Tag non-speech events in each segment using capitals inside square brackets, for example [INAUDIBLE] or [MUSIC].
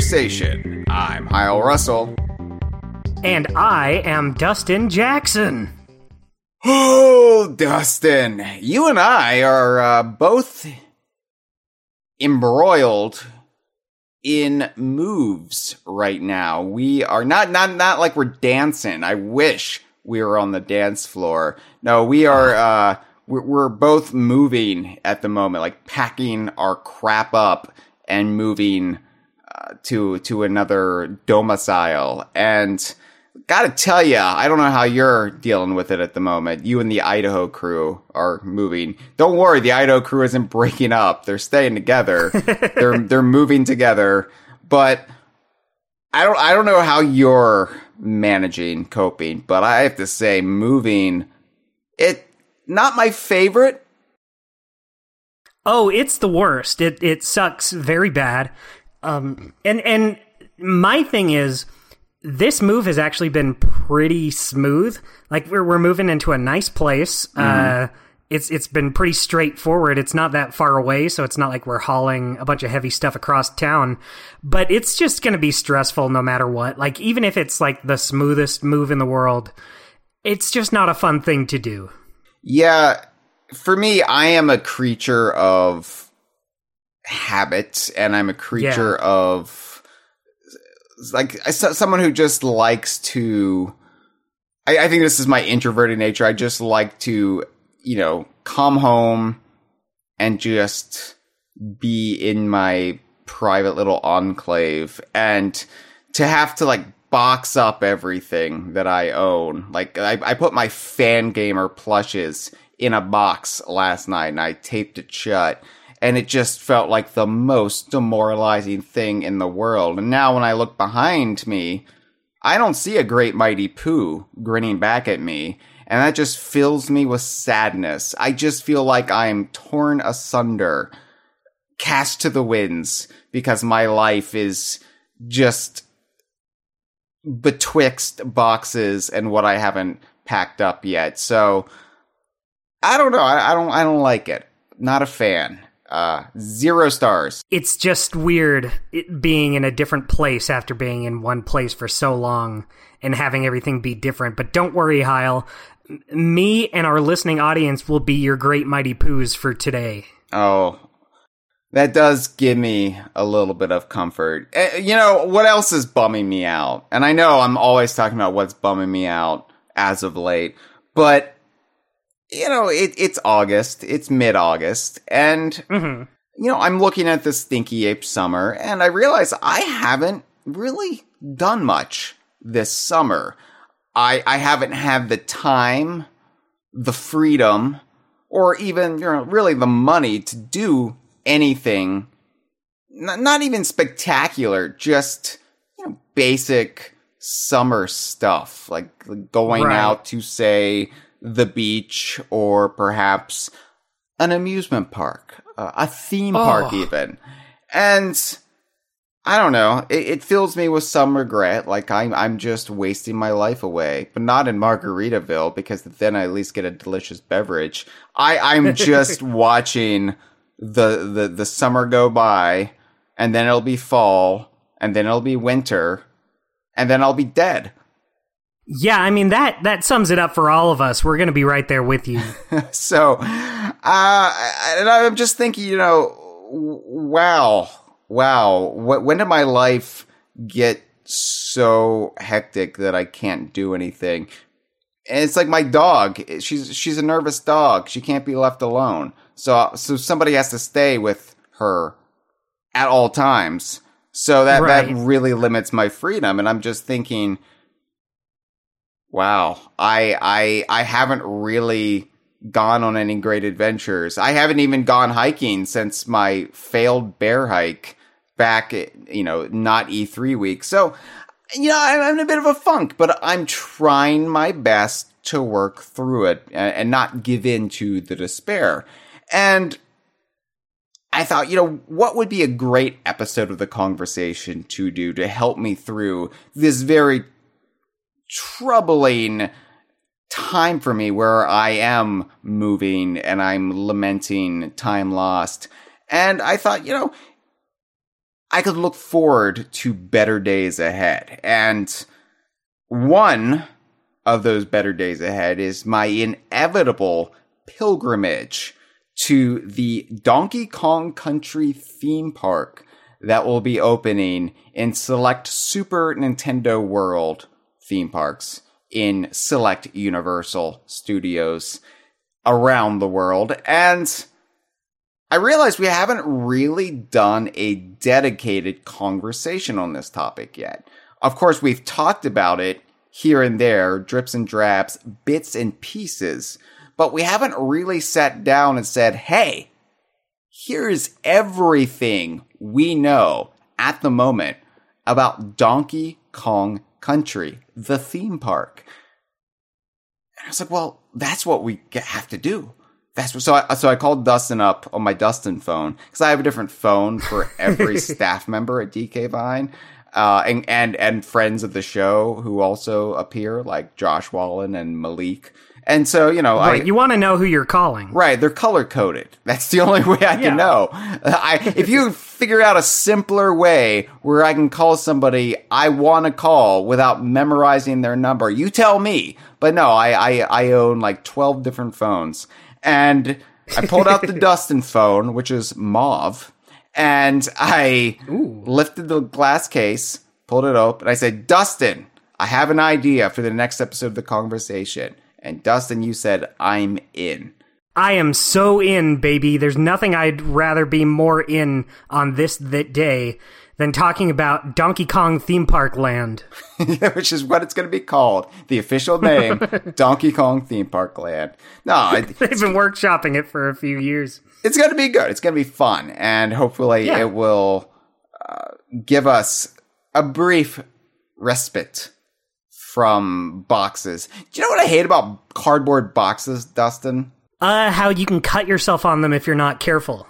welcome to the Kongversation. I'm Hyle Russell. And I am Dustin Jackson. Oh, Dustin, you and I are uh, both embroiled in moves right now. We are not not not like we're dancing. I wish we were on the dance floor. No, we are uh we're, we're both moving at the moment, like packing our crap up and moving uh, to to another domicile. And gotta tell you, I don't know how you're dealing with it at the moment. You and the Idaho crew are moving. Don't worry, the Idaho crew isn't breaking up. They're staying together. [LAUGHS] they're they're moving together. But I don't I don't know how you're managing coping, but I have to say moving it not my favorite. Oh, it's the worst. It it sucks very bad. Um and and my thing is this move has actually been pretty smooth. Like we're we're moving into a nice place. Mm-hmm. Uh it's it's been pretty straightforward. It's not that far away, so it's not like we're hauling a bunch of heavy stuff across town. But it's just going to be stressful no matter what. Like even if it's like the smoothest move in the world, it's just not a fun thing to do. Yeah, for me, I am a creature of habits, and I'm a creature yeah. of like someone who just likes to. I, I think this is my introverted nature. I just like to you know, come home and just be in my private little enclave and to have to like box up everything that I own. Like I, I put my Fangamer plushes in a box last night and I taped it shut and it just felt like the most demoralizing thing in the world. And now when I look behind me, I don't see a great mighty Pooh grinning back at me and that just fills me with sadness. I just feel like I'm torn asunder, cast to the winds, because my life is just betwixt boxes and what I haven't packed up yet. So I don't know. I, I don't. I don't like it. Not a fan. Uh, zero stars. It's just weird being in a different place after being in one place for so long and having everything be different. But don't worry, Hyle me and our listening audience will be your great mighty poos for today. Oh, that does give me a little bit of comfort. Uh, you know, what else is bumming me out? And I know I'm always talking about what's bumming me out as of late, but you know, it, it's August, it's mid August, and mm-hmm. you know, I'm looking at the Stinky Ape summer, and I realize I haven't really done much this summer. I I haven't had the time, the freedom, or even you know really the money to do anything. Not, not even spectacular, just you know basic summer stuff like going right. out to say the beach or perhaps an amusement park, uh, a theme oh. park even. And I don't know. It, it, fills me with some regret. Like I'm, I'm just wasting my life away, but not in Margaritaville because then I at least get a delicious beverage. I, I'm [LAUGHS] just watching the, the, the summer go by and then it'll be fall and then it'll be winter and then I'll be dead. Yeah, I mean that that sums it up for all of us. We're going to be right there with you. [LAUGHS] so, uh, and I'm just thinking, you know, wow wow, wh- when did my life get so hectic that I can't do anything? And it's like my dog. She's she's a nervous dog. She can't be left alone. So so somebody has to stay with her at all times. So that right. that really limits my freedom. And I'm just thinking, wow, I I I haven't really gone on any great adventures. I haven't even gone hiking since my failed bear hike back, you know, not E3 week. So, you know, I'm in a bit of a funk, but I'm trying my best to work through it and not give in to the despair. And I thought, you know, what would be a great episode of the Kongversation to do to help me through this very troubling time for me where I am moving and I'm lamenting time lost. And I thought, you know, I could look forward to better days ahead. And one of those better days ahead is my inevitable pilgrimage to the Donkey Kong Country theme park that will be opening in select Super Nintendo World theme parks in select Universal Studios around the world. And I realize we haven't really done a dedicated conversation on this topic yet. Of course, we've talked about it here and there, drips and drabs, bits and pieces, but we haven't really sat down and said, hey, here's everything we know at the moment about Donkey Kong Country, the theme park. And I was like, well, that's what we have to do. That's what, so I, so I called Dustin up on my Dustin phone because I have a different phone for every [LAUGHS] staff member at DK Vine. Uh, and, and, and friends of the show who also appear like Josh Wallen and Malik. And so, you know, right, I, you want to know who you're calling. Right, they're color coded. [LAUGHS] That's the only way I can know. I, if you figure out a simpler way where I can call somebody I want to call without memorizing their number, you tell me. But no, I, I, I own like 12 different phones. And I pulled out the [LAUGHS] Dustin phone, which is mauve, and I lifted the glass case, pulled it open, and I said, Dustin, I have an idea for the next episode of the Kongversation. And Dustin, you said, I'm in. I am so in, baby. There's nothing I'd rather be more in on this that day than talking about Donkey Kong theme park land. [LAUGHS] which is what it's going to be called. The official name, [LAUGHS] Donkey Kong Theme Park Land. No, it, [LAUGHS] They've been workshopping it for a few years. it's going to be good. It's going to be fun, and hopefully, Yeah. it will uh, give us a brief respite from boxes. Do you know what I hate about cardboard boxes, Dustin? Uh, how you can cut yourself on them if you're not careful.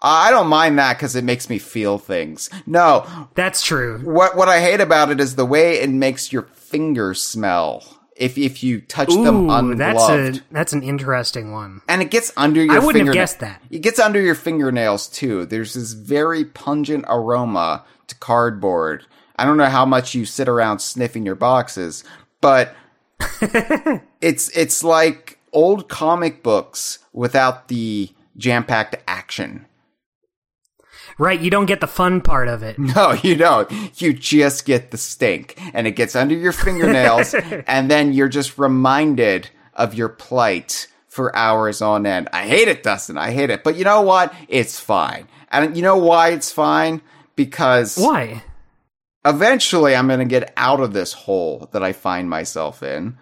I don't mind that because it makes me feel things. No, That's true. what what I hate about it is the way it makes your fingers smell. If if you touch them Ooh, ungloved. that's a that's an interesting one. and it gets under your I wouldn't have guessed that. It gets under your fingernails too. There's this very pungent aroma to cardboard. I don't know how much you sit around sniffing your boxes, but [LAUGHS] it's it's like old comic books without the jam-packed action. Right, you don't get the fun part of it. [LAUGHS] No, you don't. You just get the stink, and it gets under your fingernails, [LAUGHS] and then you're just reminded of your plight for hours on end. I hate it, Dustin. I hate it. But you know what? It's fine. And you know why it's fine? Because Why? Eventually I'm going to get out of this hole that I find myself in.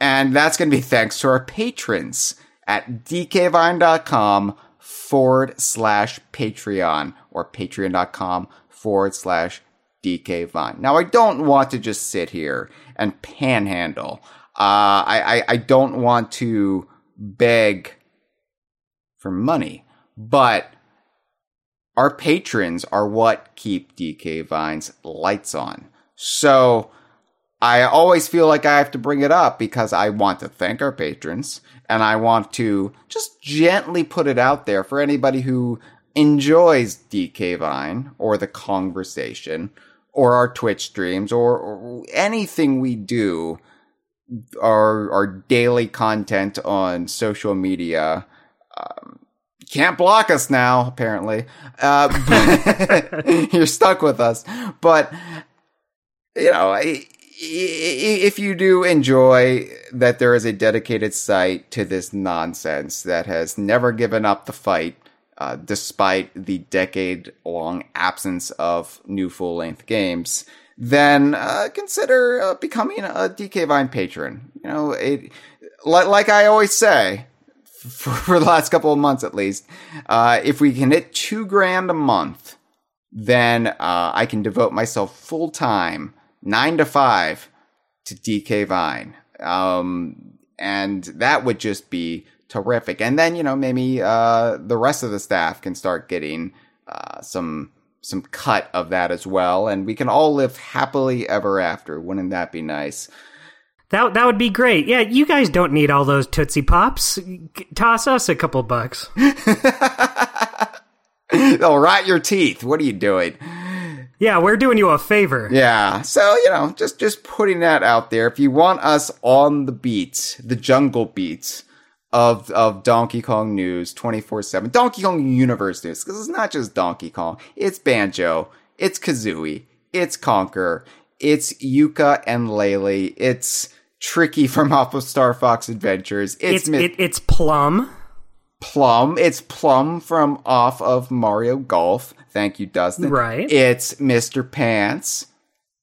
And that's going to be thanks to our patrons at dkvine.com forward slash Patreon or patreon.com forward slash dkvine. Now, I don't want to just sit here and panhandle. Uh, I, I, I don't want to beg for money, but our patrons are what keep DK Vine's lights on. So I always feel like I have to bring it up because I want to thank our patrons and I want to just gently put it out there for anybody who enjoys DK Vine or the Kongversation or our Twitch streams or, or anything we do our our daily content on social media can't block us now apparently uh, [LAUGHS] you're stuck with us but you know if you do enjoy that there is a dedicated site to this nonsense that has never given up the fight uh, despite the decade long absence of new full length games, then uh, consider uh, becoming a DK Vine patron. You know, it, like, like I always say, for, [LAUGHS] for the last couple of months at least, uh, if we can hit two grand a month, then uh, I can devote myself full time, nine to five, to DK Vine. Um, and that would just be terrific. And then, you know, maybe uh, the rest of the staff can start getting uh, some some cut of that as well, and we can all live happily ever after. Wouldn't that be nice? That that would be great. Yeah, you guys don't need all those Tootsie Pops. G- Toss us a couple bucks. [LAUGHS] They'll rot your teeth. What are you doing? Yeah, we're doing you a favor. Yeah. So, you know, just just putting that out there. If you want us on the beats, the jungle beats of of Donkey Kong news 24/7. Donkey Kong universe news cuz it's not just Donkey Kong. It's Banjo, it's Kazooie, it's Conker, it's Yooka and Laylee, it's Tricky from [LAUGHS] off of Star Fox Adventures. It's It's it, it's Plum. Plum. It's Plum from off of Mario Golf. Thank you, Dustin. Right. It's Mr. Pants.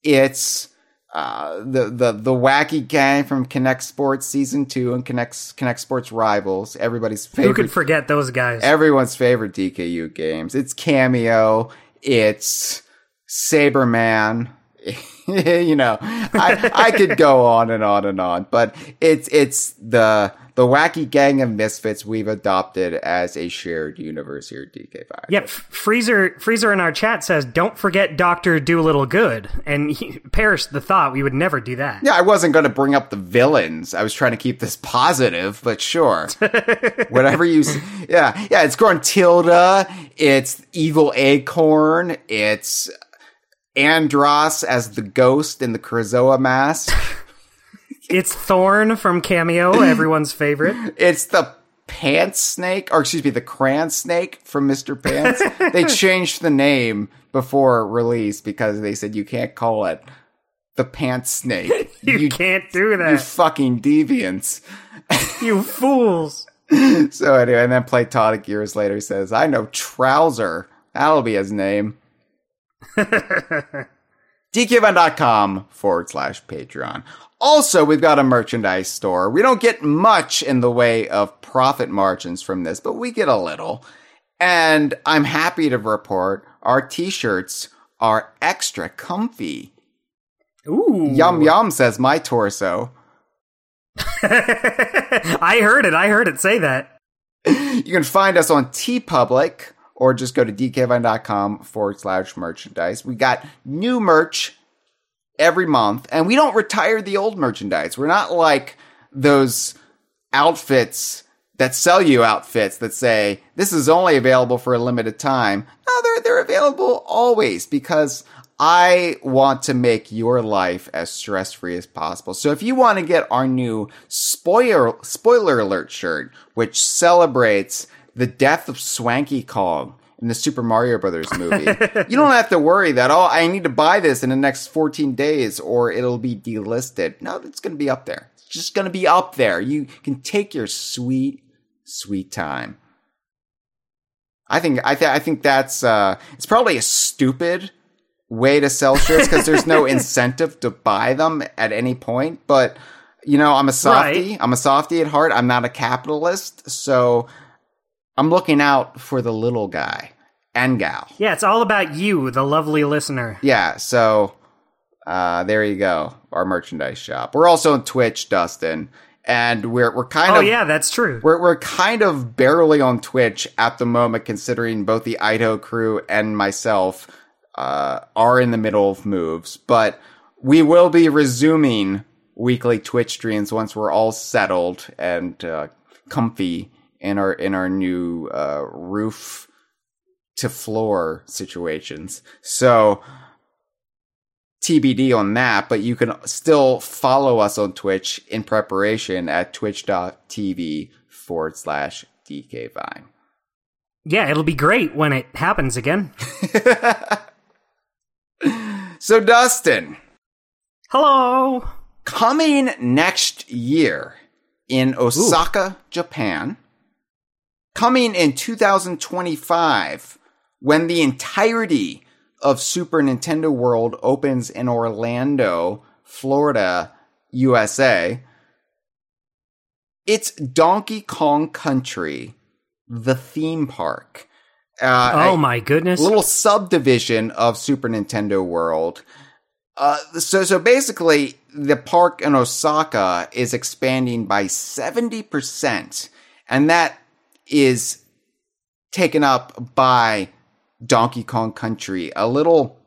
It's uh, the the the wacky gang from Kinect Sports season two and Kinect Kinect Sports Rivals. Everybody's Who favorite. could forget those guys? everyone's favorite DKU games. It's Kameo. It's Sabreman. [LAUGHS] you know, I I could go on and on and on, but it's it's the the wacky gang of misfits we've adopted as a shared universe here at DK Vine. Yep, Freezer Freezer in our chat says, "Don't forget Doctor Doolittle Good," and he perished the thought we would never do that. Yeah, I wasn't going to bring up the villains. I was trying to keep this positive, but sure. [LAUGHS] Whatever you Yeah, yeah, it's Gruntilda, it's Evil Acorn, it's Andros as the ghost in the Krazoa mask. [LAUGHS] It's Thorn from Kameo, everyone's favorite. [LAUGHS] It's the Pants Snake, or excuse me, the Cran Snake from Mr. Pants. [LAUGHS] they changed the name before release because they said you can't call it the Pants Snake. You, can't do that. you fucking deviants. you fools. So anyway, and then Platonic years later says, I know Trouser. That'll be his name. [LAUGHS] dkvine.com forward slash Patreon. Also, we've got a merchandise store. We don't get much in the way of profit margins from this, but we get a little. And I'm happy to report our t-shirts are extra comfy. Ooh, Yum yum says my torso. [LAUGHS] I heard it. I heard it say that. You can find us on TeePublic or just go to dkvine.com forward slash merchandise. We got new merch every month and we don't retire the old merchandise. We're not like those outfits that sell you outfits that say this is only available for a limited time. No, they're, they're available always because I want to make your life as stress free as possible. So if you want to get our new spoiler, spoiler alert shirt, which celebrates the death of Swanky Kong in the Super Mario Brothers movie, [LAUGHS] you don't have to worry that, oh, I need to buy this in the next 14 days or it'll be delisted. No, it's going to be up there. It's just going to be up there. You can take your sweet, sweet time. I think, I, th- I think that's, uh, it's probably a stupid way to sell shirts because there's no [LAUGHS] incentive to buy them at any point. But, you know, I'm a softie. Right. I'm a softie at heart. I'm not a capitalist. So I'm looking out for the little guy and gal. Yeah, it's all about you, the lovely listener. Yeah, so uh, there you go. Our merchandise shop. We're also on Twitch, Dustin, and we're we're kind of Oh of yeah, that's true. we're we're kind of barely on Twitch at the moment, considering both the Idaho crew and myself uh, are in the middle of moves. But we will be resuming weekly Twitch streams once we're all settled and uh, comfy in our in our new uh, roof to floor situations. So TBD on that, but you can still follow us on Twitch in preparation at twitch.tv forward slash DKVine. Yeah, it'll be great when it happens again. [LAUGHS] So, Dustin, Hello. coming next year in Osaka, Japan, coming in 2025, when the entirety of Super Nintendo World opens in Orlando, Florida, USA, it's Donkey Kong Country, the theme park. Uh, Oh my goodness. little subdivision of Super Nintendo World. Uh, so so basically, the park in Osaka is expanding by seventy percent, and that is taken up by Donkey Kong Country. A little,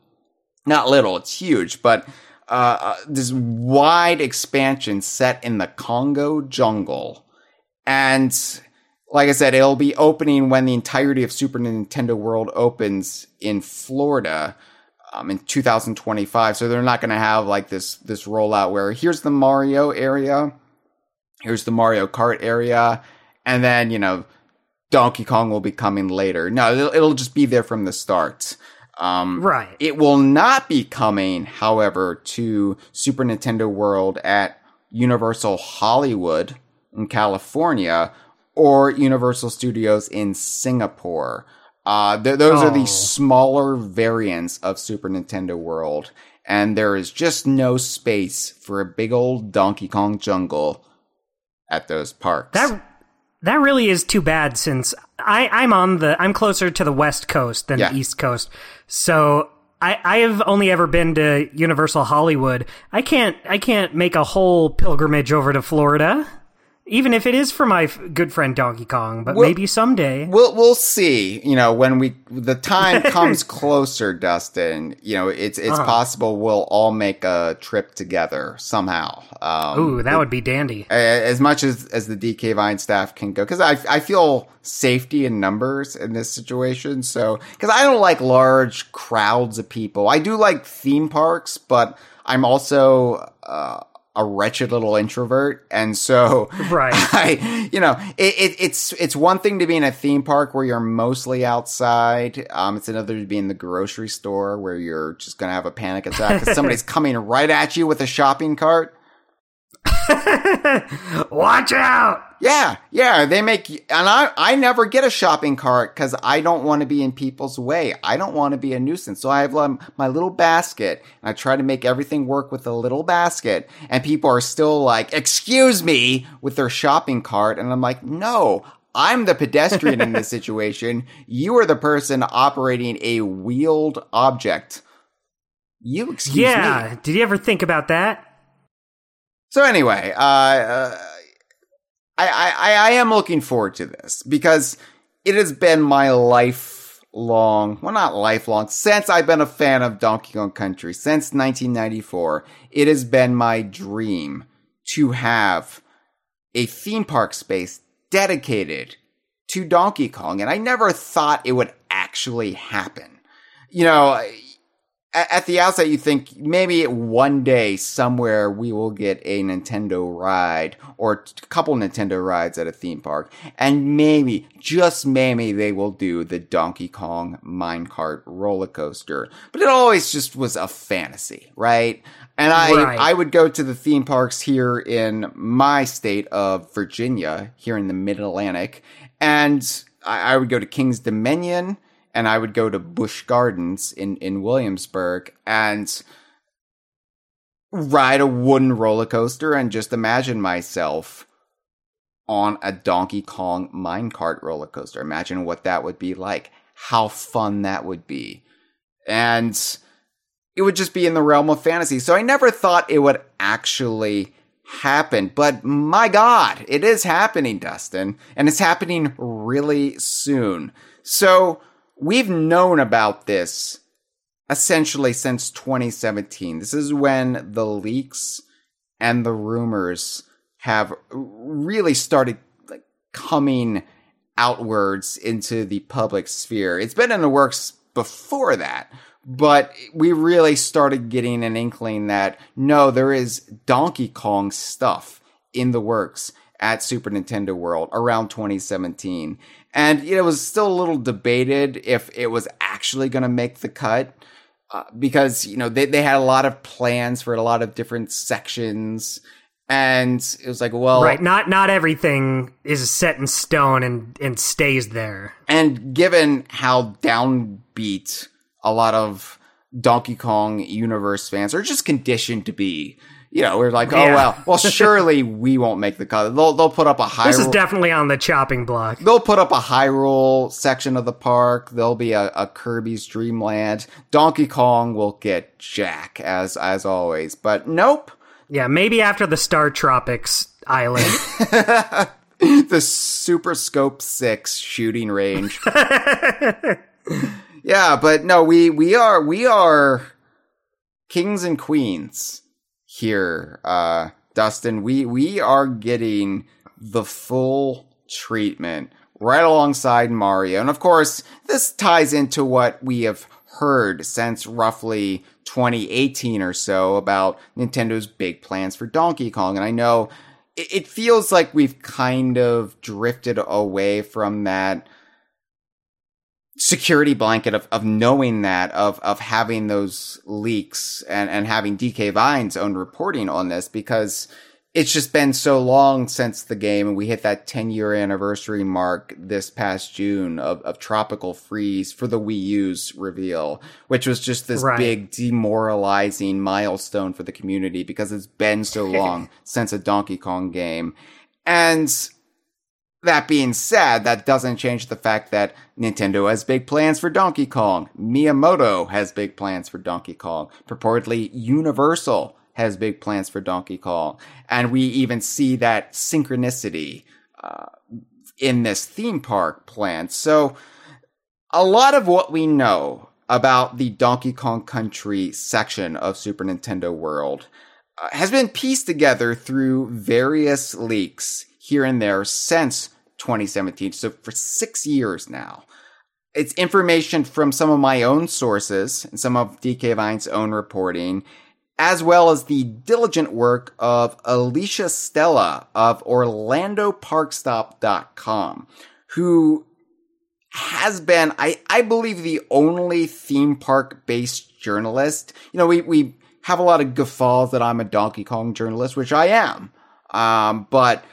not little, it's huge, but uh, uh, this wide expansion set in the Kongo jungle, and like I said, it'll be opening when the entirety of Super Nintendo World opens in Florida. um, in 2025. So they're not going to have like this this rollout where here's the Mario area, here's the Mario Kart area, and then you know Donkey Kong will be coming later. No, it'll, it'll just be there from the start. Um, right. It will not be coming, however, to Super Nintendo World at Universal Hollywood in California or Universal Studios in Singapore. Uh, th- those oh. are the oh. smaller variants of Super Nintendo World, and there is just no space for a big old Donkey Kong jungle at those parks. That that really is too bad since I, I'm on the I'm closer to the west coast than yeah. the east coast. So I, I have only ever been to Universal Hollywood. I can't I can't make a whole pilgrimage over to Florida. Even if it is for my good friend Donkey Kong, but we'll, maybe someday. We'll we'll see. You know, when we the time [LAUGHS] comes closer, Dustin. You know, it's it's uh-huh. possible we'll all make a trip together somehow. Um, Ooh, that it, would be dandy. As much as as the DK Vine staff can go, because I I feel safety in numbers in this situation. So because I don't like large crowds of people. I do like theme parks, but I'm also. Uh, a wretched little introvert, and so [LAUGHS] right, [LAUGHS] I, you know, it, it, it's it's one thing to be in a theme park where you're mostly outside. Um, it's another to be in the grocery store where you're just gonna have a panic attack because somebody's [LAUGHS] coming right at you with a shopping cart. [LAUGHS] Watch out! Yeah, yeah, they make, and I, I never get a shopping cart because I don't want to be in people's way. I don't want to be a nuisance. So I have um, my little basket and I try to make everything work with the little basket. And people are still like, excuse me, with their shopping cart. And I'm like, no, I'm the pedestrian in this [LAUGHS] situation. You are the person operating a wheeled object. You excuse yeah. me. Yeah. Did you ever think about that? So anyway, uh, uh I, I, I am looking forward to this because it has been my lifelong, well, not lifelong, since I've been a fan of Donkey Kong Country, since 1994, it has been my dream to have a theme park space dedicated to Donkey Kong. And I never thought it would actually happen. You know, at the outset, you think maybe one day somewhere we will get a Nintendo ride or a couple Nintendo rides at a theme park. And maybe, just maybe, they will do the Donkey Kong minecart roller coaster. But it always just was a fantasy, right? And I, right. I would go to the theme parks here in my state of Virginia, here in the mid Atlantic, and I, I would go to King's Dominion and I would go to Busch Gardens in, in Williamsburg and ride a wooden roller coaster and just imagine myself on a Donkey Kong minecart roller coaster. Imagine what that would be like. How fun that would be. And it would just be in the realm of fantasy. So I never thought it would actually happen. But my God, it is happening, Dustin. And it's happening really soon. So we've known about this essentially since 2017. This is when the leaks and the rumors have really started like coming outwards into the public sphere. It's been in the works before that, but we really started getting an inkling that no, there is Donkey Kong stuff in the works at Super Nintendo World around 2017. And you know, it was still a little debated if it was actually going to make the cut. Uh, because you know they, they had a lot of plans for a lot of different sections and it was like well right not not everything is set in stone and and stays there and given how downbeat a lot of donkey kong universe fans are just conditioned to be you know, we're like, oh yeah. well, well, [LAUGHS] surely we won't make the cut. They'll they'll put up a high. This is definitely on the chopping block. They'll put up a Hyrule section of the park. There'll be a, a Kirby's Dream Land. Donkey Kong will get Jack as as always, but nope. Yeah, maybe after the Star Tropics island. [LAUGHS] the Super Scope Six shooting range. [LAUGHS] yeah, but no, we we are we are kings and queens here, uh, Dustin. We we are getting the full treatment right alongside Mario, and of course, this ties into what we have heard since roughly 2018 or so about Nintendo's big plans for Donkey Kong. And I know it, it feels like we've kind of drifted away from that security blanket of, of knowing that, of, of having those leaks and, and having DK Vine's own reporting on this because it's just been so long since the game and we hit that 10 year anniversary mark this past June of, of Tropical Freeze for the Wii U's reveal, which was just this Right. big demoralizing milestone for the community because it's been so [LAUGHS] long since a Donkey Kong game. And that being said, that doesn't change the fact that Nintendo has big plans for Donkey Kong. Miyamoto has big plans for Donkey Kong. Purportedly, Universal has big plans for Donkey Kong. And we even see that synchronicity uh, in this theme park plan. So, a lot of what we know about the Donkey Kong Country section of Super Nintendo World uh, has been pieced together through various leaks here and there since 2017. So for six years now. It's information from some of my own sources and some of DK Vine's own reporting, as well as the diligent work of Alicia Stella of OrlandoParkstop.com, who has been, I, I believe, the only theme park based journalist. You know, we, we have a lot of guffaws that I'm a Donkey Kong journalist, which I am. Um, but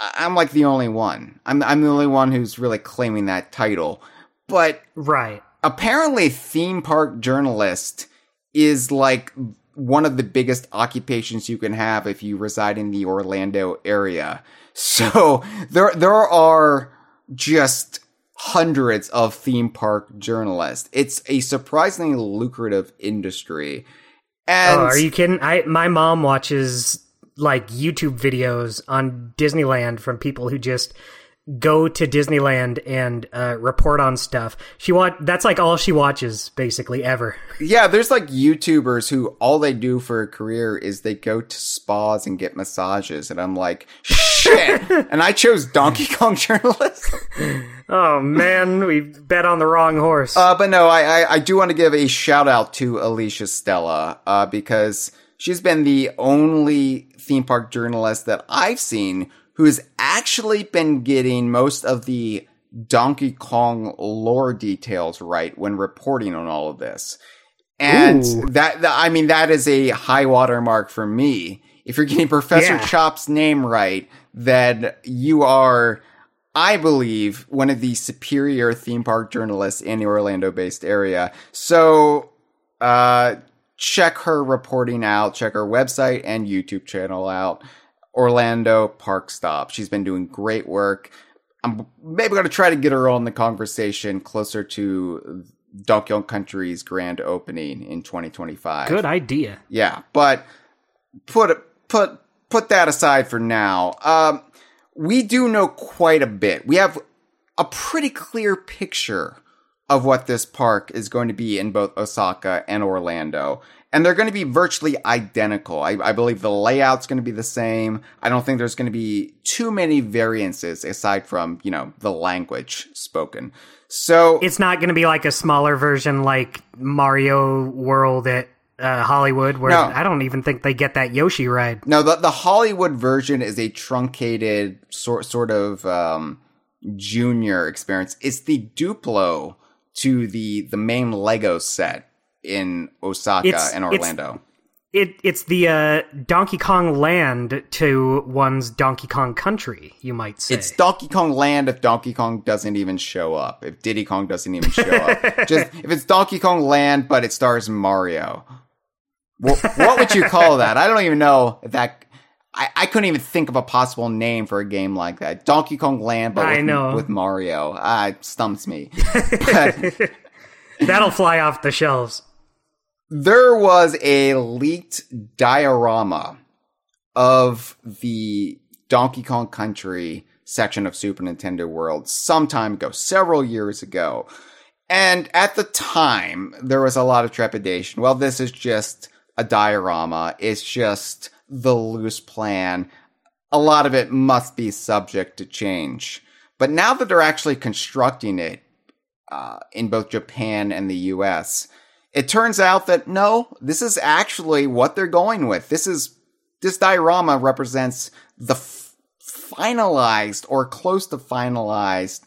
I'm like the only one. I'm, I'm the only one who's really claiming that title. But Right. apparently theme park journalist is like one of the biggest occupations you can have if you reside in the Orlando area. So there there are just hundreds of theme park journalists. It's a surprisingly lucrative industry. Oh, and oh, are you kidding? I my mom watches like YouTube videos on Disneyland from people who just go to Disneyland and uh, report on stuff. She watch that's like all she watches basically ever. [LAUGHS] Yeah, there's like YouTubers who all they do for a career is they go to spas and get massages, and I'm like, shit. [LAUGHS] and I chose Donkey Kong [LAUGHS] journalism. Oh man, we bet on the wrong horse. Uh, but no, I, I, I do want to give a shout out to Alicia Stella, uh, because she's been the only theme park journalist that I've seen who has actually been getting most of the Donkey Kong lore details right when reporting on all of this. And Ooh. that, I mean, that is a high watermark for me. If you're getting Professor Yeah. Chop's name right, then you are, I believe, one of the superior theme park journalists in the Orlando based area. So, uh, check her reporting out, check her website and YouTube channel out. Orlando Park Stop. She's been doing great work. I'm maybe going to try to get her on the Kongversation closer to Donkey Kong Country's grand opening in 2025. Good idea. Yeah, but put put put that aside for now. Um, we do know quite a bit. We have a pretty clear picture of what this park is going to be in both Osaka and Orlando. And they're going to be virtually identical. I, I believe the layout's going to be the same. I don't think there's going to be too many variances aside from, you know, the language spoken. So It's not going to be like a smaller version like Mario World at uh, Hollywood, where No. I don't even think they get that Yoshi ride. No, the the Hollywood version is a truncated sort sort of um, junior experience. It's the Duplo to the the main Lego set in Osaka It's- and it's- Orlando. It it's the uh, Donkey Kong Land to one's Donkey Kong Country, you might say. It's Donkey Kong Land if Donkey Kong doesn't even show up. If Diddy Kong doesn't even show up. [LAUGHS] Just if it's Donkey Kong Land but it stars Mario. What, what would you call that? I don't even know if that I, I couldn't even think of a possible name for a game like that. Donkey Kong Land but I with, know. with Mario. Ah, it stumps me. [LAUGHS] But That'll fly off the shelves. there was a leaked diorama of the Donkey Kong Country section of Super Nintendo World some time ago, several years ago. And at the time, there was a lot of trepidation. Well, this is just a diorama. It's just the loose plan. A lot of it must be subject to change. But now that they're actually constructing it, uh, in both Japan and the US. It turns out that no, this is actually what they're going with. This is this diorama represents the f- finalized or close to finalized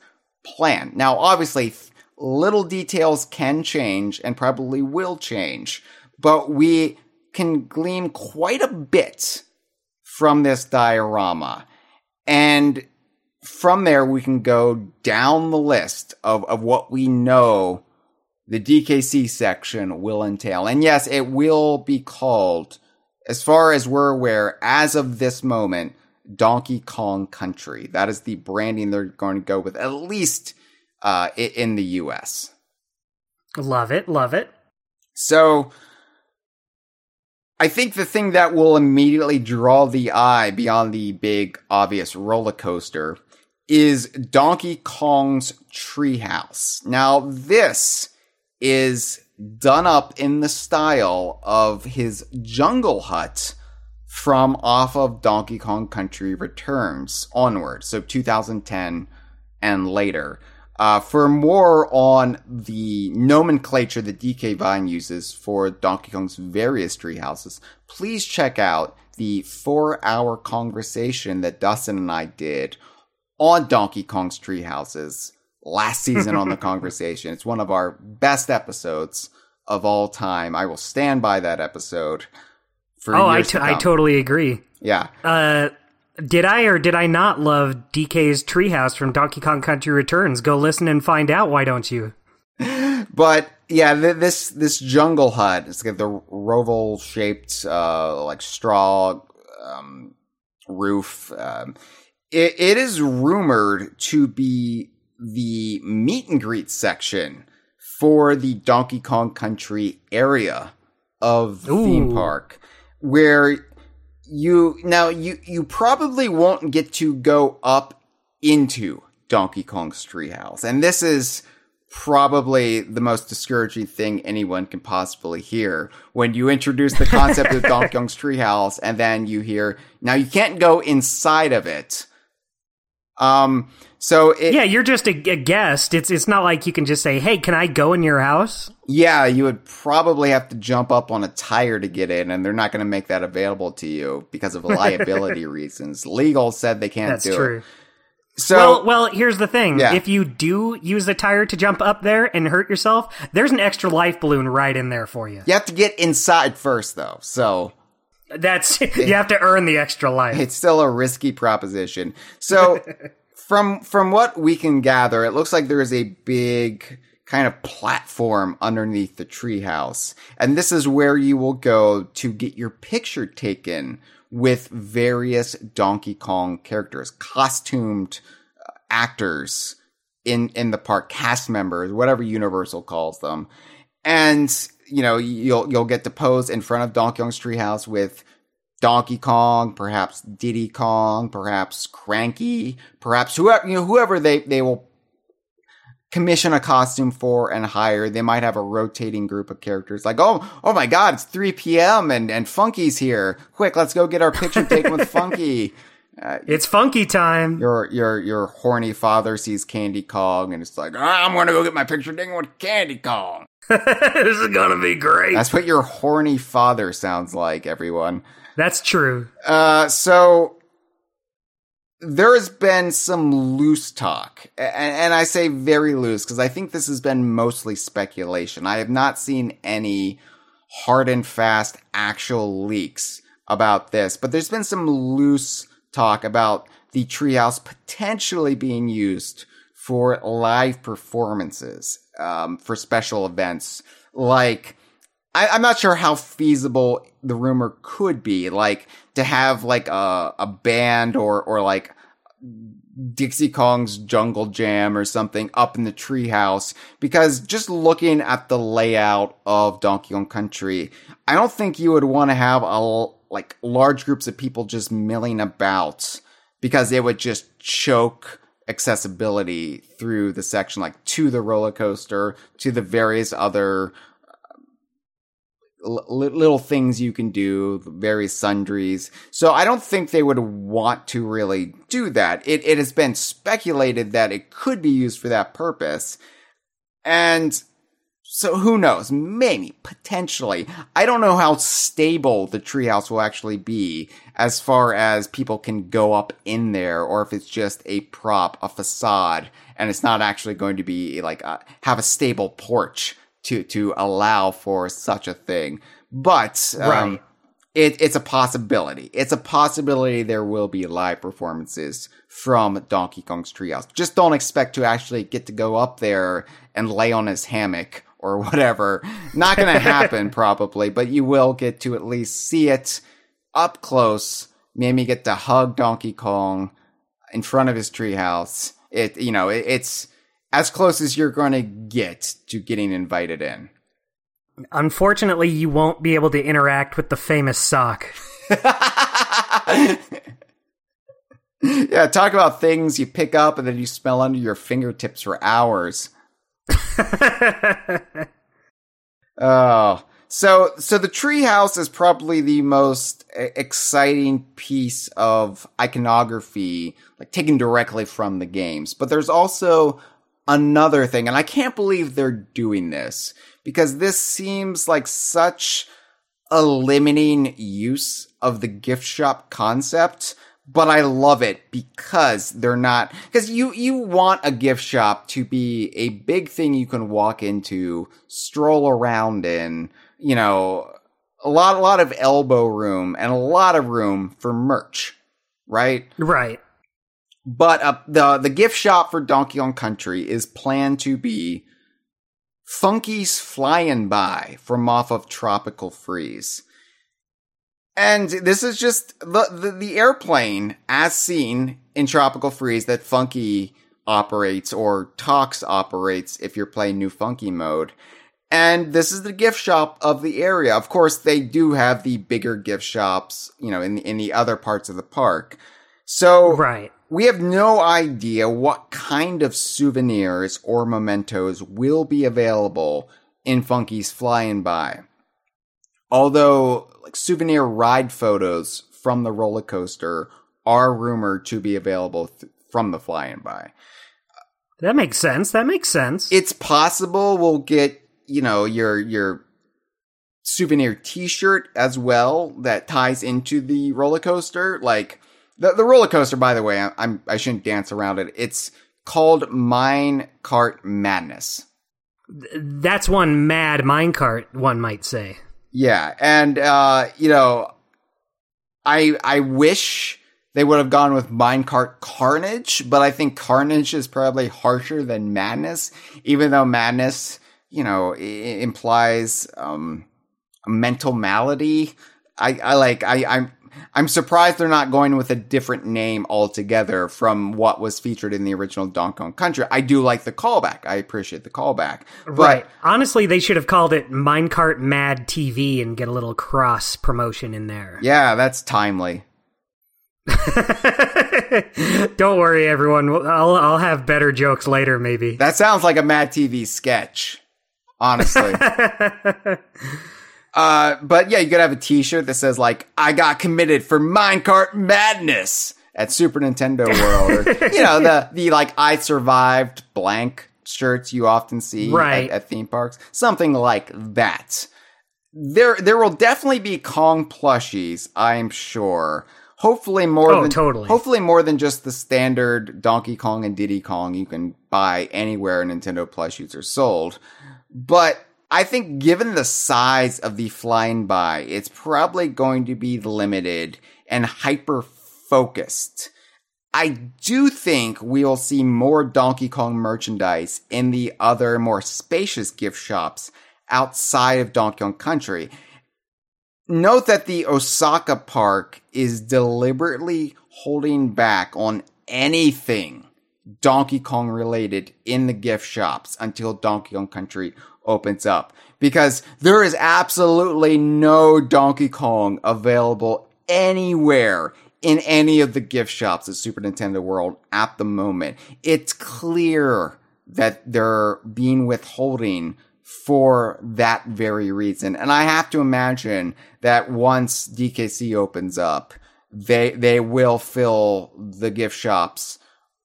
plan. Now, obviously, little details can change and probably will change, but we can glean quite a bit from this diorama. And from there, we can go down the list of, of what we know the DKC section will entail. And yes, it will be called, as far as we're aware, as of this moment, Donkey Kong Country. That is the branding they're going to go with, at least uh, in the US. Love it, love it. So, I think the thing that will immediately draw the eye beyond the big obvious roller coaster is Donkey Kong's treehouse. Now, this is done up in the style of his jungle hut from off of Donkey Kong Country Returns onward, so 2010 and later. Uh, for more on the nomenclature that DK Vine uses for Donkey Kong's various treehouses, please check out the four hour conversation that Dustin and I did on Donkey Kong's treehouses last season on the [LAUGHS] Kongversation. It's one of our best episodes of all time. I will stand by that episode for oh, years I, t- I totally agree. Yeah. Uh, did I or did I not love DK's treehouse from Donkey Kong Country Returns? Go listen and find out. Why don't you? [LAUGHS] but yeah, th- this this jungle hut. It's got the roval shaped, uh, like straw um, roof. Um, it, it is rumored to be the meet and greet section for the Donkey Kong Country area of the Ooh. theme park, where you now you you probably won't get to go up into Donkey Kong's treehouse, and this is probably the most discouraging thing anyone can possibly hear when you introduce the concept of [LAUGHS] Donkey Kong's treehouse, and then you hear now you can't go inside of it. Um, so it, yeah, you're just a, a, guest. It's it's not like you can just say, "Hey, can I go in your house?" Yeah, you would probably have to jump up on a tire to get in, and they're not going to make that available to you because of [LAUGHS] liability reasons. Legal said they can't That's do true. it. So, well, well, here's the thing. Yeah. If you do use a tire to jump up there and hurt yourself, there's an extra life balloon right in there for you. You have to get inside first, though. So that's you have to earn the extra life. It's still a risky proposition. So [LAUGHS] from from what we can gather, it looks like there is a big kind of platform underneath the treehouse, and this is where you will go to get your picture taken with various Donkey Kong characters, costumed uh, actors in in the park, cast members, whatever Universal calls them, and you know you'll you'll get to pose in front of Donkey Kong's treehouse with Donkey Kong, perhaps Diddy Kong, perhaps Cranky, perhaps whoever you know whoever they they will commission a costume for and hire. They might have a rotating group of characters. Like, oh, oh my God, it's 3 p.m. and, and Funky's here. Quick, let's go get our picture taken with [LAUGHS] Funky. Uh, it's funky time. Your your your horny father sees Candy Kong and it's like, ah, I'm gonna go get my picture taken with Candy Kong. [LAUGHS] this is gonna be great. That's what your horny father sounds like, everyone. That's true. Uh, so there has been some loose talk, and, and I say very loose because I think this has been mostly speculation. I have not seen any hard and fast actual leaks about this, but there's been some loose talk about the treehouse potentially being used for live performances, um, for special events like I, am not sure how feasible the rumor could be, like to have like a a band or or like Dixie Kong's Jungle Jam or something up in the treehouse. Because just looking at the layout of Donkey Kong Country, I don't think you would want to have a like large groups of people just milling about because it would just choke accessibility through the section, like to the roller coaster, to the various other uh, little things you can do, various sundries. So I don't think they would want to really do that. It, it has been speculated that it could be used for that purpose. And so who knows? Maybe, potentially. I don't know how stable the treehouse will actually be as far as people can go up in there or if it's just a prop, a facade, and it's not actually going to be like a, have a stable porch to, to allow for such a thing. But, um, Right. it, it's a possibility. It's a possibility there will be live performances from Donkey Kong's Treehouse. Just don't expect to actually get to go up there and lay on his hammock or whatever. Not going [LAUGHS] to happen probably, but you will get to at least see it up close. Maybe get to hug Donkey Kong in front of his treehouse. It, you know, it, it's as close as you're going to get to getting invited in. Unfortunately, you won't be able to interact with the famous sock. [LAUGHS] yeah, talk about things you pick up and then you smell under your fingertips for hours. [LAUGHS] oh, so so the treehouse is probably the most exciting piece of iconography, like taken directly from the games. But there's also another thing, and I can't believe they're doing this because this seems like such a limiting use of the gift shop concept, but I love it because they're not because you you want a gift shop to be a big thing you can walk into, stroll around in, you know, a lot a lot of elbow room and a lot of room for merch, right? right. But uh, the the gift shop for Donkey Kong Country is planned to be Funky's Fly 'n' Buy from off of Tropical Freeze. And this is just the, the, the airplane as seen in Tropical Freeze that Funky operates or Tucks operates if you're playing New Funky mode. And this is the gift shop of the area. Of course, they do have the bigger gift shops, you know, in in the other parts of the park. So Right. we have no idea what kind of souvenirs or mementos will be available in Funky's Fly 'n' Buy. Although, like souvenir ride photos from the roller coaster are rumored to be available th- from the Fly 'n' Buy. That makes sense. That makes sense. It's possible we'll get, you know, your your souvenir t-shirt as well that ties into the roller coaster. Like the the roller coaster, by the way, I, I'm I shouldn't dance around it. It's called Mine Cart Madness. That's one mad minecart, one might say. Yeah, and uh, you know, I I wish they would have gone with Minecart Carnage, but I think Carnage is probably harsher than Madness, even though Madness, you know, I- implies um, a mental malady. I, I like I I'm I'm surprised they're not going with a different name altogether from what was featured in the original Donkey Kong Country. I do like the callback. I appreciate the callback. But right. Honestly, they should have called it Minecart Mad TV and get a little cross promotion in there. yeah, that's timely. [LAUGHS] Don't worry, everyone. I'll I'll have better jokes later, maybe. That sounds like a Mad TV sketch, honestly. [LAUGHS] uh, but yeah, you could have a T-shirt that says like "I got committed for minecart madness" at Super Nintendo World, or you know the the like "I survived" blank shirts you often see Right. at, at theme parks, something like that. There, there will definitely be Kong plushies, I'm sure. Hopefully more Oh, than totally. Hopefully more than just the standard Donkey Kong and Diddy Kong you can buy anywhere Nintendo plushies are sold. But I think given the size of the Fly 'n' Buy, it's probably going to be limited and hyper focused. I do think we'll see more Donkey Kong merchandise in the other more spacious gift shops outside of Donkey Kong Country. Note that the Osaka park is deliberately holding back on anything Donkey Kong related in the gift shops until Donkey Kong Country opens up. Because there is absolutely no Donkey Kong available anywhere in any of the gift shops at Super Nintendo World at the moment. It's clear that they're being withholding for that very reason. And I have to imagine that once DKC opens up, they they will fill the gift shops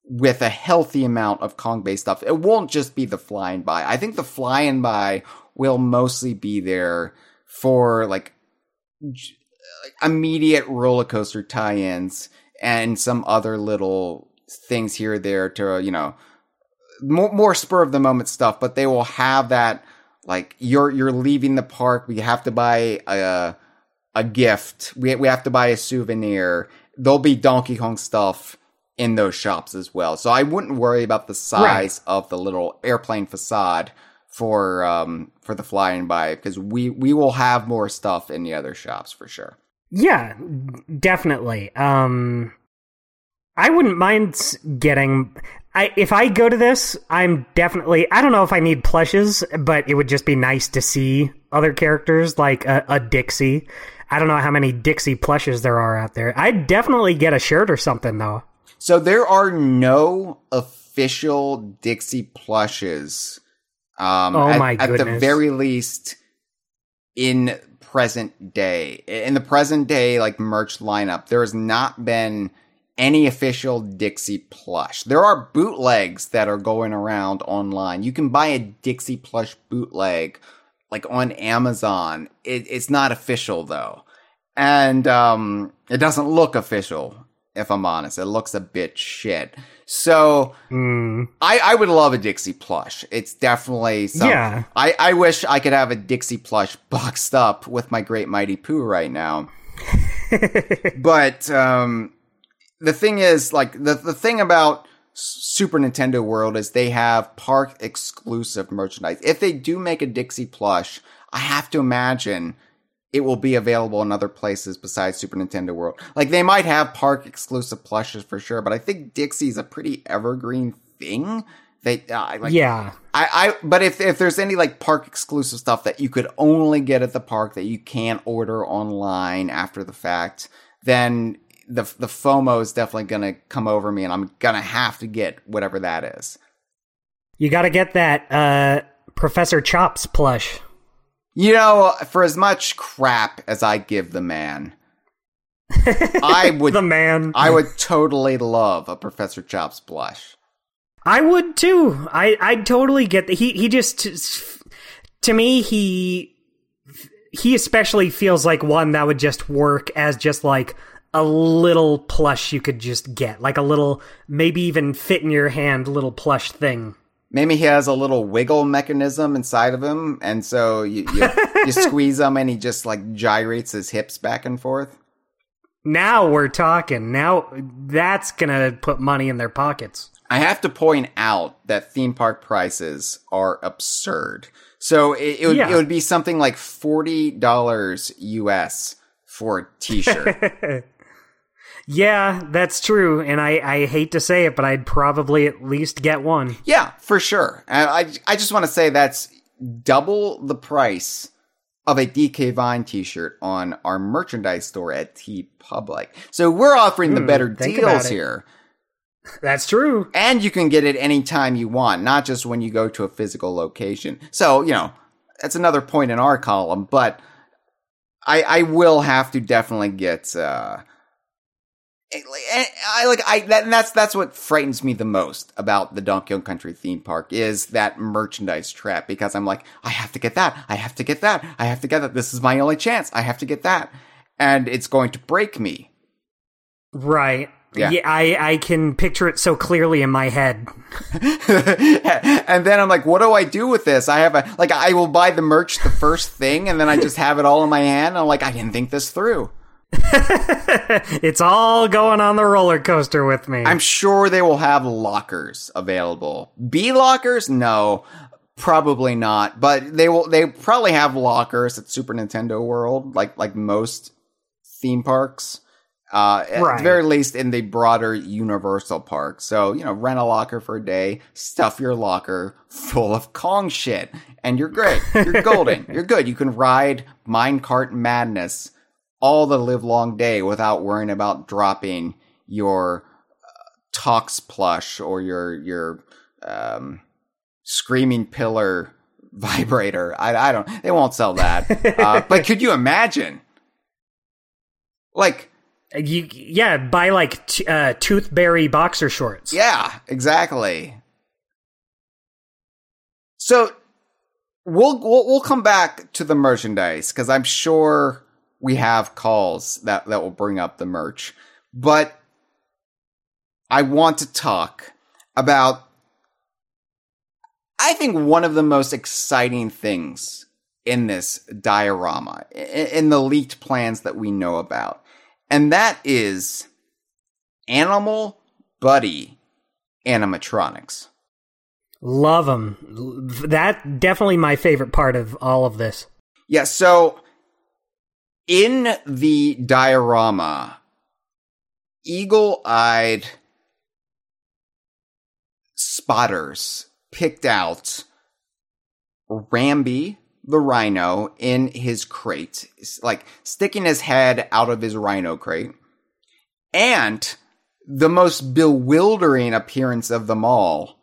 with a healthy amount of Kong based stuff. It won't just be the Fly 'n' Buy. I think the Fly 'n' Buy will mostly be there for like immediate roller coaster tie-ins and some other little things here or there to you know more, more spur of the moment stuff but they will have that like you're you're leaving the park we have to buy a a gift we we have to buy a souvenir there'll be donkey kong stuff in those shops as well so i wouldn't worry about the size right. of the little airplane facade for um for the Fly 'n' Buy because we we will have more stuff in the other shops for sure yeah, definitely. Um, I wouldn't mind getting. I, if I go to this, I'm definitely. I don't know if I need plushes, but it would just be nice to see other characters like a, a Dixie. I don't know how many Dixie plushes there are out there. I'd definitely get a shirt or something though. So there are no official Dixie plushes. Um, oh at, my goodness. At the very least, in present day. In the present day, like merch lineup, there has not been any official Dixie plush. There are bootlegs that are going around online. You can buy a Dixie plush bootleg like on Amazon. It, it's not official though. And um, it doesn't look official, if I'm honest. It looks a bit shit. So mm. I, I would love a Dixie plush. It's definitely something. Yeah. I, I wish I could have a Dixie plush [LAUGHS] boxed up with my great mighty Poo right now. [LAUGHS] but um, the thing is, like the the thing about Super Nintendo World is they have park exclusive merchandise. If they do make a Dixie plush, I have to imagine it will be available in other places besides Super Nintendo World. Like they might have park exclusive plushes for sure, but I think Dixie's a pretty evergreen thing. They uh, like yeah. I, I but if if there's any like park exclusive stuff that you could only get at the park that you can't order online after the fact, then the the FOMO is definitely gonna come over me, and I'm gonna have to get whatever that is. You got to get that uh, Professor Chops plush. You know, for as much crap as I give the man, [LAUGHS] I would the man. I would totally love a Professor Chops blush. I would too. I I totally get that. He he just to me he he especially feels like one that would just work as just like a little plush you could just get, like a little maybe even fit in your hand little plush thing. Maybe he has a little wiggle mechanism inside of him, and so you you, you [LAUGHS] squeeze him, and he just like gyrates his hips back and forth. Now we're talking. Now that's gonna put money in their pockets. I have to point out that theme park prices are absurd. So it, it would yeah. it would be something like forty dollars US for a T-shirt. [LAUGHS] Yeah, that's true, and I, I hate to say it, but I'd probably at least get one. Yeah, for sure. I I just want to say that's double the price of a DK Vine T-shirt on our merchandise store at T Public. So we're offering the mm, better deals here. That's true, and you can get it anytime you want, not just when you go to a physical location. So you know that's another point in our column, but I I will have to definitely get. Uh, I like I that, and that's that's what frightens me the most about the Donkey Kong Country theme park is that merchandise trap because I'm like I have to get that I have to get that I have to get that this is my only chance I have to get that and it's going to break me. Right. Yeah. yeah, I, I can picture it so clearly in my head. [LAUGHS] and then I'm like, what do I do with this? I have a like I will buy the merch the first thing and then I just have it all in my hand. I'm like, I didn't think this through. [LAUGHS] it's all going on the roller coaster with me. I'm sure they will have lockers available. B lockers? No, probably not. But they will. They probably have lockers at Super Nintendo World, like like most theme parks. Uh, right. at the very least in the broader Universal Park. So, you know, rent a locker for a day, stuff your locker full of Kong shit, and you're great. You're [LAUGHS] golden. you're good. You can ride Minecart Madness all the live long day without worrying about dropping your uh, Tucks plush or your your um, screaming pillar [LAUGHS] vibrator. I, I don't. They won't sell that. uh, but could you imagine? Like You yeah, buy like t- uh, toothberry boxer shorts. Yeah, exactly. So we'll we'll, we'll come back to the merchandise because I'm sure we have calls that that will bring up the merch, but I want to talk about. I think one of the most exciting things in this diorama, in the leaked plans that we know about, and that is animal buddy animatronics. Love them. That definitely my favorite part of all of this. Yeah, so in the diorama, eagle-eyed spotters picked out Rambi the rhino in his crate, like sticking his head out of his rhino crate. And the most bewildering appearance of them all,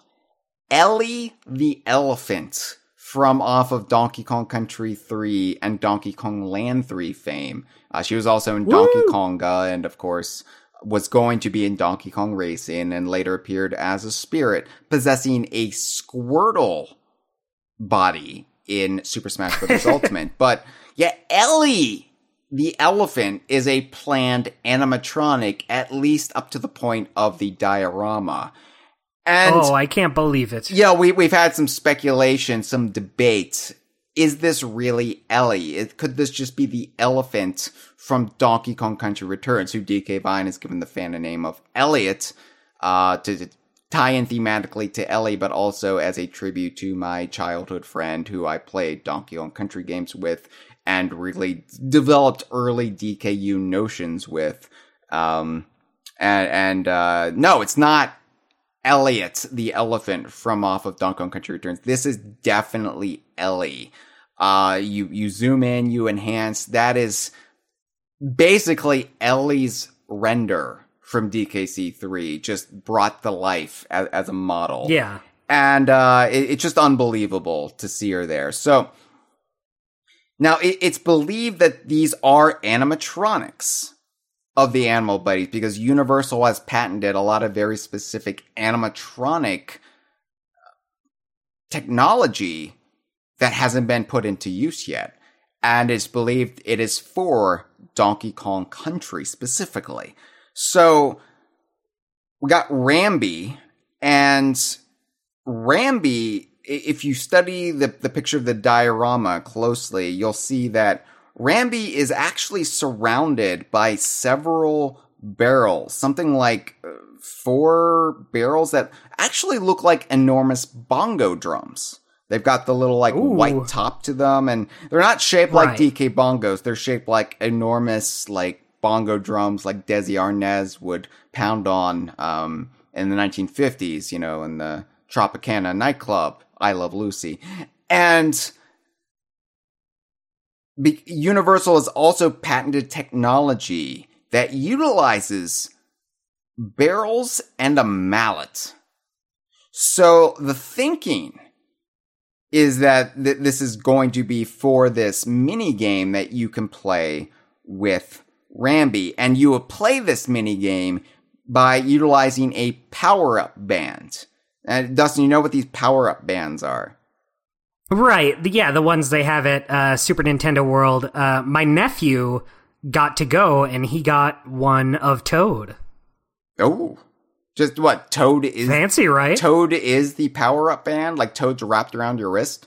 Ellie the elephant from off of Donkey Kong Country 3 and Donkey Kong Land 3 fame. Uh, she was also in Woo! Donkey Konga and of course was going to be in Donkey Kong Racing and later appeared as a spirit possessing a Squirtle body in Super Smash Bros. [LAUGHS] Ultimate. But yeah, Ellie the elephant is a planned animatronic at least up to the point of the diorama. And oh, I can't believe it. Yeah, we we've had some speculation, some debate. Is this really Ellie? It, could this just be the elephant from Donkey Kong Country Returns, who DK Vine has given the fan a name of Elliot, uh, to, tie in thematically to Ellie, but also as a tribute to my childhood friend who I played Donkey Kong Country games with and really developed early DKU notions with. Um, and, and uh, no, it's not Elliot the elephant from off of Donkey Kong Country Returns. This is definitely Ellie. Uh, you you zoom in, you enhance. That is basically Ellie's render from DKC3 just brought to life as, as a model. Yeah. And uh, it, it's just unbelievable to see her there. So now it, it's believed that these are animatronics of the animal buddies because Universal has patented a lot of very specific animatronic technology that hasn't been put into use yet. And it's believed it is for Donkey Kong Country specifically. So we got Rambi, and Rambi, if you study the, the picture of the diorama closely, you'll see that Rambi is actually surrounded by several barrels, something like uh, four barrels that actually look like enormous bongo drums. They've got the little like Ooh. white top to them, and they're not shaped right. like DK bongos. They're shaped like enormous like bongo drums like Desi Arnaz would pound on um, in the 1950s, you know, in the Tropicana nightclub, I Love Lucy. And be- Universal has also patented technology that utilizes barrels and a mallet. So the thinking is that th- this is going to be for this mini game that you can play with Rambi, and you will play this mini game by utilizing a power up band. And Dustin, you know what these power up bands are? Right. Yeah, the ones they have at uh, Super Nintendo World. Uh, my nephew got to go, and he got one of Toad. Oh, just what Toad is fancy, right? Toad is the power up band, like Toad's wrapped around your wrist.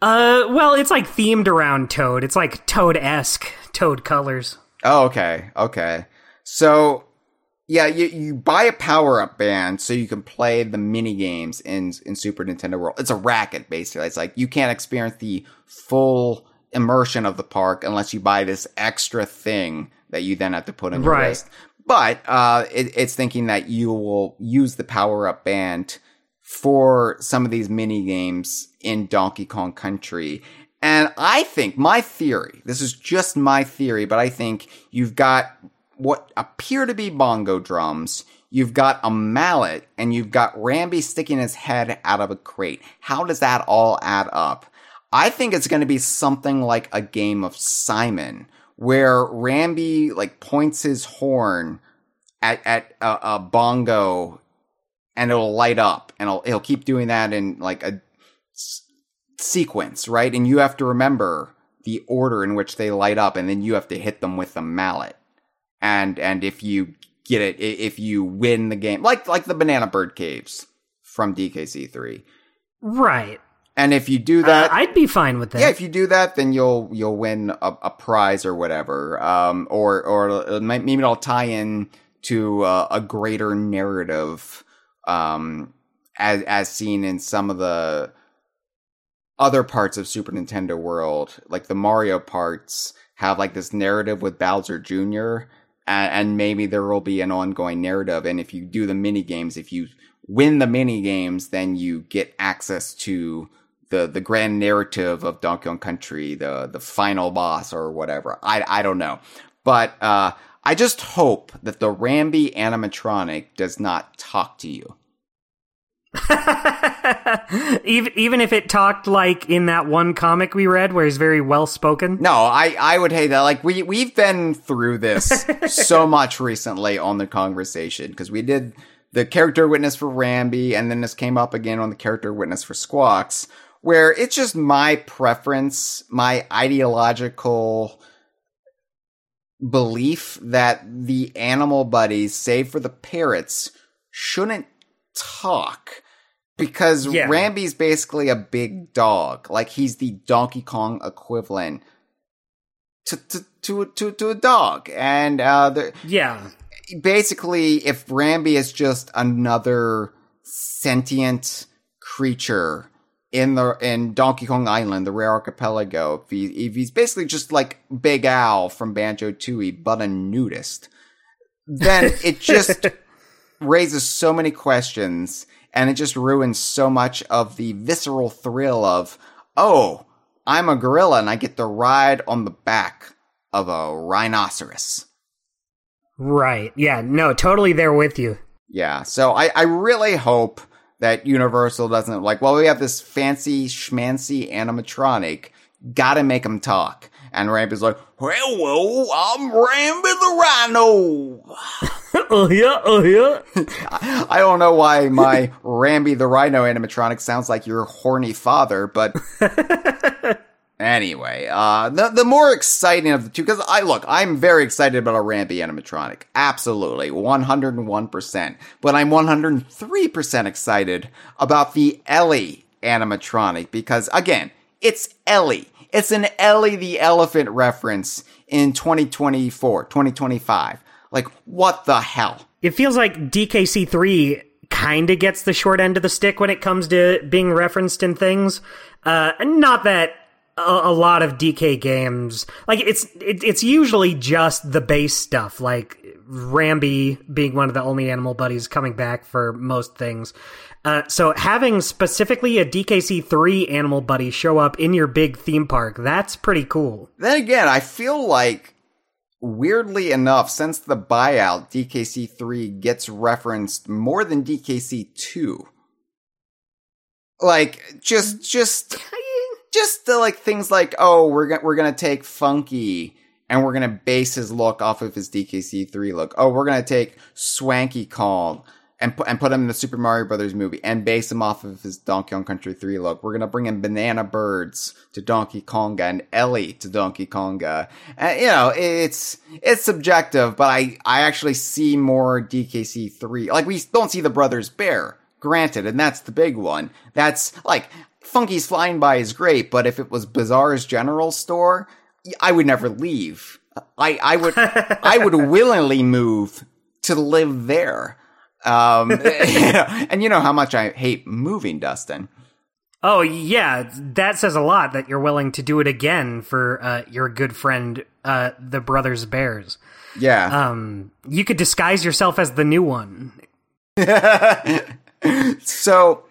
Uh, well, it's like themed around Toad. It's like Toad esque Toad colors. Oh, okay, okay. So, yeah, you you buy a power up band so you can play the mini games in in Super Nintendo World. It's a racket basically. It's like you can't experience the full immersion of the park unless you buy this extra thing that you then have to put in your right. wrist. But uh, it, it's thinking that you will use the power up band for some of these mini games in Donkey Kong Country. And I think my theory, this is just my theory, but I think you've got what appear to be bongo drums. You've got a mallet and you've got Rambi sticking his head out of a crate. How does that all add up? I think it's going to be something like a game of Simon where Rambi like points his horn at at a, a bongo and it'll light up and it'll, it'll keep doing that in like a s- sequence, right? And you have to remember the order in which they light up and then you have to hit them with the mallet. And and if you get it if you win the game like like the banana bird caves from DKC3. Right. And if you do Uh, that I'd be fine with that. yeah, if you do that, then you'll you'll win a, a prize or whatever, um, or or maybe it'll tie in to uh, a greater narrative, um, as as seen in some of the other parts of Super Nintendo World, like the Mario parts have like this narrative with Bowser Jr. And, and maybe there will be an ongoing narrative. And if you do the mini games, if you win the mini games, then you get access to the the grand narrative of Donkey Kong Country, the the final boss or whatever. I I don't know, but uh, I just hope that the Rambi animatronic does not talk to you. [LAUGHS] even even if it talked like in that one comic we read where he's very well spoken. No, I, I would hate that. Like we we've been through this [LAUGHS] so much recently on the Kongversation because we did the character witness for Rambi, and then this came up again on the character witness for Squawks, where it's just my preference, my ideological belief that the animal buddies, save for the parrots, shouldn't talk because Yeah. Rambi's basically a big dog. Like he's the Donkey Kong equivalent to to to to, to a dog, and uh, the, Yeah. basically, if Rambi is just another sentient creature in the in Donkey Kong Island, the rare archipelago, if, he, if he's basically just like Big Al from Banjo Tooie, but a nudist, then it just [LAUGHS] raises so many questions, and it just ruins so much of the visceral thrill of, oh, I'm a gorilla and I get to ride on the back of a rhinoceros. Right. Yeah. No, totally there with you. Yeah, so I, I really hope that Universal doesn't like, well, we have this fancy schmancy animatronic, gotta make him talk. And Rambi's like, hello, I'm Rambi the Rhino. oh yeah. Oh yeah. I don't know why my Rambi the Rhino animatronic sounds like your horny father, but [LAUGHS] anyway, uh, the the more exciting of the two, because I look, I'm very excited about a Rambi animatronic, absolutely, 101 percent. But I'm 103 percent excited about the Ellie animatronic because again, it's Ellie. It's an Ellie the elephant reference in 2024, 2025. Like, what the hell? It feels like DKC3 kind of gets the short end of the stick when it comes to being referenced in things. Uh, not that a, lot of DK games, like it's it, it's usually just the base stuff, like Rambi being one of the only animal buddies coming back for most things. Uh, so having specifically a DKC3 animal buddy show up in your big theme park, that's pretty cool. Then again, I feel like weirdly enough, since the buyout, DKC3 gets referenced more than DKC2. Like just just [LAUGHS] just the like things like oh we're gonna we're gonna take Funky and we're gonna base his look off of his DKC3 look. Oh, we're gonna take Swanky Kong and put and put him in the Super Mario Brothers movie and base him off of his Donkey Kong Country 3 look. We're gonna bring in Banana Birds to Donkey Konga and Ellie to Donkey Konga. And you know, it's it's subjective, but I I actually see more DKC 3. Like we don't see the Brothers Bear, granted, and that's the big one. That's like Funky's Fly 'n' Buy is great, but if it was Bazaar's General Store, I would never leave. I I would I would [LAUGHS] willingly move to live there. Um, [LAUGHS] and you know how much I hate moving, Dustin. Oh yeah, that says a lot that you're willing to do it again for uh, your good friend, uh, the Brothers Bears. Yeah. Um, you could disguise yourself as the new one. [LAUGHS] so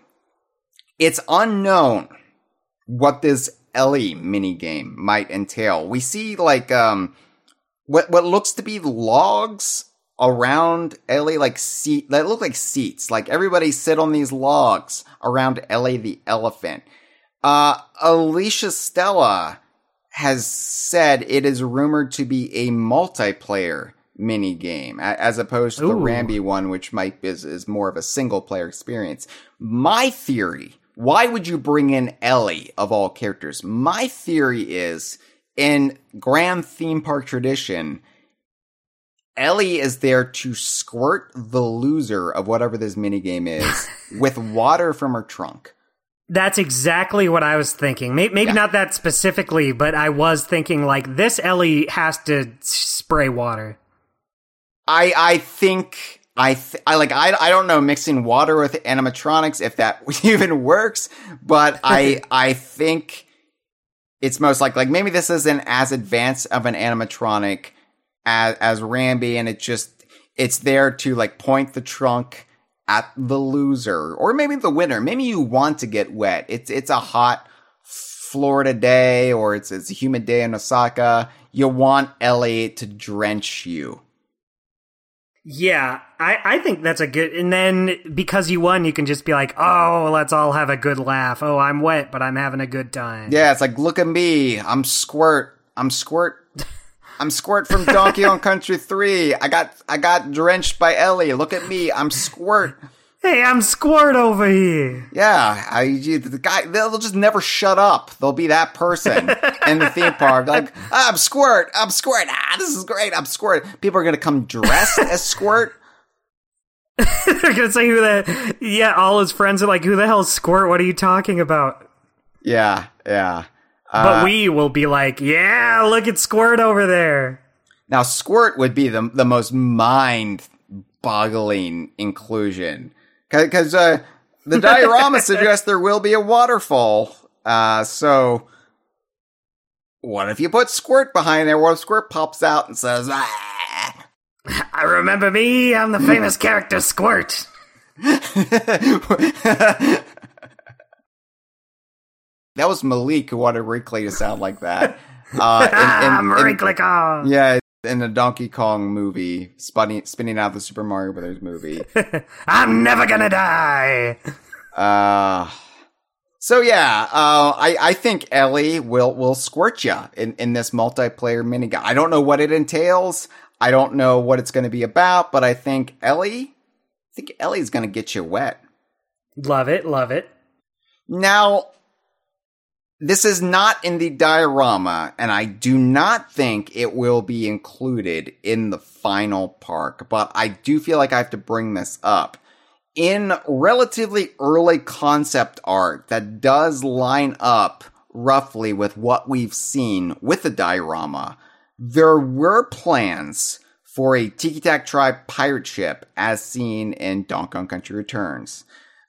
it's unknown what this Ellie minigame might entail. We see like um what what looks to be logs around Ellie like seat that look like seats. Like everybody sit on these logs around Ellie the elephant. Uh Alicia Stella has said it is rumored to be a multiplayer mini game as opposed to Ooh. the Rambi one, which might is, is more of a single player experience. My theory, why would you bring in Ellie of all characters? My theory is in grand theme park tradition, Ellie is there to squirt the loser of whatever this mini game is [LAUGHS] with water from her trunk. That's exactly what I was thinking. Maybe, yeah. not that specifically, but I was thinking like this Ellie has to spray water. I I think I th- I like I I don't know mixing water with animatronics if that [LAUGHS] even works, but [LAUGHS] I I think it's most like like maybe this isn't as advanced of an animatronic as as Rambi, and it just it's there to like point the trunk at the loser or maybe the winner. Maybe you want to get wet. It's it's a hot Florida day or it's it's a humid day in Osaka. You want Ellie to drench you yeah, I, I think that's a good. And then because you won, you can just be like, oh, let's all have a good laugh. Oh, I'm wet, but I'm having a good time. Yeah, it's like, look at me. I'm Squirt. I'm Squirt. [LAUGHS] I'm Squirt from Donkey Kong Country 3. I got I got drenched by Ellie. Look at me. I'm Squirt. Hey, I'm Squirt over here. Yeah, I, you, the guy, they'll just never shut up. They'll be that person in the theme park. Like, I'm Squirt, I'm Squirt. Ah, this is great. I'm Squirt. People are gonna come dressed as Squirt. [LAUGHS] [LAUGHS] They're gonna say who the yeah. All his friends are like, "Who the hell is Squirt? What are you talking about?" Yeah, yeah. Uh, but we will be like, "Yeah, look at Squirt over there." Now, Squirt would be the the most mind boggling inclusion because uh, the [LAUGHS] diorama suggests there will be a waterfall. Uh, so what if you put Squirt behind there? What if Squirt pops out and says, ah. "I remember me. I'm the famous character Squirt." [LAUGHS] that was Malik who wanted Wrinkly to sound like that. Uh, [LAUGHS] and, and. Yeah, in a Donkey Kong movie, spinning spinning out the Super Mario Brothers movie. [LAUGHS] I'm never gonna die. Uh so yeah, uh, I I think Ellie will will squirt you in in this multiplayer mini game. I don't know what it entails. I don't know what it's going to be about, but I think Ellie, I think Ellie's going to get you wet. Love it, love it. Now, this is not in the diorama, and I do not think it will be included in the final park, but I do feel like I have to bring this up. In relatively early concept art that does line up roughly with what we've seen with the diorama, there were plans for a Tiki Tak Tribe pirate ship as seen in Donkey Kong Country Returns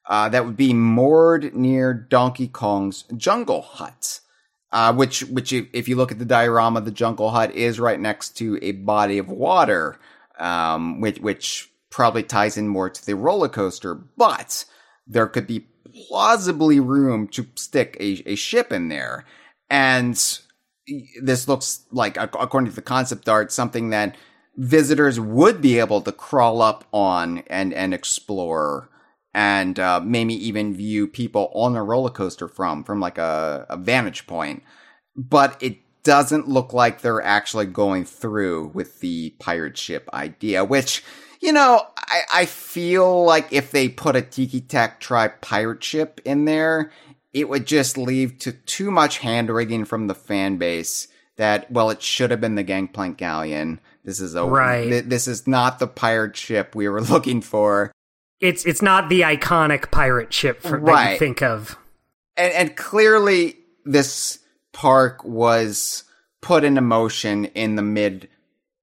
uh, that would be moored near Donkey Kong's jungle hut. Uh, which, which, if you look at the diorama, the jungle hut is right next to a body of water, um, which, which probably ties in more to the roller coaster, but there could be plausibly room to stick a, a ship in there. And this looks like, according to the concept art, something that visitors would be able to crawl up on and, and explore and uh, maybe even view people on a roller coaster from from like a, a vantage point. But it doesn't look like they're actually going through with the pirate ship idea, which you know, I, I feel like if they put a Tiki Tak Tribe pirate ship in there, it would just leave to too much hand wringing from the fan base that, well, it should have been the Gangplank Galleon. This is a, right. Th- this is not the pirate ship we were [LAUGHS] looking for it's it's not the iconic pirate ship for, right. that you think of. And, and clearly, this park was put into motion in the mid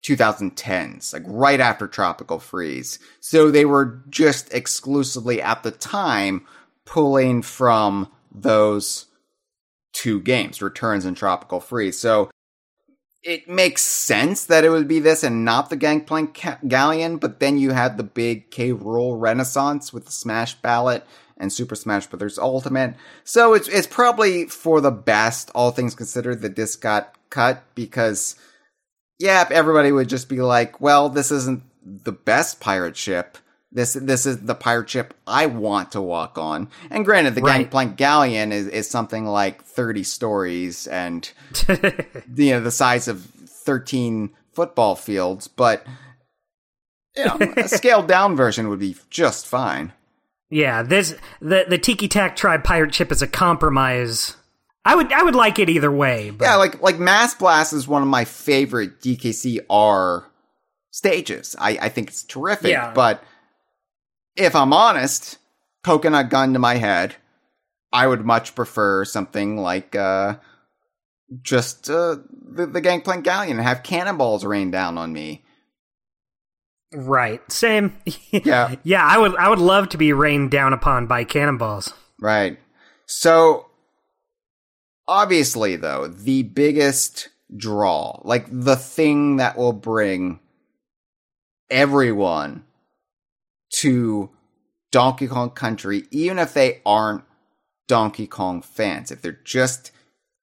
2010s, like right after Tropical Freeze. So they were just exclusively at the time pulling from those two games, Returns and Tropical Freeze. So it makes sense that it would be this and not the Gangplank Galleon, but then you had the big K. Rool Renaissance with the Smash Ballot and Super Smash Bros. Ultimate. So it's it's probably for the best, all things considered, that this got cut because yeah, everybody would just be like, well, this isn't the best pirate ship This this is the pirate ship I want to walk on. And granted, the Right. Gangplank Galleon is, is something like thirty stories and [LAUGHS] you know the size of thirteen football fields, but you know a [LAUGHS] scaled down version would be just fine. yeah, this the the Tiki Tak Tribe pirate ship is a compromise. I would I would like it either way. But Yeah, like like Mast Blast is one of my favorite DKCR stages. I, I think it's terrific. Yeah. But if I'm honest, coconut gun to my head, I would much prefer something like uh just uh the, the Gangplank Galleon and have cannonballs rain down on me. right, same. [LAUGHS] Yeah. yeah. I would I would love to be rained down upon by cannonballs. Right. So obviously though, the biggest draw, like the thing that will bring everyone to Donkey Kong Country, even if they aren't Donkey Kong fans, if they're just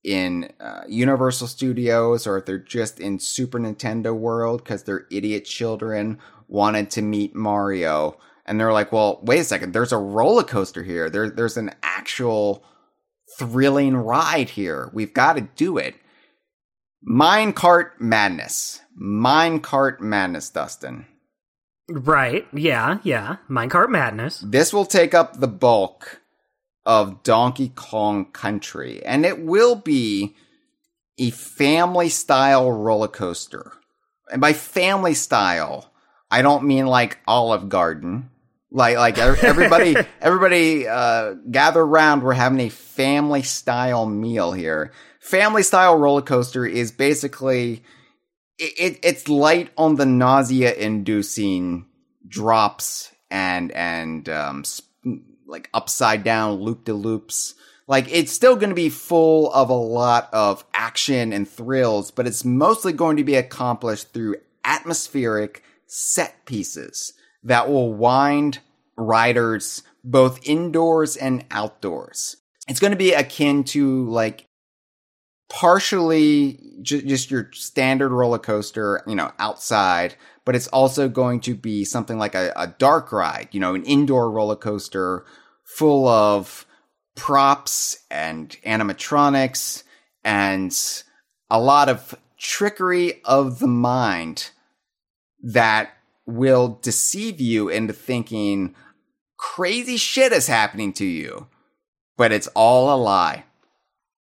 in uh, Universal Studios or if they're just in Super Nintendo World because their idiot children wanted to meet Mario. And they're like, well, wait a second, there's a roller coaster here. There, there's an actual thrilling ride here. We've got to do it. Minecart Madness. Minecart Madness, Dustin. Right. Yeah. Yeah. Minecart Madness. This will take up the bulk of Donkey Kong Country, and it will be a family style roller coaster. And by family style, I don't mean like Olive Garden. Like like [LAUGHS] everybody everybody uh gather around we're having a family style meal here. Family style roller coaster is basically it, it it's light on the nausea inducing drops and and um like upside down loop de loops. Like it's still going to be full of a lot of action and thrills, but it's mostly going to be accomplished through atmospheric set pieces that will wind riders both indoors and outdoors. It's going to be akin to like partially ju- just your standard roller coaster, you know, outside, but it's also going to be something like a, a dark ride, you know, an indoor roller coaster full of props and animatronics and a lot of trickery of the mind that will deceive you into thinking crazy shit is happening to you, but it's all a lie.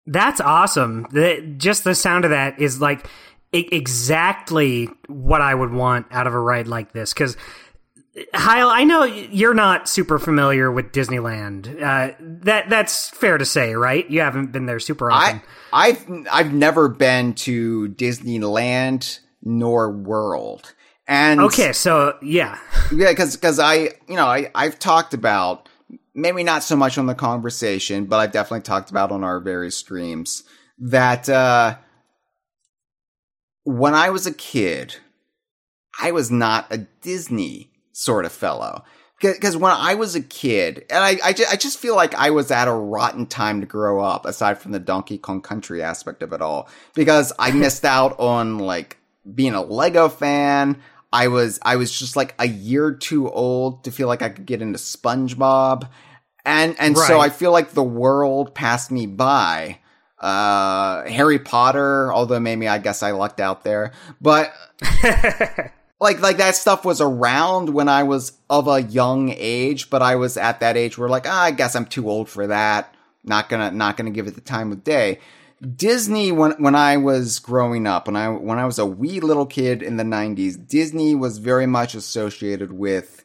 That's awesome. The, just the sound of that is like e- exactly what I would want out of a ride like this. Because, Hyle, I know you're not super familiar with Disneyland. Uh, that that's fair to say, right? You haven't been there super often. I I've I've never been to Disneyland nor World. And okay, so yeah, yeah, because I you know I I've talked about maybe not so much on the Kongversation, but I've definitely talked about on our various streams that uh, when I was a kid, I was not a Disney sort of fellow. Because when I was a kid, and I, I, just, I just feel like I was at a rotten time to grow up, aside from the Donkey Kong Country aspect of it all, because I [LAUGHS] [LAUGHS] missed out on like being a Lego fan. I was I was just like a year too old to feel like I could get into SpongeBob, and and so I feel like the world passed me by. Uh, Harry Potter, although maybe I guess I lucked out there, but [LAUGHS] like like that stuff was around when I was of a young age, but I was at that age where like ah, I guess I'm too old for that. Not gonna not gonna give it the time of day. Disney when when I was growing up, when I when I was a wee little kid in the '90s, Disney was very much associated with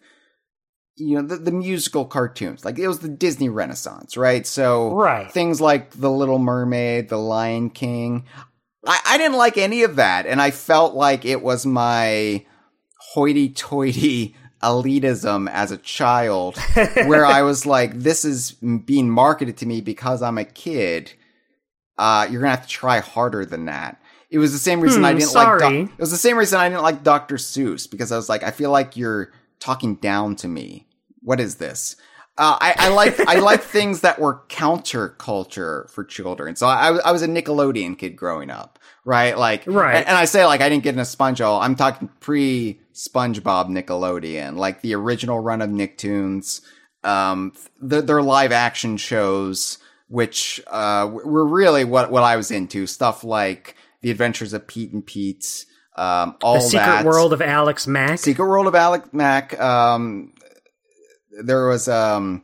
you know the, the musical cartoons. Like it was the Disney Renaissance, right? So Right. things like The Little Mermaid, The Lion King. I, I didn't like any of that, and I felt like it was my hoity-toity elitism as a child, [LAUGHS] where I was like, "This is being marketed to me because I'm a kid." uh, you're gonna have to try harder than that. It was the same reason I Hmm, didn't like. sorry. Doc- it was the same reason I didn't like Dr. Seuss because I was like, I feel like you're talking down to me. What is this? Uh, I, I like I [LAUGHS] like things that were counterculture for children. So I, I was a Nickelodeon kid growing up, right? Like, Right. And, and I say like I didn't get into SpongeBob. I'm talking pre SpongeBob Nickelodeon, like the original run of Nicktoons, um, the, their live action shows, which uh, were really what what I was into. Stuff like The Adventures of Pete and Pete, um, all the Secret that. World of Alex Mack. Secret World of Alex Mack. Um, there was um,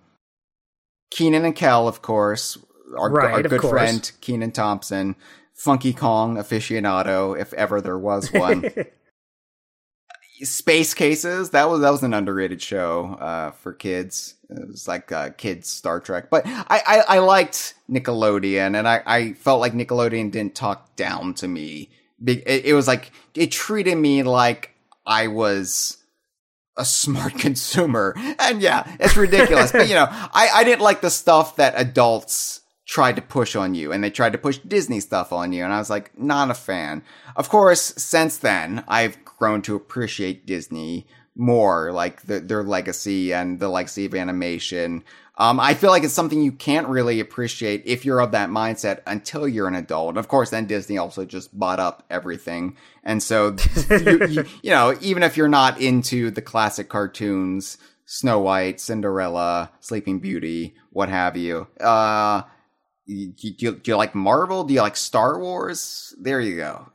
Kenan and Kel, of course, our, Right, our good course. friend Kenan Thompson, Funky Kong aficionado, if ever there was one. [LAUGHS] Space Cases that was that was an underrated show uh, for kids. It was like uh, kids Star Trek, but I, I, I liked Nickelodeon, and I, I felt like Nickelodeon didn't talk down to me. It was like it treated me like I was a smart [LAUGHS] consumer, and yeah, it's ridiculous. but you know, I, I didn't like the stuff that adults tried to push on you, and they tried to push Disney stuff on you, and I was like, not a fan. Of course, since then, I've grown to appreciate Disney more, like the, their legacy and the legacy of animation. Um, I feel like it's something you can't really appreciate if you're of that mindset until you're an adult. Of course, then Disney also just bought up everything. And so, [LAUGHS] you, you, you know, even if you're not into the classic cartoons, Snow White, Cinderella, Sleeping Beauty, what have you, uh, do you, do you like Marvel? Do you like Star Wars? There you go.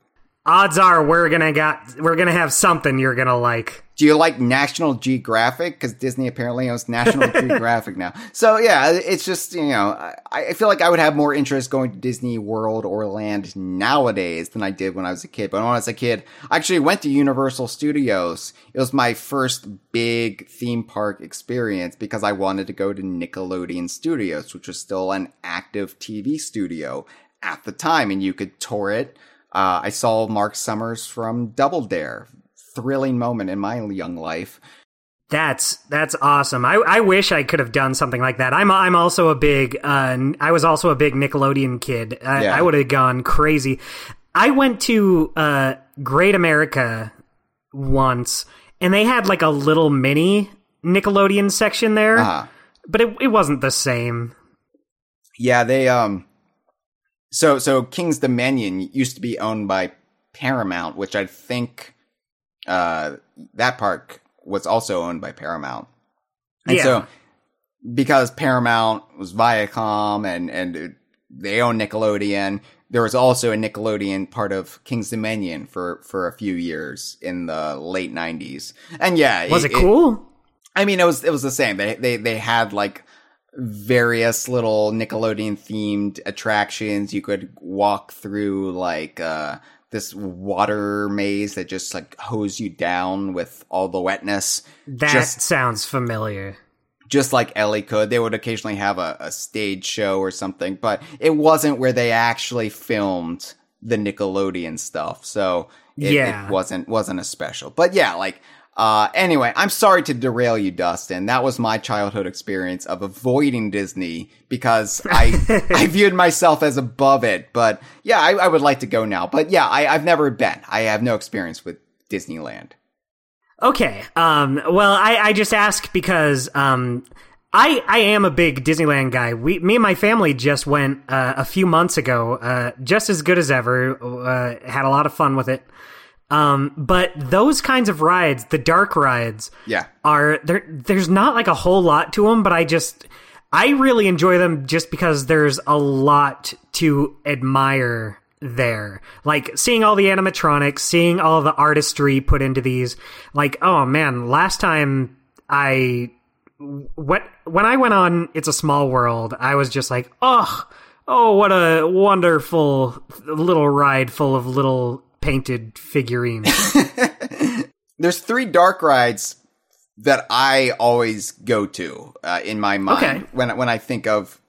Odds are we're gonna got we're gonna have something you're gonna like. Do you like National Geographic? Because Disney apparently owns National [LAUGHS] Geographic now. So yeah, it's just you know, I, I feel like I would have more interest going to Disney World or Land nowadays than I did when I was a kid. But when I was a kid, I actually went to Universal Studios. It was my first big theme park experience because I wanted to go to Nickelodeon Studios, which was still an active TV studio at the time, and you could tour it. Uh, I saw Mark Summers from Double Dare. Thrilling moment in my young life. That's that's awesome. I, I wish I could have done something like that. I'm I'm also a big uh, I was also a big Nickelodeon kid. I, Yeah. I would have gone crazy. I went to uh, Great America once, and they had like a little mini Nickelodeon section there, Uh-huh. but it it wasn't the same. Yeah, they um. So so King's Dominion used to be owned by Paramount, which I think uh that park was also owned by Paramount. And Yeah. so because Paramount was Viacom and and it- they own Nickelodeon, there was also a Nickelodeon part of King's Dominion for for a few years in the late 90s. And yeah, Was it, cool? I mean, it was it was the same. They they they had like various little Nickelodeon themed attractions. You could walk through like uh this water maze that just like hose you down with all the wetness, That Just- sounds familiar. just like Ellie could. They would occasionally have a, a stage show or something, but it wasn't where they actually filmed the Nickelodeon stuff. So it, Yeah. it wasn't wasn't a special. But yeah, like uh anyway, I'm sorry to derail you, Dustin. That was my childhood experience of avoiding Disney because [LAUGHS] I I viewed myself as above it. But yeah, I, I would like to go now. But yeah, I, I've never been. I have no experience with Disneyland. Okay. Um, well, I, I just ask because um, I I am a big Disneyland guy. We me and my family just went uh, a few months ago. Uh, just as good as ever. Uh, had a lot of fun with it. Um, but those kinds of rides, the dark rides, Yeah. are there. There's not like a whole lot to them, but I just I really enjoy them just because there's a lot to admire there. Like seeing all the animatronics, seeing all the artistry put into these. Like, oh man, last time I what when I went on It's a Small World, I was just like, oh, oh, what a wonderful little ride full of little painted figurines. [LAUGHS] [LAUGHS] there's three dark rides that I always go to uh, in my mind Okay. when when I think of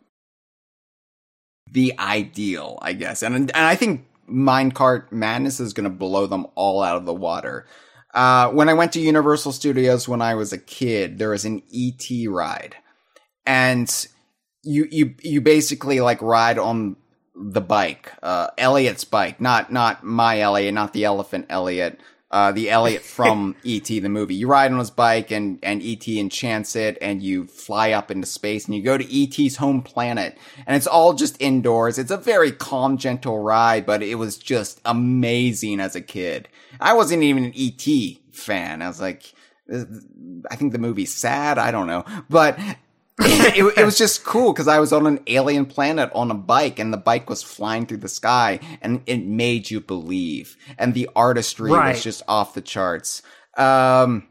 the ideal, I guess, and and I think Minecart Madness is going to blow them all out of the water. Uh, when I went to Universal Studios when I was a kid, there was an ET ride, and you you you basically like ride on the bike, uh, Elliot's bike, not not my Elliot, not the elephant Elliot, uh, the Elliot [LAUGHS] from E.T. the movie. You ride on his bike and, and E.T. enchants it and you fly up into space and you go to E.T.'s home planet and it's all just indoors. It's a very calm, gentle ride, but it was just amazing as a kid. I wasn't even an E.T. fan. I was like, I think the movie's sad. I don't know, but [LAUGHS] it, it, was just [LAUGHS] cool because I was on an alien planet on a bike and the bike was flying through the sky and it made you believe. And the artistry right. was just off the charts. Um,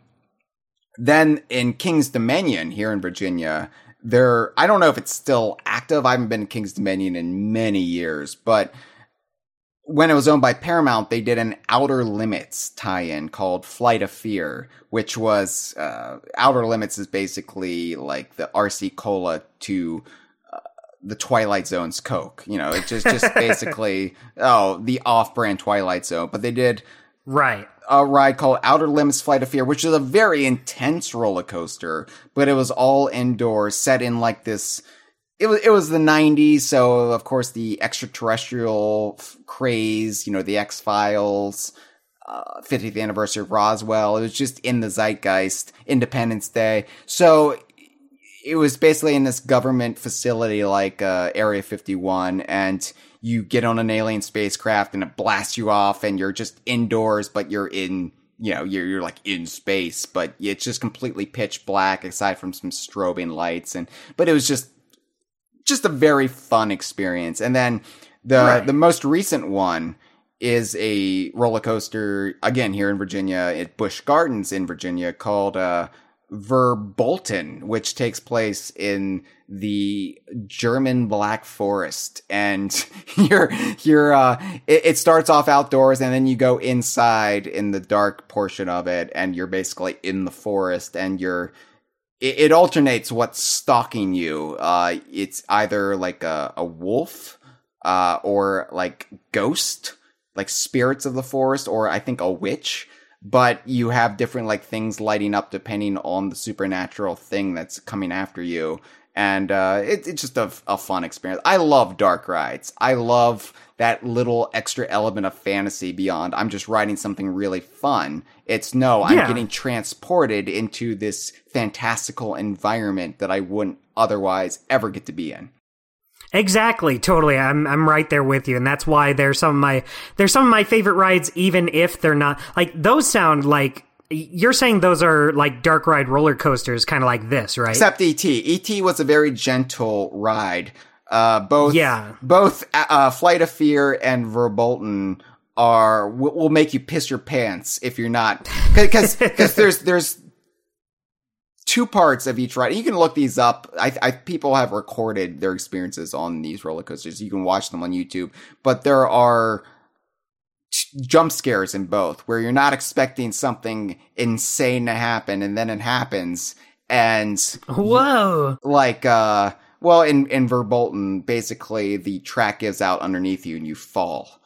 then in King's Dominion here in Virginia, there, I don't know if it's still active. I haven't been to King's Dominion in many years, but when it was owned by Paramount, they did an Outer Limits tie-in called Flight of Fear, which was uh, Outer Limits is basically like the RC Cola to uh, the Twilight Zone's Coke. You know, it's just just [LAUGHS] basically oh the off-brand Twilight Zone. But they did right a ride called Outer Limits Flight of Fear, which is a very intense roller coaster, but it was all indoors, set in like this it was it was the 90s so of course the extraterrestrial craze you know the x-files uh, 50th anniversary of roswell. It was just in the zeitgeist independence day. So it was basically in this government facility like uh, area 51 and you get on an alien spacecraft and it blasts you off and you're just indoors but you're in you know you're you're like in space but it's just completely pitch black aside from some strobing lights and but it was just just a very fun experience. And then the right. the most recent one is a roller coaster again here in Virginia at Busch Gardens in Virginia called uh, Verbolten, which takes place in the German Black Forest, and [LAUGHS] you're you're uh, it, it, starts off outdoors, and then you go inside in the dark portion of it, and you're basically in the forest, and you're it, it alternates what's stalking you. Uh, it's either like a, a wolf, uh, or like ghost, like spirits of the forest, or I think a witch. But you have different like things lighting up depending on the supernatural thing that's coming after you and uh, it, it's just a, a, fun experience. I love dark rides. I love that little extra element of fantasy beyond I'm just writing something really fun. It's no, I'm yeah. getting transported into this fantastical environment that I wouldn't otherwise ever get to be in. Exactly, totally. I'm I'm right there with you, and that's why they're some of my they're some of my favorite rides, even if they're not like those sound like you're saying those are like dark ride roller coasters, kind of like this, right? Except ET. ET was a very gentle ride. Uh, both, yeah, both uh, uh Flight of Fear and Verbolten are will, will make you piss your pants if you're not [LAUGHS] because because there's there's two parts of each ride. You can look these up. I, I, people have recorded their experiences on these roller coasters. You can watch them on YouTube, but there are jump scares in both where you're not expecting something insane to happen and then it happens and [LAUGHS] whoa like uh well in in verbolten basically the track gives out underneath you and you fall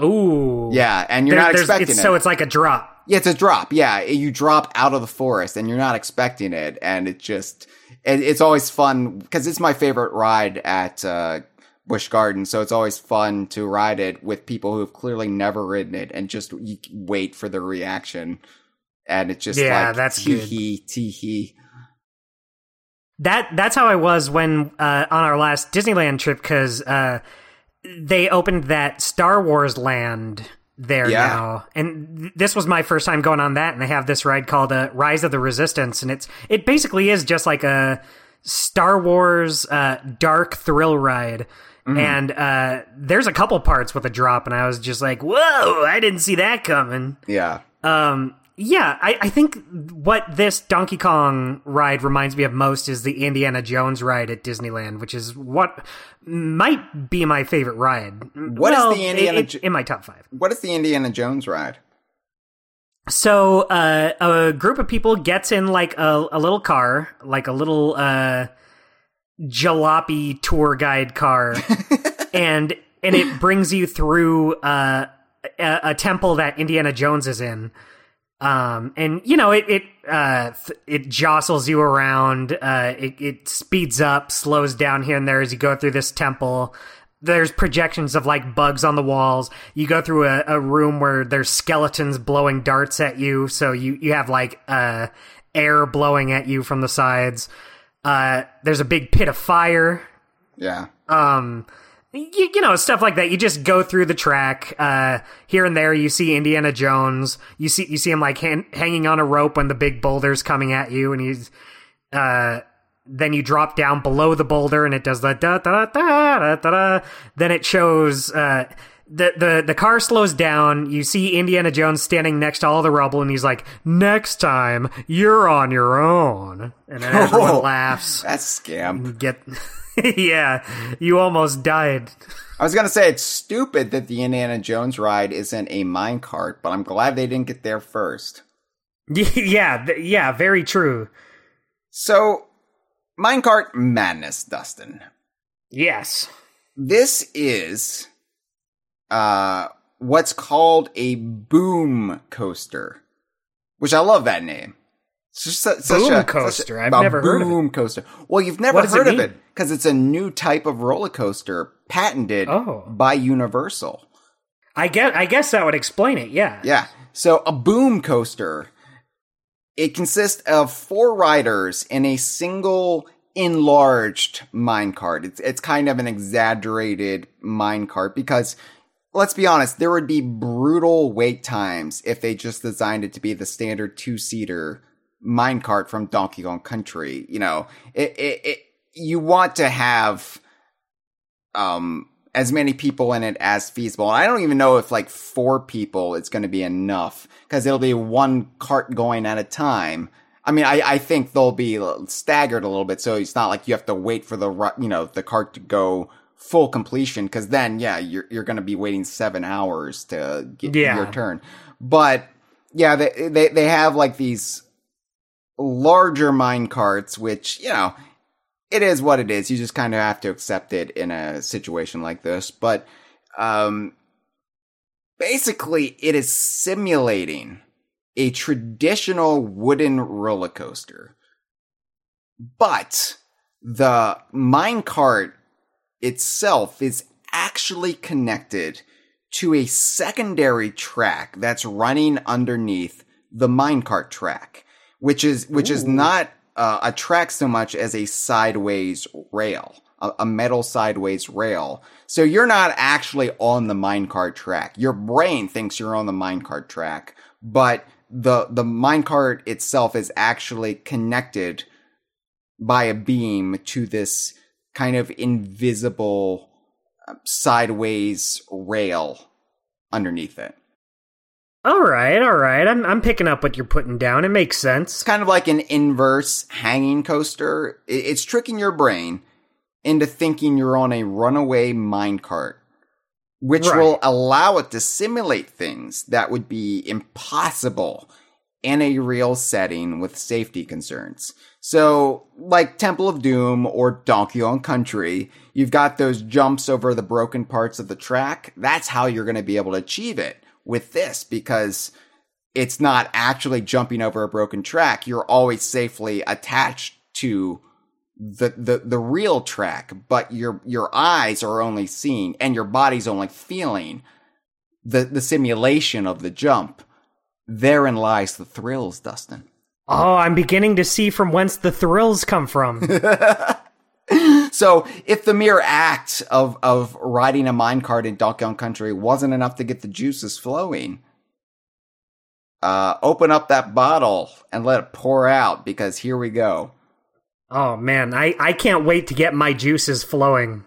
Ooh. Yeah, and you're there, not expecting it. So it's like a drop. Yeah, it's a drop. Yeah, you drop out of the forest and you're not expecting it, and it just it, it's always fun because it's my favorite ride at uh, Busch Garden, so it's always fun to ride it with people who have clearly never ridden it and just wait for the reaction. And it's just yeah, like that's tee hee tee hee. That that's how I was when uh, on our last Disneyland trip because uh, they opened that Star Wars land there yeah. now, and th- this was my first time going on that. And they have this ride called uh, Rise of the Resistance, and it's it basically is just like a Star Wars uh, dark thrill ride Mm-hmm. And uh, there's a couple parts with a drop, and I was just like, "Whoa! I didn't see that coming." Yeah. Um. Yeah, I, I think what this Donkey Kong ride reminds me of most is the Indiana Jones ride at Disneyland, which is what might be my favorite ride. What well, is the Indiana it, it, in my top five? What is the Indiana Jones ride? So uh, a group of people gets in like a, a little car, like a little uh, jalopy tour guide car, [LAUGHS] and and it brings you through uh, a, a, temple that Indiana Jones is in. Um, and you know it it uh, it jostles you around. Uh, it, it speeds up, slows down here and there as you go through this temple. there's projections of like bugs on the walls. You go through a, a room where there's skeletons blowing darts at you, so you you have like uh, air blowing at you from the sides. Uh, there's a big pit of fire. Yeah. Um, you, you know stuff like that. You just go through the track. Uh, here and there, you see Indiana Jones. You see you see him like han- hanging on a rope when the big boulder's coming at you, and he's uh then you drop down below the boulder and it does the da da da da da da. Then it shows uh, the the the car slows down. You see Indiana Jones standing next to all the rubble, and he's like, "Next time, you're on your own." And everyone [LAUGHS] Oh. laughs. That's scam. Get [LAUGHS] yeah, you almost died. I was gonna say it's stupid that the Indiana Jones ride isn't a minecart, but I'm glad they didn't get there first. [LAUGHS] yeah, th- yeah, very true. So, minecart madness, Dustin. Yes. This is uh what's called a boom coaster, which I love that name. It's just su- such Boom a- coaster. I've never heard of it. boom coaster. Well, you've never What does it heard of it because it's a new type of roller coaster patented Oh. by Universal. I guess I guess that would explain it. Yeah. Yeah. So a boom coaster, it consists of four riders in a single enlarged minecart. It's it's kind of an exaggerated minecart because let's be honest, there would be brutal wait times if they just designed it to be the standard two seater minecart from Donkey Kong Country. You know, it, it, it you want to have um as many people in it as feasible. I don't even know if like four people it's going to be enough because it'll be one cart going at a time. I mean, I, I think they'll be staggered a little bit, so it's not like you have to wait for the you know the cart to go full completion because then yeah you're you're going to be waiting seven hours to get Yeah. your turn. But yeah, they they they have like these larger mine carts, which you know it is what it is. You just kind of have to accept it in a situation like this. But um, basically, it is simulating a traditional wooden roller coaster. But the minecart itself is actually connected to a secondary track that's running underneath the minecart track, which is which is not uh, a track so much as a sideways rail, a, a metal sideways rail. So you're not actually on the minecart track. Your brain thinks you're on the minecart track, but the the minecart itself is actually connected by a beam to this kind of invisible uh, sideways rail underneath it. All right, all right. I'm I'm picking up what you're putting down. It makes sense. It's kind of like an inverse hanging coaster. It's tricking your brain into thinking you're on a runaway minecart, which Right. will allow it to simulate things that would be impossible in a real setting with safety concerns. So, like Temple of Doom or Donkey Kong Country, you've got those jumps over the broken parts of the track. That's how you're going to be able to achieve it with this because it's not actually jumping over a broken track. You're always safely attached to the, the, the real track, but your, your eyes are only seeing and your body's only feeling the, the simulation of the jump. Therein lies the thrills, Dustin. Oh, I'm beginning to see from whence the thrills come from. [LAUGHS] So if the mere act of, of riding a minecart in Donkey Kong Country wasn't enough to get the juices flowing, uh, open up that bottle and let it pour out because here we go. oh man, I I can't wait to get my juices flowing.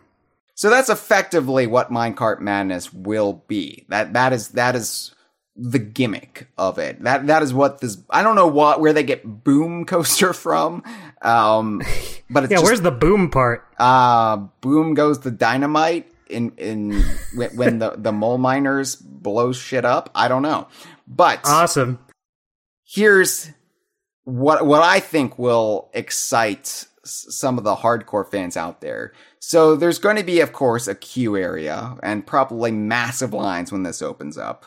So that's effectively what Minecart Madness will be. That that is that is the gimmick of it. That that is what this. I don't know what where they get Boom [LAUGHS] Coaster from, um, but it's Yeah, just, where's the boom part? uh, Boom goes the dynamite in in when, when the the mole miners blow shit up. I don't know, but Awesome. here's what what I think will excite some of the hardcore fans out there. So there's going to be, of course, a queue area and probably massive lines when this opens up.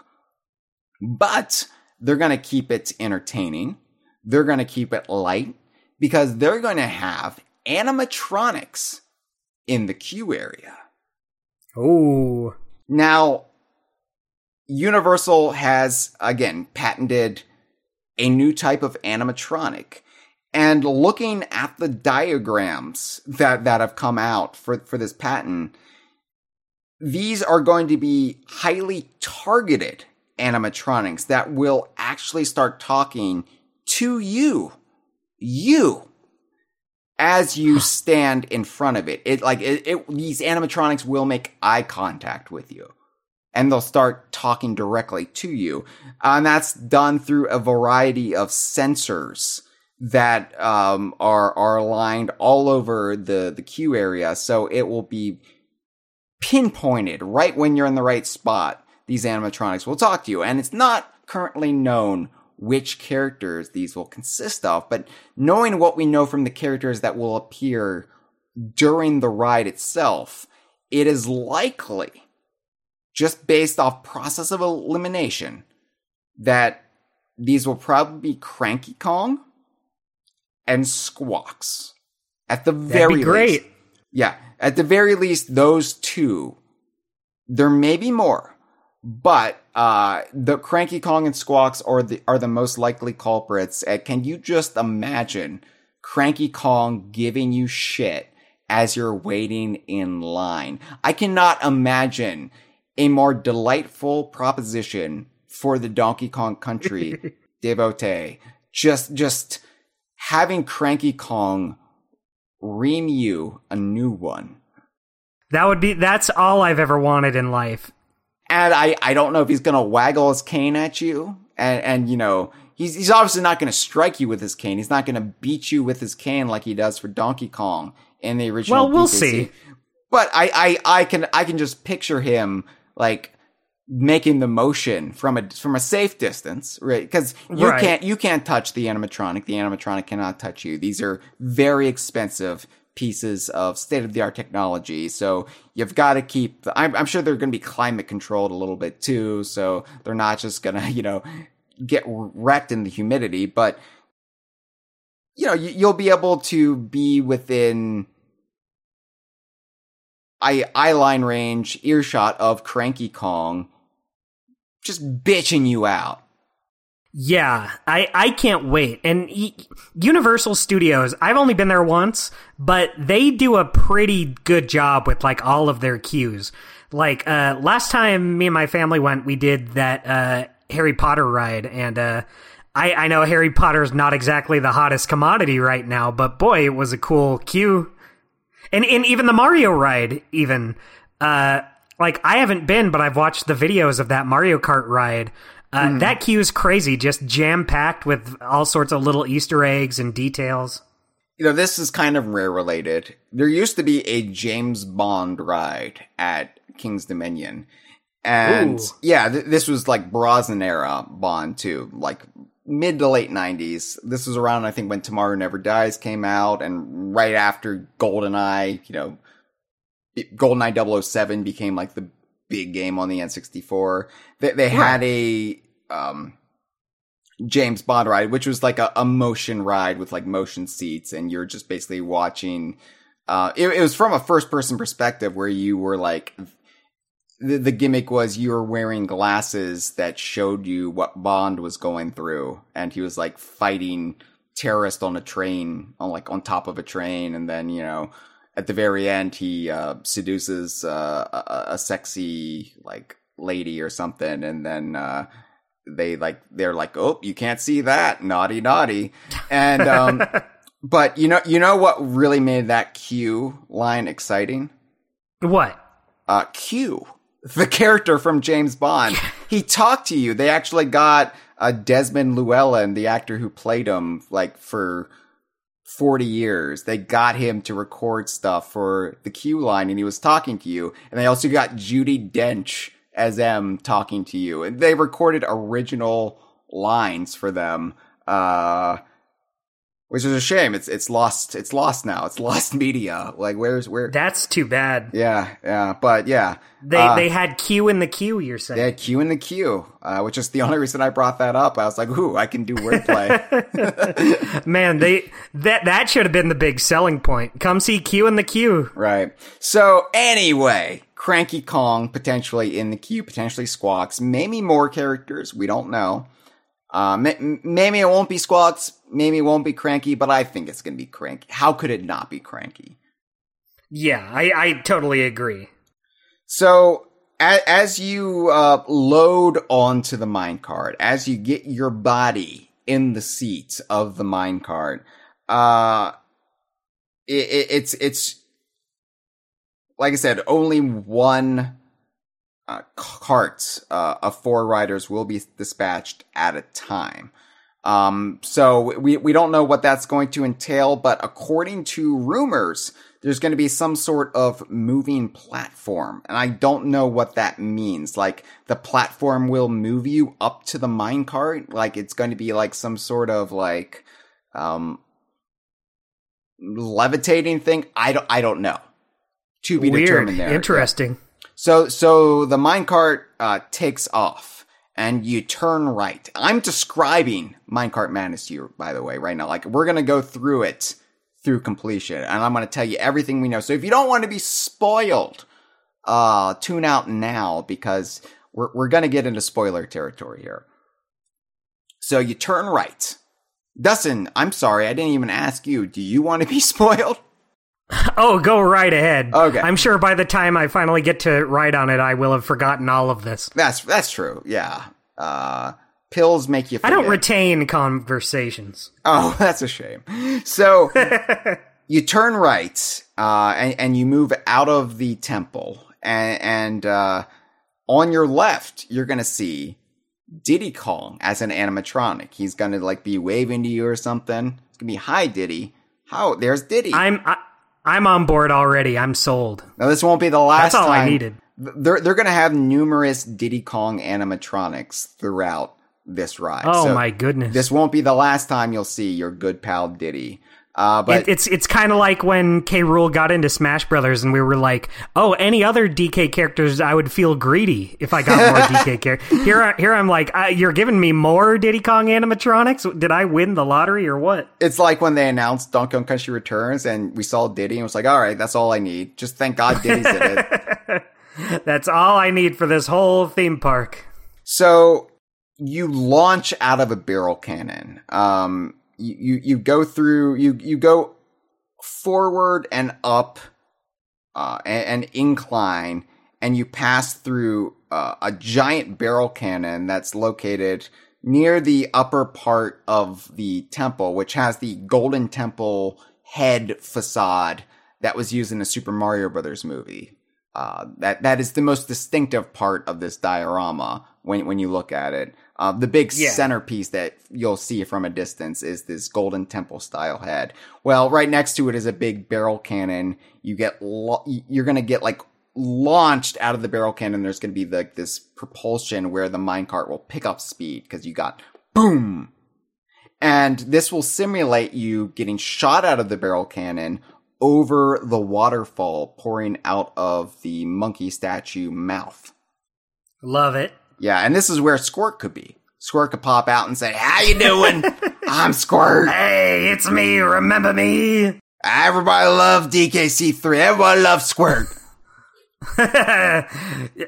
But they're going to keep it entertaining. They're going to keep it light because they're going to have animatronics in the queue area. Oh. Now, Universal has, again, patented a new type of animatronic. And looking at the diagrams that, that have come out for, for this patent, these are going to be highly targeted animatronics that will actually start talking to you. You. As you stand in front of it. It like it, it these animatronics will make eye contact with you and they'll start talking directly to you. Uh, and that's done through a variety of sensors that um, are are aligned all over the the queue area, so it will be pinpointed right when you're in the right spot. These animatronics will talk to you, and it's not currently known which characters these will consist of, but knowing what we know from the characters that will appear during the ride itself, it is likely just based off process of elimination, that these will probably be Cranky Kong and Squawks. At the very be great. least. Yeah. At the very least, those two. There may be more, but uh, the Cranky Kong and Squawks are the are the most likely culprits. Uh, can you just imagine Cranky Kong giving you shit as you're waiting in line? I cannot imagine a more delightful proposition for the Donkey Kong Country [LAUGHS] devotee. Just, just having Cranky Kong ream you a new one. That would be, that's all I've ever wanted in life. And I, I don't know if he's gonna waggle his cane at you and, and you know, he's, he's obviously not gonna strike you with his cane. He's not gonna beat you with his cane like he does for Donkey Kong in the original. Well, we'll DKC. see. But I, I, I can, I can just picture him like making the motion from a from a safe distance, right? Because you Right. can't you can't touch the animatronic. The animatronic cannot touch you. These are very expensive pieces of state of the art technology. So you've got to keep. I'm, I'm sure they're going to be climate controlled a little bit too. So they're not just going [LAUGHS] to you know get wrecked in the humidity, but you know you, you'll be able to be within eye eye line range earshot of Cranky Kong just bitching you out. Yeah, I, I can't wait. And Universal Studios, I've only been there once, but they do a pretty good job with like all of their queues. Like uh, last time me and my family went, we did that uh, Harry Potter ride, and uh, I, I know Harry Potter's not exactly the hottest commodity right now, but boy, it was a cool queue. And and even the Mario ride, even uh, like I haven't been, but I've watched the videos of that Mario Kart ride. Uh, That queue is crazy, just jam packed with all sorts of little Easter eggs and details. You know, this is kind of rare related. There used to be a James Bond ride at King's Dominion. And Ooh. yeah, th- this was like Brosnan era Bond too, like mid to late 90s. This was around, I think, when Tomorrow Never Dies came out and right after GoldenEye, you know, GoldenEye 007 became like the big game on the N64. They, they had a, um, James Bond ride, which was like a, a motion ride with like motion seats, and you're just basically watching. Uh, it, it was from a first person perspective where you were like, the, the gimmick was you were wearing glasses that showed you what Bond was going through, and he was like fighting terrorists on a train, on like on top of a train, and then you know at the very end he uh, seduces uh, a, a sexy like lady or something, and then. Uh, they like they're like oh you can't see that naughty naughty and um [LAUGHS] but you know you know what really made that q line exciting What? uh q the character from james bond he talked to you they actually got uh desmond llewellyn the actor who played him like for 40 years they got him to record stuff for the q line and he was talking to you and they also got judi dench as M talking to you. And they recorded original lines for them. Uh which is a shame. It's it's lost it's lost now. It's [LAUGHS] lost media. Like where's where That's too bad. Yeah, yeah. But yeah. They Uh, they had Q in the queue. You're saying? they had Q in the queue, uh, which is the only reason I brought that up. I was like, ooh, I can do wordplay. [LAUGHS] Man, they that that should have been the big selling point. Come see Q in the queue. right. So anyway, Cranky Kong potentially in the queue, potentially Squawks, maybe more characters. We don't know. Uh, maybe it won't be Squawks, maybe it won't be Cranky, but I think it's going to be Cranky. How could it not be Cranky? Yeah, I, I totally agree. So as, as you uh, load onto the minecart, as you get your body in the seat of the minecart, uh, it, it, it's it's like I said, only one uh, cart uh, of four riders will be dispatched at a time. Um, so we we don't know what that's going to entail, but according to rumors, there's going to be some sort of moving platform. And I don't know what that means. Like the platform will move you up to the minecart. Like it's going to be like some sort of like, um, levitating thing. I don't, I don't know. To be Weird. determined there. Interesting. Yeah. So, so the minecart, uh, takes off and you turn right. I'm describing Minecart Madness to you, by the way, right now. Like we're to go through it through completion. And I'm to tell you everything we know. So if you don't want to be spoiled, uh, tune out now because we're, we're to get into spoiler territory here. So you turn right. Dustin, I'm sorry, I didn't even ask you. Do you want to be [LAUGHS] spoiled? [LAUGHS] Oh, go right ahead. Okay. I'm sure by the time I finally get to write on it, I will have forgotten all of this. That's that's true. Yeah. Uh, pills make you forget. I don't retain conversations. Oh, [LAUGHS] that's a shame. So [LAUGHS] you turn right, uh, and, and, you move out of the temple, and, and uh, on your left, you're gonna see Diddy Kong as an animatronic. He's gonna like be waving to you or something. It's gonna be hi Diddy. How there's Diddy. I'm I, am i am on board already. I'm sold. Now this won't be the last. That's all time. I needed. They're they're gonna have numerous Diddy Kong animatronics throughout this ride. Oh so my goodness! This won't be the last time you'll see your good pal Diddy. Uh, but it, it's it's kind of like when K. Rool got into Smash Brothers, and we were like, "Oh, any other DK characters, I would feel greedy if I got more DK [LAUGHS] characters." Here, here I'm like, uh, "You're giving me more Diddy Kong animatronics? Did I win the lottery or what?" It's like when they announced Donkey Kong Country Returns, and we saw Diddy, and was like, "All right, that's all I need. Just thank God Diddy's in it." [LAUGHS] that's all I need for this whole theme park. So you launch out of a barrel cannon. Um, you, you, you go through, you, you go forward and up, uh, an incline and you pass through uh, a giant barrel cannon that's located near the upper part of the temple, which has the golden temple head facade that was used in the Super Mario Brothers movie. Uh, that that is the most distinctive part of this diorama when when you look at it. Uh, the big yeah. centerpiece that you'll see from a distance is this golden temple style head. Well, right next to it is a big barrel cannon. You get lo- you're gonna get like launched out of the barrel cannon. There's gonna be like this propulsion where the minecart will pick up speed because you got boom. And this will simulate you getting shot out of the barrel cannon over the waterfall pouring out of the monkey statue mouth. Love it. Yeah, and this is where Squirt could be. Squirt could pop out and say, "How you doing? [LAUGHS] I'm Squirt. Hey, it's me. Remember me? Everybody loves DKC3. Everybody loves Squirt." [LAUGHS] uh,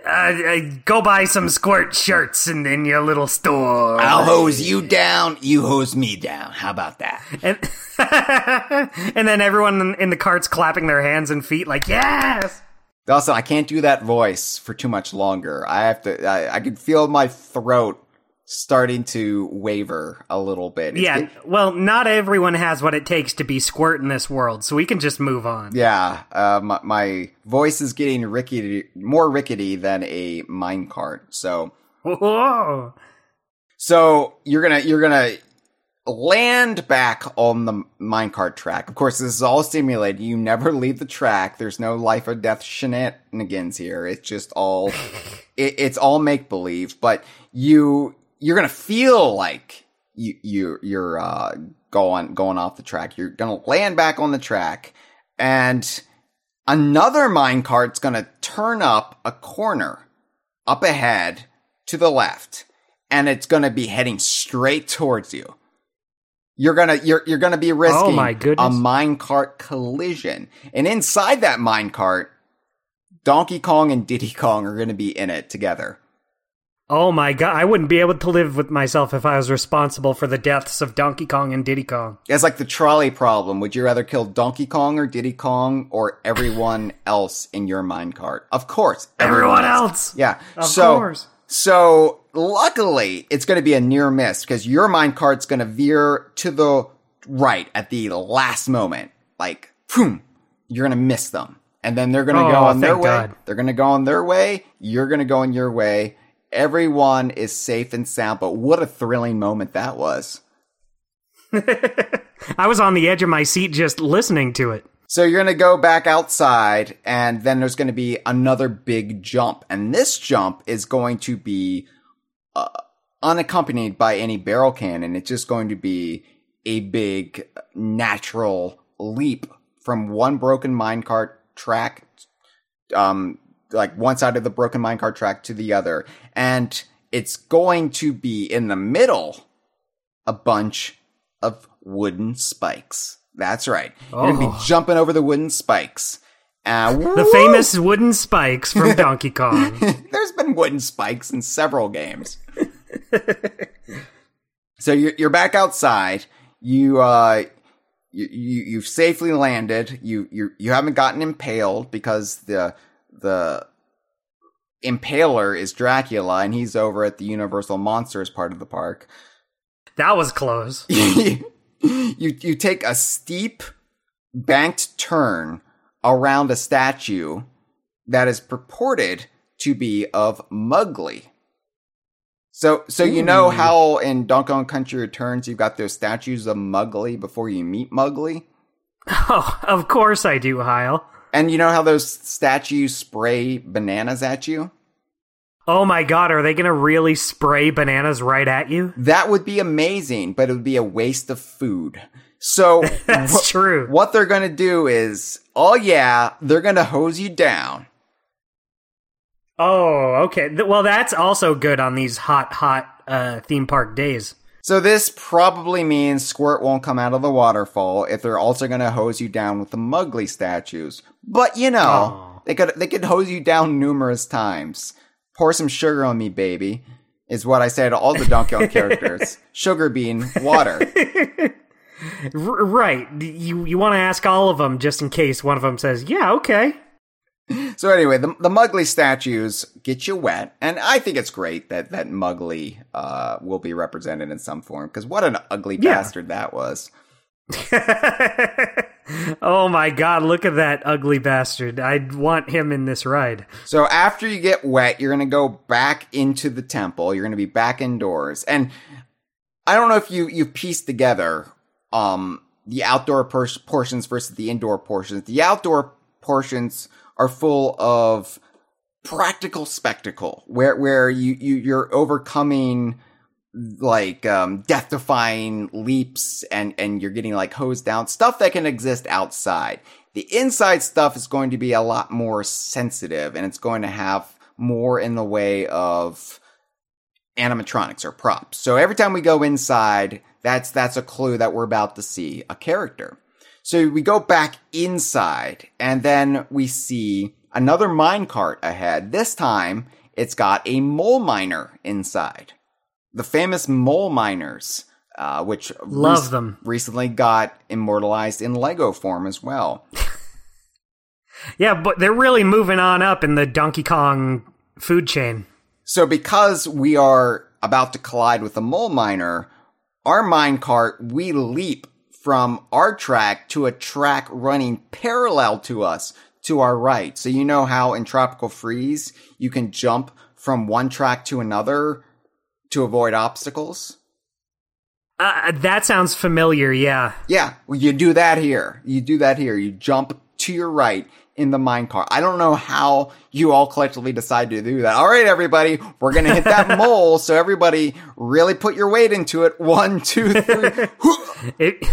uh, go buy some squirt shirts in, in your little store. I'll hose you down, you hose me down. How about that? And, [LAUGHS] and then everyone in the cart's clapping their hands and feet like, yes! Also, I can't do that voice for too much longer. I have to. I, I can feel my throat starting to waver a little bit. It's, yeah. It, well, not everyone has what it takes to be squirt in this world, so we can just move on. Yeah. Uh, my, my, voice is getting rickety, more rickety than a minecart. So. [LAUGHS] Whoa. So you're gonna you're gonna land back on the minecart track. Of course, this is all simulated. You never leave the track. There's no life or death shenanigans here. It's just all, [LAUGHS] it, it's all make believe. But you, you're gonna feel like you, you, you're, uh, going, going off the track. You're gonna land back on the track and another minecart's gonna turn up a corner up ahead to the left and it's gonna be heading straight towards you you're gonna you're you're gonna be risking oh my goodness. a minecart collision, and inside that minecart, Donkey Kong and Diddy Kong are going to be in it together. Oh my god, I wouldn't be able to live with myself if I was responsible for the deaths of Donkey Kong and Diddy Kong. It's like the trolley problem. Would you rather kill Donkey Kong or Diddy Kong or everyone [LAUGHS] else in your minecart? Of course, Everyone else. Yeah. Of so, course. So luckily, it's going to be a near miss because your minecart's going to veer to the right at the last moment. Like, boom, you're going to miss them. And then they're going to Oh, go on their way. God. They're going to go on their way. You're going to go on your way. Everyone is safe and sound. But what a thrilling moment that was. [LAUGHS] I was on the edge of my seat just listening to it. So you're going to go back outside, and then there's going to be another big jump. And this jump is going to be uh, unaccompanied by any barrel cannon. It's just going to be a big natural leap from one broken minecart track, um, like one side of the broken minecart track to the other. And it's going to be in the middle a bunch of wooden spikes. That's right. You're going to Oh. be jumping over the wooden spikes. Uh, The famous wooden spikes from [LAUGHS] Donkey Kong. There's been wooden spikes in several games. so you're you're back outside. You uh you, you you've safely landed. You you you haven't gotten impaled because the the impaler is Dracula and he's over at the Universal Monsters part of the park. That was close. [LAUGHS] you you take a steep banked turn around a statue that is purported to be of Mugly. So so you know how in Donkey Kong Country Returns you've got those statues of Mugly before you meet Mugly? Oh, of course I do, Hyle. And you know how those statues spray bananas at you? Oh my god, are they gonna really spray bananas right at you? That would be amazing, but it would be a waste of food. So [LAUGHS] That's wh- true. what they're going to do is, oh yeah, they're going to hose you down. Oh, okay. Well, that's also good on these hot, hot uh, theme park days. So this probably means Squirt won't come out of the waterfall if they're also going to hose you down with the Mugly statues. But you know, Aw. they could they could hose you down numerous times. Pour some sugar on me, baby, is what I say to all the Donkey Kong [LAUGHS] characters. Sugar bean, water. [LAUGHS] R- right. You you want to ask all of them just in case one of them says, "Yeah, okay." So anyway, the the Mugly statues get you wet, and I think it's great that that Mugly uh, will be represented in some form because what an ugly Yeah. bastard that was. [LAUGHS] oh my god, look at that ugly bastard. I'd want him in this ride. So after you get wet, you're gonna go back into the temple. You're gonna be back indoors, and I don't know if you you've pieced together um the outdoor por- portions versus the indoor portions. The outdoor portions are full of practical spectacle where where you, you you're overcoming like um death defying leaps and and you're getting like hosed down stuff that can exist outside the inside stuff is going to be a lot more sensitive and it's going to have more in the way of animatronics or props so every time we go inside that's that's a clue that we're about to see a character so we go back inside and then we see another minecart ahead. This time it's got a mole miner inside. The famous mole miners, uh, which Love them. recently got immortalized in Lego form as well. Yeah, but they're really moving on up in the Donkey Kong food chain. So because we are about to collide with a mole miner, our minecart, we leap from our track to a track running parallel to us to our right. So you know how in Tropical Freeze you can jump from one track to another to avoid obstacles? Uh, that sounds familiar, yeah. Yeah, well, you do that here. You do that here. You jump to your right in the minecart. I don't know how you all collectively decide to do that. All right, everybody, we're gonna hit that [LAUGHS] mole. So everybody, really put your weight into it. One, two, three. [LAUGHS] It,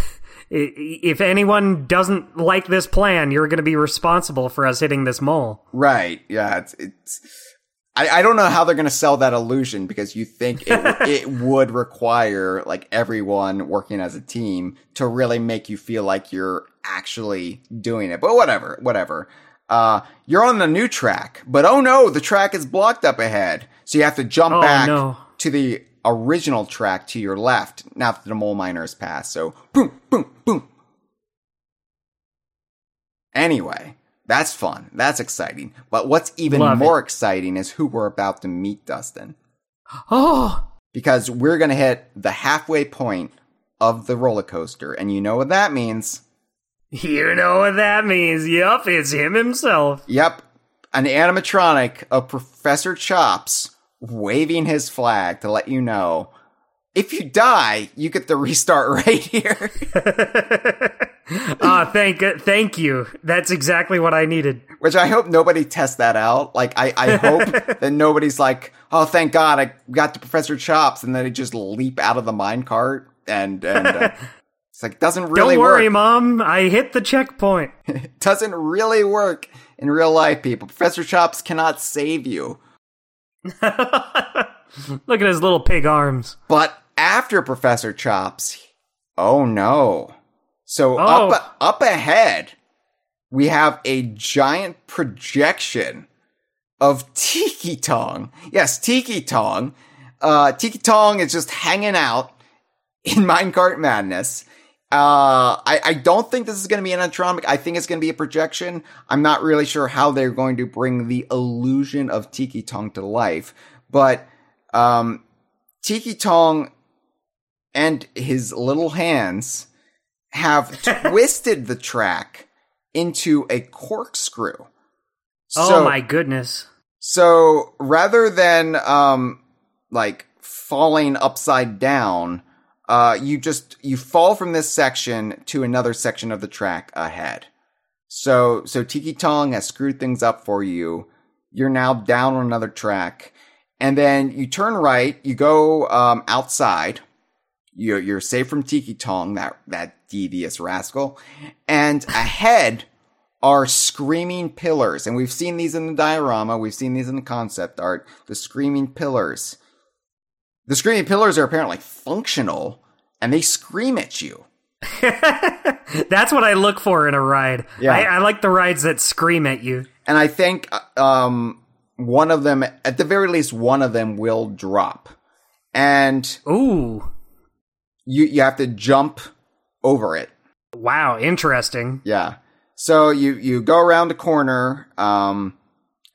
if anyone doesn't like this plan, you're going to be responsible for us hitting this mole. right? Yeah, it's it's. I, I don't know how they're gonna sell that illusion because you think it [LAUGHS] it would require like everyone working as a team to really make you feel like you're actually doing it. But whatever, whatever. uh, you're on the new track, but oh no, the track is blocked up ahead. So you have to jump Oh, back no. to the original track to your left now that the mole miner has passed. So boom, boom, boom. Anyway, that's fun. That's exciting. But what's even Love more exciting is who we're about to meet, Dustin. [GASPS] Oh, Because we're going to hit the halfway point of the roller coaster. And you know what that means. you know what that means. Yup, it's him himself. Yep, an animatronic of Professor Chops waving his flag to let you know if you die, you get the restart [LAUGHS] right here. [LAUGHS] Ah, thank thank you. That's exactly what I needed. Which I hope nobody tests that out. Like, I, I hope [LAUGHS] that nobody's like, oh, thank God I got to Professor Chops, and then they just leap out of the minecart and, and, uh, it's like, doesn't really Don't worry, work. mom. I hit the checkpoint. doesn't really work in real life, people. Professor Chops cannot save you. [LAUGHS] Look at his little pig arms. But after Professor Chops, oh no. So Oh. up up ahead, we have a giant projection of Tiki Tong. Yes, Tiki Tong. Uh, Tiki Tong is just hanging out in [LAUGHS] Minecart Madness. Uh, I, I don't think this is going to be an animatronic. I think it's going to be a projection. I'm not really sure how they're going to bring the illusion of Tiki Tong to life, but um, Tiki Tong and his little hands have [LAUGHS] twisted the track into a corkscrew. oh my goodness. So rather than um like falling upside down, uh you just you fall from this section to another section of the track ahead. So so Tiki Tong has screwed things up for you. You're now down on another track. And then you turn right, you go um outside. You're you're safe from Tiki Tong, that that devious rascal. And ahead are screaming pillars. And we've seen these in the diorama, we've seen these in the concept art. The screaming pillars. The screaming pillars are apparently functional and they scream at you. [LAUGHS] That's what I look for in a ride. Yeah. I, I like the rides that scream at you. And I think uh, um, one of them, at the very least, one of them will drop. And Ooh. you, you have to jump over it. Wow, interesting. Yeah. So you you go around the corner, um,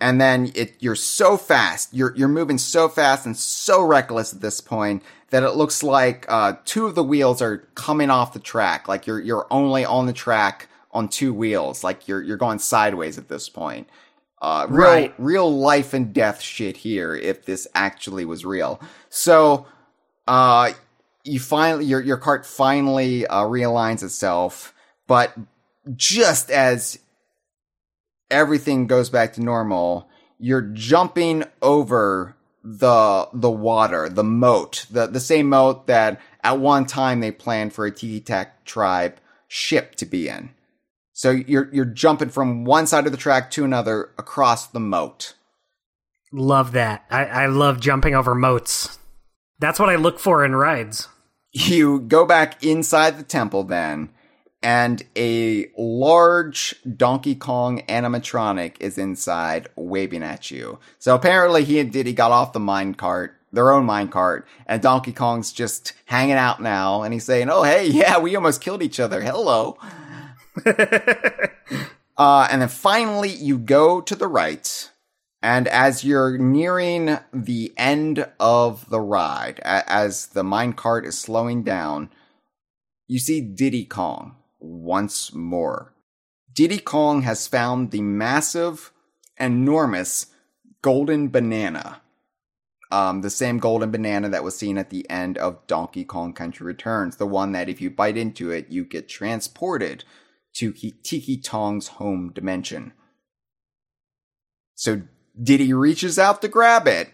and then it you're so fast, you're you're moving so fast and so reckless at this point that it looks like uh, two of the wheels are coming off the track. Like you're you're only on the track on two wheels. Like you're you're going sideways at this point. Uh, real Right. real life and death shit here. If this actually was real, so uh, you finally your your cart finally uh, realigns itself, but just as everything goes back to normal, you're jumping over the the water, the moat, the the same moat that at one time they planned for a Tiki Tak tribe ship to be in. So you're you're jumping from one side of the track to another across the moat. Love that. I, I love jumping over moats. That's what I look for in rides. you go back inside the temple then and a large donkey kong animatronic is inside waving at you. So apparently he and diddy got off the mine cart their own mine cart and donkey kong's just hanging out now and he's saying oh hey [LAUGHS] yeah we almost killed each other. Hello. [LAUGHS] Uh, and then finally you go to the right and as you're nearing the end of the ride, as the minecart is slowing down, you see Diddy Kong once more. Diddy Kong has found the massive, enormous golden banana. Um, the same golden banana that was seen at the end of Donkey Kong Country Returns. The one that if you bite into it, you get transported to Ki- Tiki Tong's home dimension. So Diddy reaches out to grab it,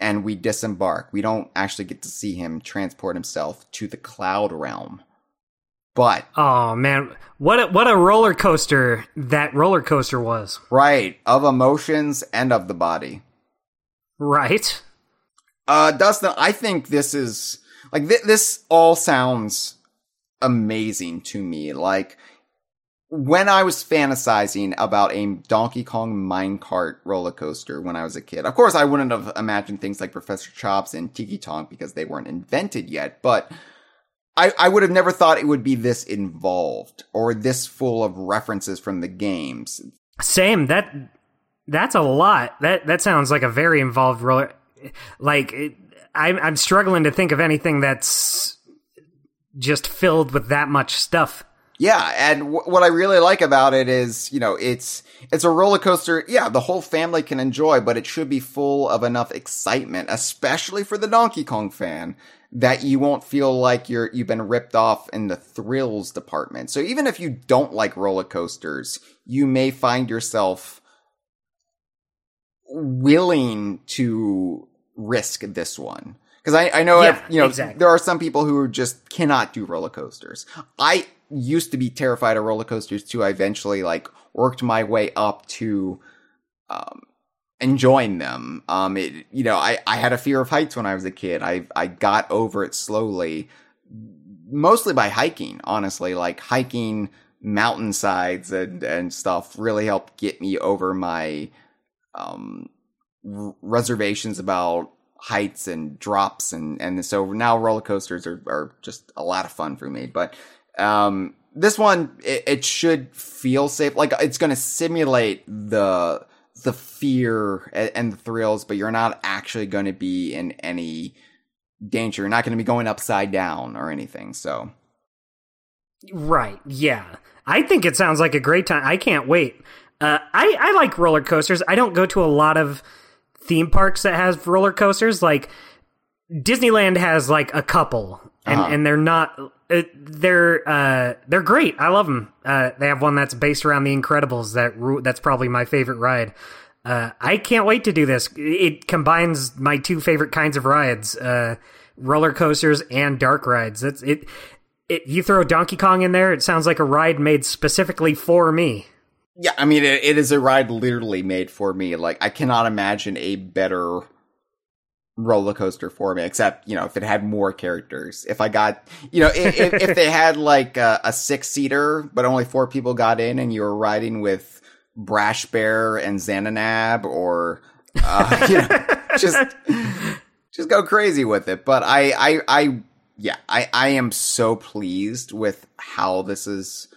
and we disembark. We don't actually get to see him transport himself to the cloud realm. But, Oh man, what a, what a roller coaster that roller coaster was. right, of emotions and of the body. Right? Uh, Dustin, I think this is, like, th- this all sounds amazing to me. Like, when I was fantasizing about a Donkey Kong minecart roller coaster when I was a kid, of course I wouldn't have imagined things like Professor Chops and Tiki Tong because they weren't invented yet, but I, I would have never thought it would be this involved or this full of references from the games. Same. That that's a lot. That that sounds like a very involved roller. Like it, I'm I'm struggling to think of anything that's just filled with that much stuff. Yeah, and w- what I really like about it is, you know, it's it's a roller coaster. Yeah, the whole family can enjoy, but it should be full of enough excitement, especially for the Donkey Kong fan, that you won't feel like you're you've been ripped off in the thrills department. So even if you don't like roller coasters, you may find yourself willing to risk this one. Because I, I know, Yeah, you know, exactly. there are some people who just cannot do roller coasters. I used to be terrified of roller coasters too. I eventually like worked my way up to, um, enjoying them. Um, it, you know, I, I had a fear of heights when I was a kid. I, I got over it slowly, mostly by hiking, honestly, like hiking mountainsides and, and stuff really helped get me over my, um, r- reservations about heights and drops and and so now roller coasters are, are just a lot of fun for me but um this one it, it should feel safe like it's going to simulate the the fear and, the thrills but you're not actually going to be in any danger you're not going to be going upside down or anything so Right. Yeah. I think it sounds like a great time. I can't wait. Uh, I I like roller coasters. I don't go to a lot of theme parks that has roller coasters. Like Disneyland has like a couple, and Uh-huh. and they're not. Uh, they're uh, they're great. I love them. Uh, they have one that's based around the Incredibles. That that's probably my favorite ride. Uh, I can't wait to do this. It combines my two favorite kinds of rides: uh, roller coasters and dark rides. That's it. It, you throw Donkey Kong in there, it sounds like a ride made specifically for me. Yeah, I mean, it, it is a ride literally made for me. Like, I cannot imagine a better roller coaster for me, except, you know, if it had more characters. If I got, you know, if, if, they had like a, a six seater, but only four people got in and you were riding with Brash Bear and Xananab or, uh, [LAUGHS] you know, just, just go crazy with it. But I, I, I, yeah, I, I am so pleased with how this is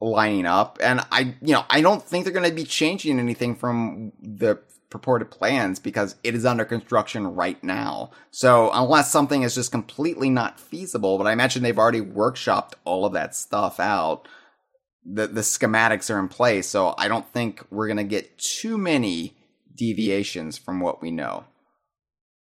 lining up. And I, you know, I don't think they're going to be changing anything from the purported plans because it is under construction right now. So unless something is just completely not feasible, but I imagine they've already workshopped all of that stuff out. The, the schematics are in place. So I don't think we're going to get too many deviations from what we know.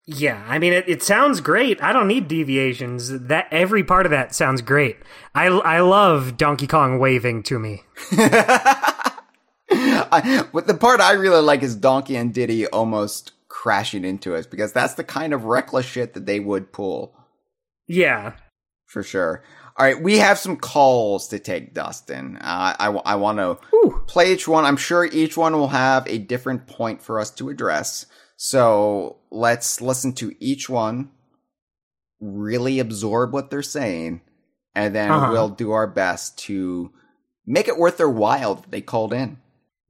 Yeah, I mean, it, it sounds great. I don't need deviations. That every part of that sounds great. I, I love Donkey Kong waving to me. [LAUGHS] I, but the part I really like is Donkey and Diddy almost crashing into us because that's the kind of reckless shit that they would pull Yeah, for sure. All right, we have some calls to take, Dustin. Uh, I, I want to play each one. I'm sure each one will have a different point for us to address. So let's listen to each one, really absorb what they're saying, and then Uh-huh. we'll do our best to make it worth their while that they called in.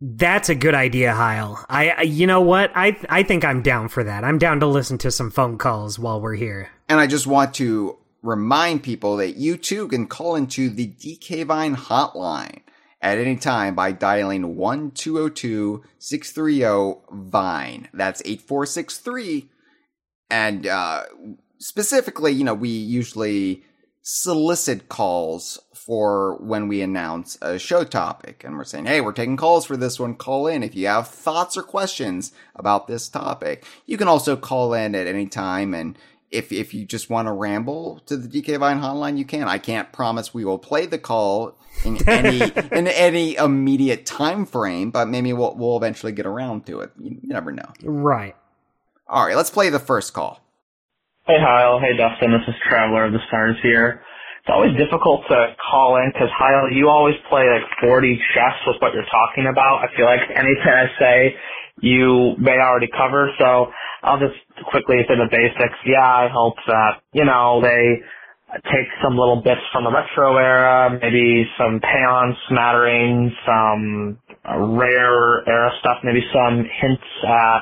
That's a good idea, Hyle. I, you know what? I, I think I'm down for that. I'm down to listen to some phone calls while we're here. And I just want to remind people that you too can call into the DK Vine hotline at any time by dialing 1-202-630-VINE. That's 8463. And, uh, specifically, you know, we usually solicit calls for when we announce a show topic. And we're saying, hey, we're taking calls for this one. Call in if you have thoughts or questions about this topic. You can also call in at any time and if if you just want to ramble to the DK Vine hotline, you can. I can't promise we will play the call in any [LAUGHS] in any immediate time frame, but maybe we'll we'll eventually get around to it. You, you never know. Right. All right, let's play the first call. Hey, Hyle. Hey, Dustin. This is Traveler of the Stars here. It's always difficult to call in because, you always play like 40 chess with what you're talking about. I feel like anything I say, you may already cover. So I'll just quickly say the basics. Yeah, I hope that, you know, they take some little bits from the retro era, maybe some Paon smattering, some rare era stuff, maybe some hints at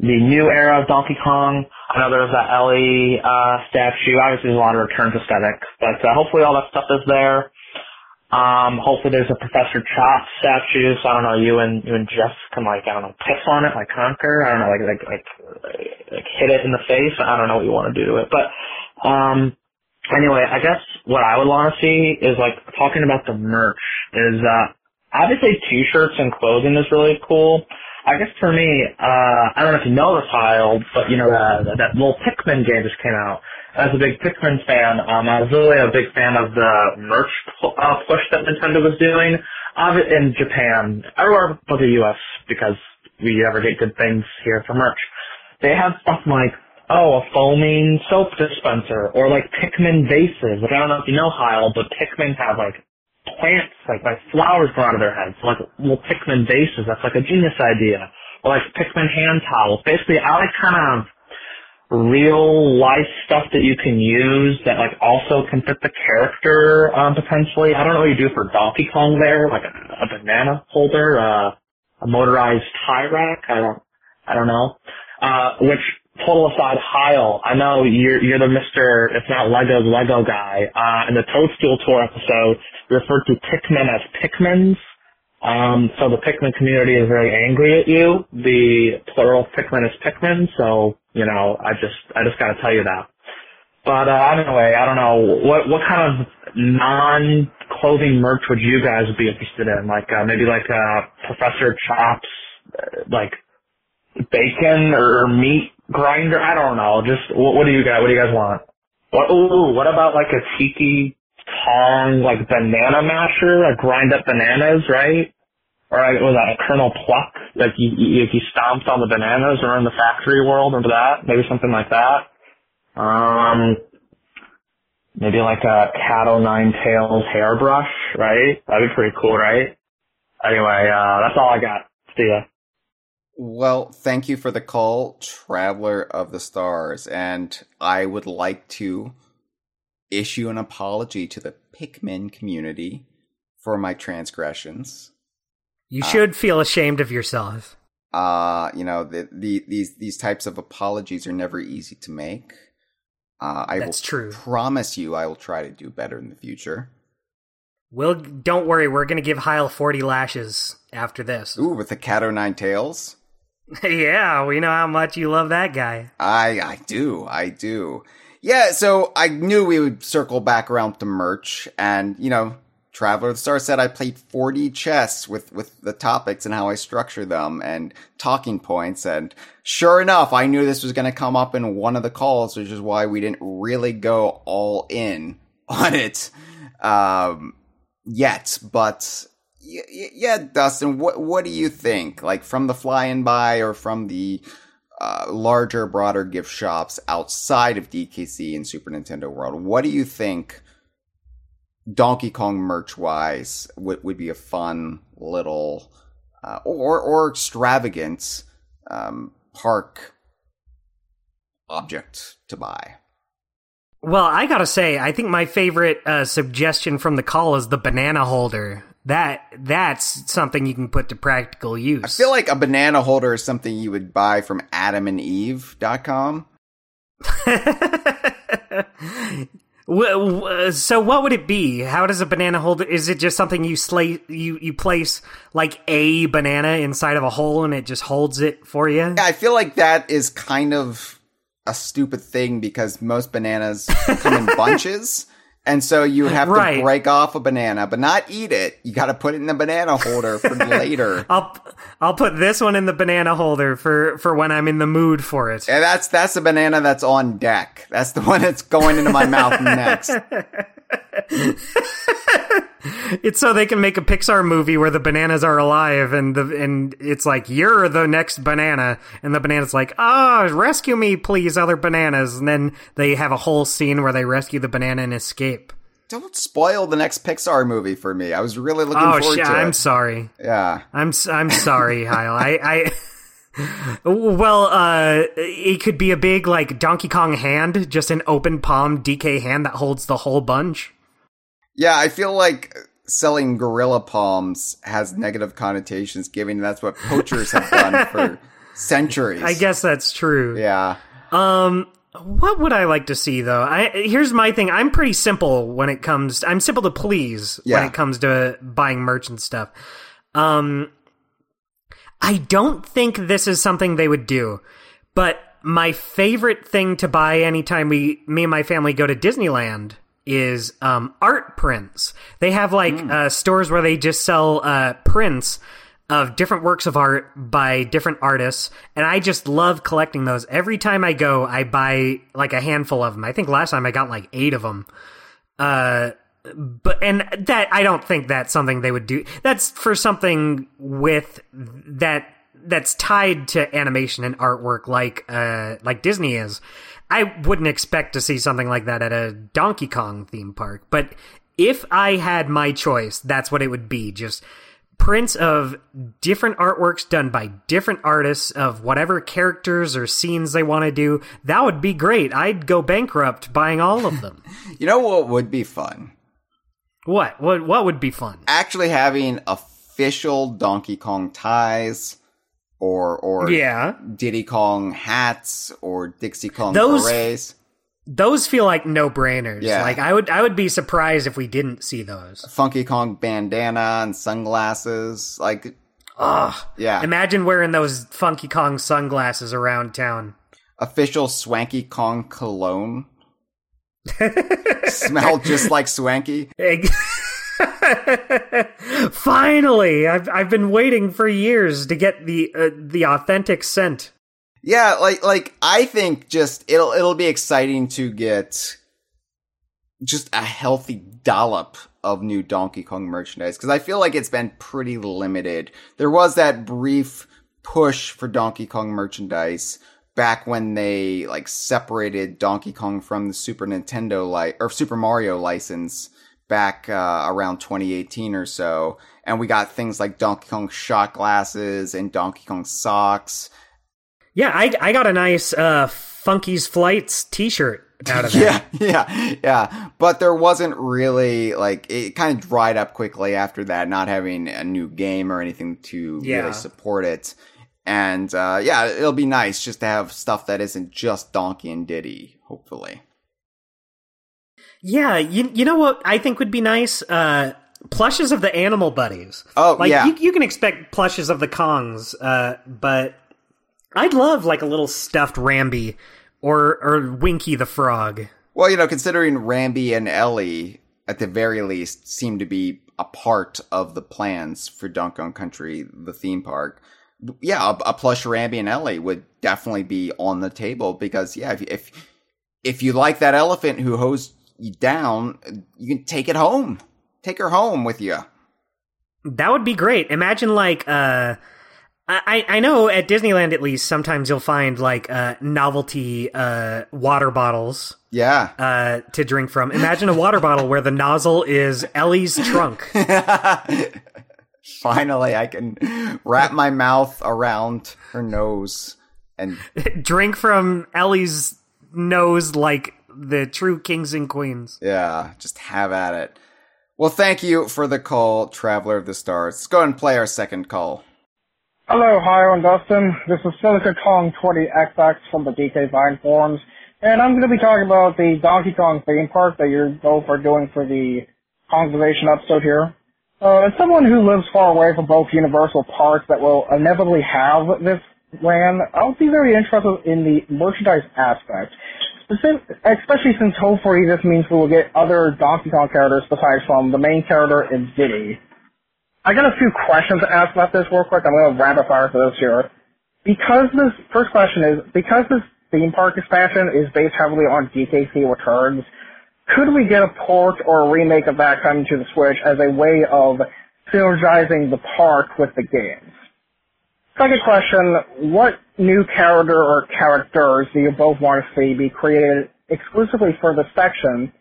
the new era of Donkey Kong. I know there's that Ellie uh, statue. Obviously, there's a lot of returns aesthetic, but uh, hopefully all that stuff is there. Um, hopefully there's a Professor Chop statue, so I don't know, you and you and Jeff can like I don't know, piss on it like conquer. I don't know, like like like like hit it in the face. I don't know what you want to do to it, but um, anyway, I guess what I would want to see is like talking about the merch. Is uh, obviously t-shirts and clothing is really cool. I guess for me, uh, I don't know if you know the file, but you know, uh, that little Pikmin game just came out. As a big Pikmin fan, um, I was really a big fan of the merch pu- uh, push that Nintendo was doing of it in Japan, everywhere but the U.S. because we never get good things here for merch. They have stuff like, oh, a foaming soap dispenser, or like Pikmin vases, which I don't know if you know, Hyle, but Pikmin have like plants, like like flowers grow out of their heads, like little Pikmin vases. That's like a genius idea. Or like Pikmin hand towels. Basically, I like kind of real life stuff that you can use that like also can fit the character um, potentially. I don't know what you do for Donkey Kong there, like a, a banana holder, uh, a motorized tie rack. I don't, I don't know. Uh, which total aside, Hyle, I know you're you're the Mister, if not Lego's Lego guy. Uh, in the Toadstool Tour episode, you referred to Pikmin as Pikmins. Um, so the Pikmin community is very angry at you. The plural Pikmin is Pikmin, so, you know, I just, I just gotta tell you that. But, uh, anyway, I don't know, what, what kind of non-clothing merch would you guys be interested in? Like, uh, maybe like, uh, Professor Chops, uh, like, bacon or meat grinder? I don't know, just, what, what do you guys, what do you guys want? What, ooh, what about like a tiki tong, like banana masher, like grind up bananas, right? Or was that a Colonel Pluck? Like you, you, you stomped on the bananas or in the factory world, remember that? Maybe something like that. Um, maybe like a Cat O' Nine Tails hairbrush, right? That'd be pretty cool, right? Anyway, uh, that's all I got. See ya. Well, thank you for the call, Traveler of the Stars, and I would like to issue an apology to the Pikmin community for my transgressions. You should feel ashamed of yourself. Uh, you know, the, the, these these types of apologies are never easy to make. Uh, I That's will true. promise you I will try to do better in the future. We'll don't worry, we're gonna give Hyle forty lashes after this. Ooh, with the cat o' nine tails? [LAUGHS] yeah, we know how much you love that guy. I I do, I do. Yeah, so I knew we would circle back around to merch, and you know, Traveler of the Star said I played 4D chess with with the topics and how I structure them and talking points, and sure enough, I knew this was going to come up in one of the calls, which is why we didn't really go all in [LAUGHS] on it um, yet. But y- y- yeah, Dustin, what what do you think? Like from the Fly 'n' Buy or from the uh, larger, broader gift shops outside of DKC and Super Nintendo World. What do you think Donkey Kong merch wise would, would be a fun little uh, or or extravagant um, park object to buy? Well, I gotta say, I think my favorite uh, suggestion from the call is the banana holder. That that's something you can put to practical use. I feel like a banana holder is something you would buy from adamandeve.com. [LAUGHS] So what would it be? How does a banana holder? Is it just something you slay you you place like a banana inside of a hole and it just holds it for you? Yeah, I feel like that is kind of a stupid thing because most bananas come in [LAUGHS] bunches. And so you have Right. to break off a banana, but not eat it. You got to put it in the banana holder for [LAUGHS] later. I'll I'll put this one in the banana holder for for when I'm in the mood for it. And that's that's a banana that's on deck. That's the one that's going into my mouth [LAUGHS] next. [LAUGHS] It's so they can make a Pixar movie where the bananas are alive and the and it's like you're the next banana and the banana's like, "Ah, rescue me please, other bananas." And then they have a whole scene where they rescue the banana and escape. Don't spoil the next Pixar movie for me. I was really looking Oh forward shit, to I'm it. sorry. Yeah. I'm I'm sorry, Hyle. I I [LAUGHS] Well, uh, it could be a big like Donkey Kong hand, just an open palm DK hand that holds the whole bunch. Yeah, I feel like selling gorilla palms has negative connotations, given that's what poachers have done [LAUGHS] for centuries. I guess that's true. Yeah. Um, what would I like to see though? I here's my thing. I'm pretty simple when it comes. I'm simple to please Yeah. when it comes to buying merch and stuff. Um, I don't think this is something they would do, but my favorite thing to buy anytime we, me and my family go to Disneyland is um, art prints. They have like uh, stores where they just sell uh, prints of different works of art by different artists, and I just love collecting those. Every time I go, I buy like a handful of them. I think last time I got like eight of them. Uh, but and that I don't think that's something they would do. That's for something with that that's tied to animation and artwork, like uh like Disney is. I wouldn't expect to see something like that at a Donkey Kong theme park, but if I had my choice, that's what it would be. Just prints of different artworks done by different artists of whatever characters or scenes they want to do. That would be great. I'd go bankrupt buying all of them. [LAUGHS] You know what would be fun? what? What what would be fun? Actually having official Donkey Kong ties or or Yeah. Diddy Kong hats or Dixie Kong Those- berets. Those feel like no-brainers. Yeah. Like I would I would be surprised if we didn't see those. Funky Kong bandana and sunglasses. Like Ugh. yeah. Imagine wearing those Funky Kong sunglasses around town. official Swanky Kong cologne. [LAUGHS] Smell just like Swanky. [LAUGHS] [LAUGHS] Finally, I've I've been waiting for years to get the uh, the authentic scent. Yeah, like like I think just it'll it'll be exciting to get just a healthy dollop of new Donkey Kong merchandise because I feel like it's been pretty limited. There was that brief push for Donkey Kong merchandise back when they like separated Donkey Kong from the Super Nintendo li- or Super Mario license back uh, around 2018 or so, and we got things like Donkey Kong shot glasses and Donkey Kong socks. Yeah, I I got a nice uh Funky's Flights T-shirt out of [LAUGHS] that. Yeah, yeah, yeah. But there wasn't really like it kind of dried up quickly after that, not having a new game or anything to Yeah. really support it. And uh, yeah, it'll be nice just to have stuff that isn't just Donkey and Diddy. Hopefully, Yeah, you you know what I think would be nice? Uh plushes of the animal buddies. Oh, like yeah. you you can expect plushes of the Kongs, uh, but I'd love like a little stuffed Rambi or or Winky the Frog. well, you know, considering Rambi and Ellie at the very least seem to be a part of the plans for Donkey Kong Country, the theme park. Yeah, a, a plush Rambi and Ellie would definitely be on the table because yeah, if if if you like that elephant who you down, you can take it home. Take her home with you. That would be great. Imagine like uh I, I know at Disneyland at least sometimes you'll find like uh novelty uh water bottles Yeah. uh to drink from. Imagine a water [LAUGHS] bottle where the nozzle is Ellie's trunk. Finally, I can wrap my mouth around her nose and [LAUGHS] drink from Ellie's nose like the true kings and queens. yeah, just have at it. Well, thank you for the call, Traveler of the Stars. Let's go ahead and play our second call. Hello, Hyle and Dustin. This is Silica Kong 20XX from the DK Vine forums, and I'm going to be talking about the Donkey Kong theme park that you both are doing for the Kongversation episode here. Uh, as someone who lives far away from both Universal parks that will inevitably have this land, I'll be very interested in the merchandise aspect. Especially since hopefully this means we will get other Donkey Kong characters besides from the main character and Diddy. I got a few questions to ask about this real quick. I'm going to rapid fire for this here. Because this, first question is, because this theme park expansion is based heavily on DKC Returns, could we get a port or a remake of that coming to the Switch as a way of synergizing the park with the games? Second question, what new character or characters that you both want to see be created exclusively for the section,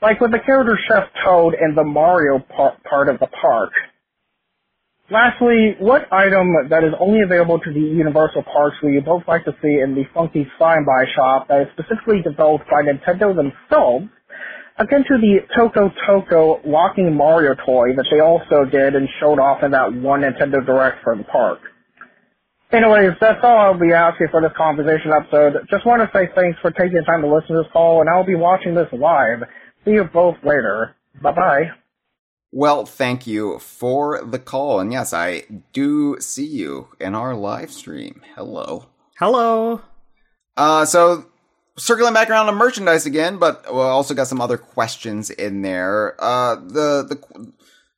like with the character Chef Toad in the Mario par- part of the park? Lastly, what item that is only available to the Universal Parks would you both like to see in the Funky Fly 'n' Buy shop that is specifically developed by Nintendo themselves, akin to the Toko Toko Walking Mario toy that they also did and showed off in that one Nintendo Direct for the park? Anyways, that's all I'll be asking for this Kongversation episode. Just want to say thanks for taking the time to listen to this call, and I'll be watching this live. See you both later. Bye bye. Well, thank you for the call. And yes, I do see you in our live stream. Hello. Hello. Uh, so circling back around to merchandise again, but we also got some other questions in there. Uh, the, the,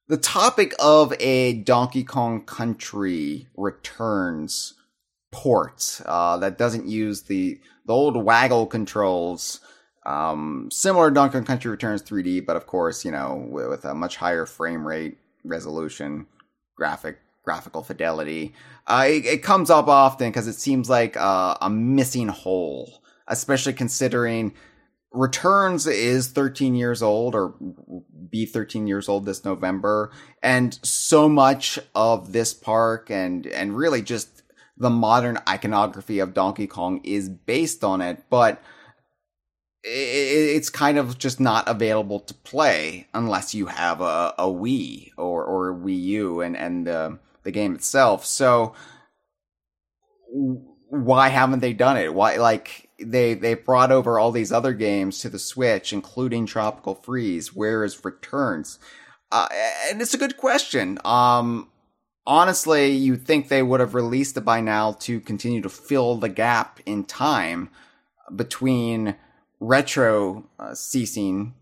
the topic of a Donkey Kong Country returns port, uh, that doesn't use the, the old waggle controls um, similar Donkey Kong Country Returns 3D, but of course, you know, with, with a much higher frame rate, resolution, graphic, graphical fidelity. Uh, it, it, comes up often because it seems like uh, a missing hole, especially considering Returns is 13 years old or be 13 years old this November. And so much of this park and, and really just the modern iconography of Donkey Kong is based on it. But it's kind of just not available to play unless you have a, a Wii or or a Wii U and and the the game itself. So why haven't they done it? Why like they they brought over all these other games to the Switch, including Tropical Freeze. Where is Returns? Uh, and it's a good question. Um, honestly, you'd think they would have released it by now to continue to fill the gap in time between retro uh, ceasing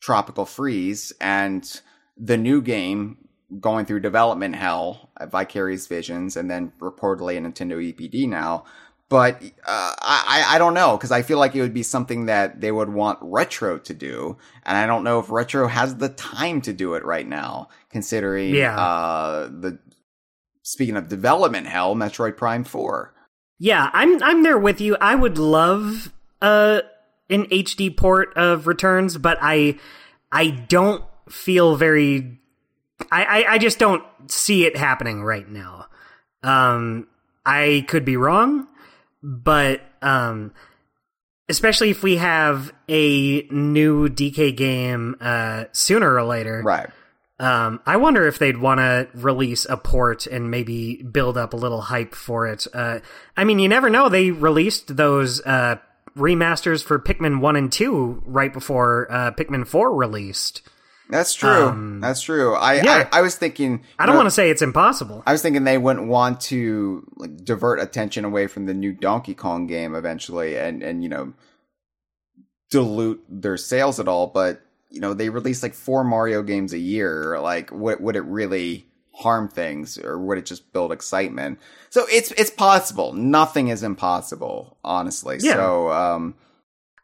tropical freeze and the new game going through development hell Vicarious Visions and then reportedly a Nintendo EPD now. But uh, I I don't know because I feel like it would be something that they would want Retro to do, and I don't know if Retro has the time to do it right now, considering yeah. uh, the speaking of development hell, Metroid Prime Four. Yeah, I'm I'm there with you. I would love uh an HD port of Returns, but I I don't feel very I, I, I just don't see it happening right now. Um I could be wrong, but um especially if we have a new DK game uh sooner or later. Right. Um, I wonder if they'd want to release a port and maybe build up a little hype for it. Uh, I mean, you never know. They released those uh, remasters for Pikmin 1 and 2 right before uh, Pikmin 4 released. That's true. Um, That's true. I, yeah. I, I was thinking. I don't want to say it's impossible. I was thinking they wouldn't want to like, divert attention away from the new Donkey Kong game eventually, and and you know dilute their sales at all. But you know they release like four Mario games a year. Like, what would it really harm things, or would it just build excitement? So it's it's possible. Nothing is impossible, honestly. Yeah. So um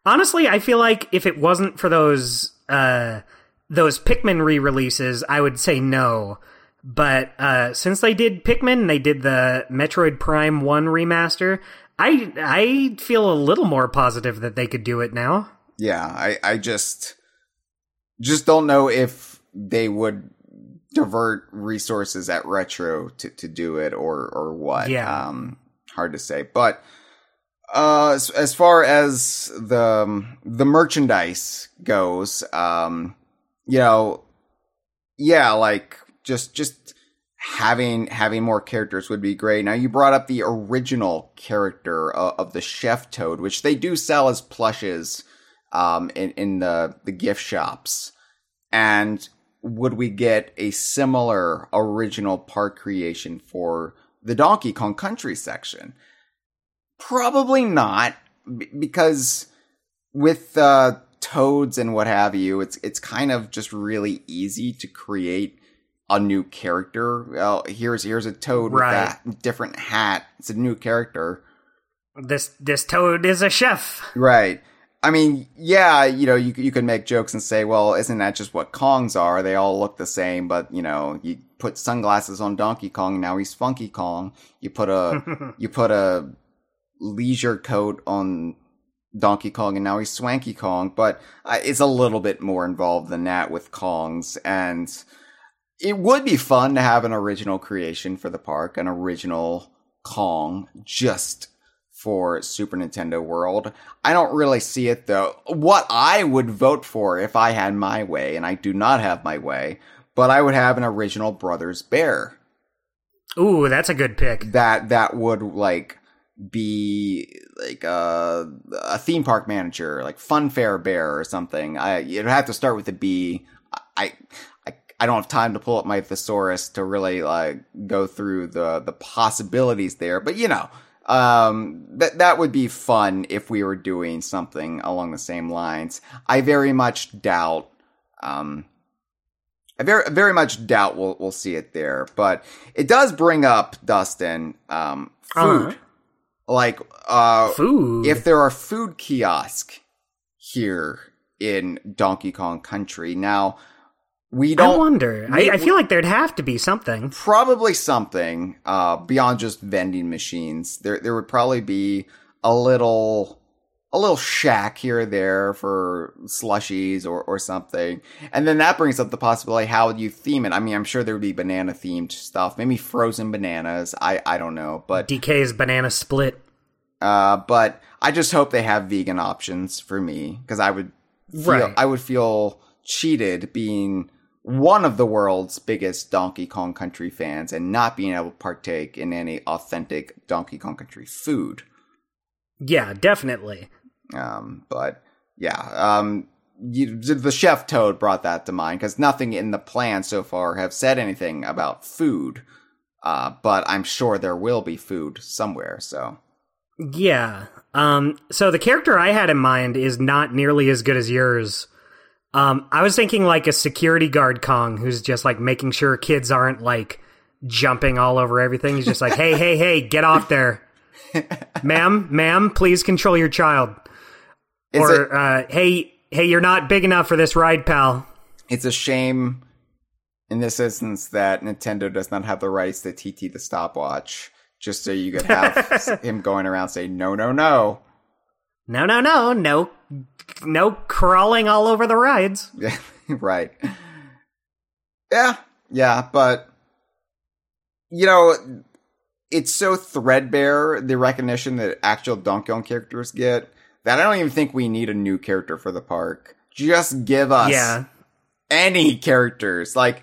honestly, I feel like if it wasn't for those uh those Pikmin re-releases, I would say no. But uh since they did Pikmin, they did the Metroid Prime 1 remaster, I I feel a little more positive that they could do it now. Yeah, I I just just don't know if they would divert resources at retro to, to do it or or what. Yeah. Um, hard to say, but uh, as, as far as the the merchandise goes, um, you know, yeah, like just just having having more characters would be great. Now you brought up the original character of, of the Chef Toad, which they do sell as plushes um, in in the the gift shops, and would we get a similar original park creation for the Donkey Kong Country section? Probably not, because with uh, toads and what have you, it's it's kind of just really easy to create a new character. Well, here's here's a toad right. with a different hat. It's a new character. This this toad is a chef. Right. I mean, yeah, you know, you you can make jokes and say, well, isn't that just what Kongs are? They all look the same, but you know, you put sunglasses on Donkey Kong, now he's Funky Kong. You put a [LAUGHS] you put a leisure coat on Donkey Kong, and now he's Swanky Kong. But uh, it's a little bit more involved than that with Kongs, and it would be fun to have an original creation for the park, an original Kong just for Super Nintendo World. I don't really see it though. What I would vote for if I had my way, and I do not have my way, but I would have an original Brothers Bear. Ooh, that's a good pick. That that would like be like a, a theme park manager, like Funfair Bear or something. I it'd have to start with a B. I I I don't have time to pull up my thesaurus to really like go through the the possibilities there, but you know, um, that that would be fun if we were doing something along the same lines. I very much doubt. Um, I very very much doubt we'll we'll see it there, but it does bring up Dustin um, food. Uh-huh. Like uh, Food. if there are food kiosks here in Donkey Kong Country now, we don't I wonder. we- I, I feel like there'd have to be something. probably something uh, beyond just vending machines. There there would probably be a little a little shack here or there for slushies or, or something. And then that brings up the possibility how would you theme it? I mean, I'm sure there would be banana themed stuff, maybe frozen bananas. I, I don't know, but DK's banana split. Uh, but I just hope they have vegan options for me because I would feel Right. I would feel cheated being one of the world's biggest Donkey Kong Country fans and not being able to partake in any authentic Donkey Kong Country food. Yeah, definitely. Um, but yeah, um, you, the chef Toad brought that to mind because nothing in the plan so far have said anything about food. Uh, but I'm sure there will be food somewhere. So Yeah. Um, so the character I had in mind is not nearly as good as yours. Um, I was thinking like a security guard Kong who's just like making sure kids aren't like jumping all over everything. He's just like, hey, hey, hey, get off there. [LAUGHS] ma'am, ma'am, please control your child. Is or, it- uh, hey, hey, you're not big enough for this ride, pal. it's a shame in this instance that Nintendo does not have the rights to TT the stopwatch, just so you could [LAUGHS] have him going around saying no, no, no. No, no, no, no, no crawling all over the rides. Yeah, [LAUGHS] right. Yeah, yeah, but you know, it's so threadbare the recognition that actual Donkey Kong characters get that I don't even think we need a new character for the park. Just give us Yeah. any characters. Like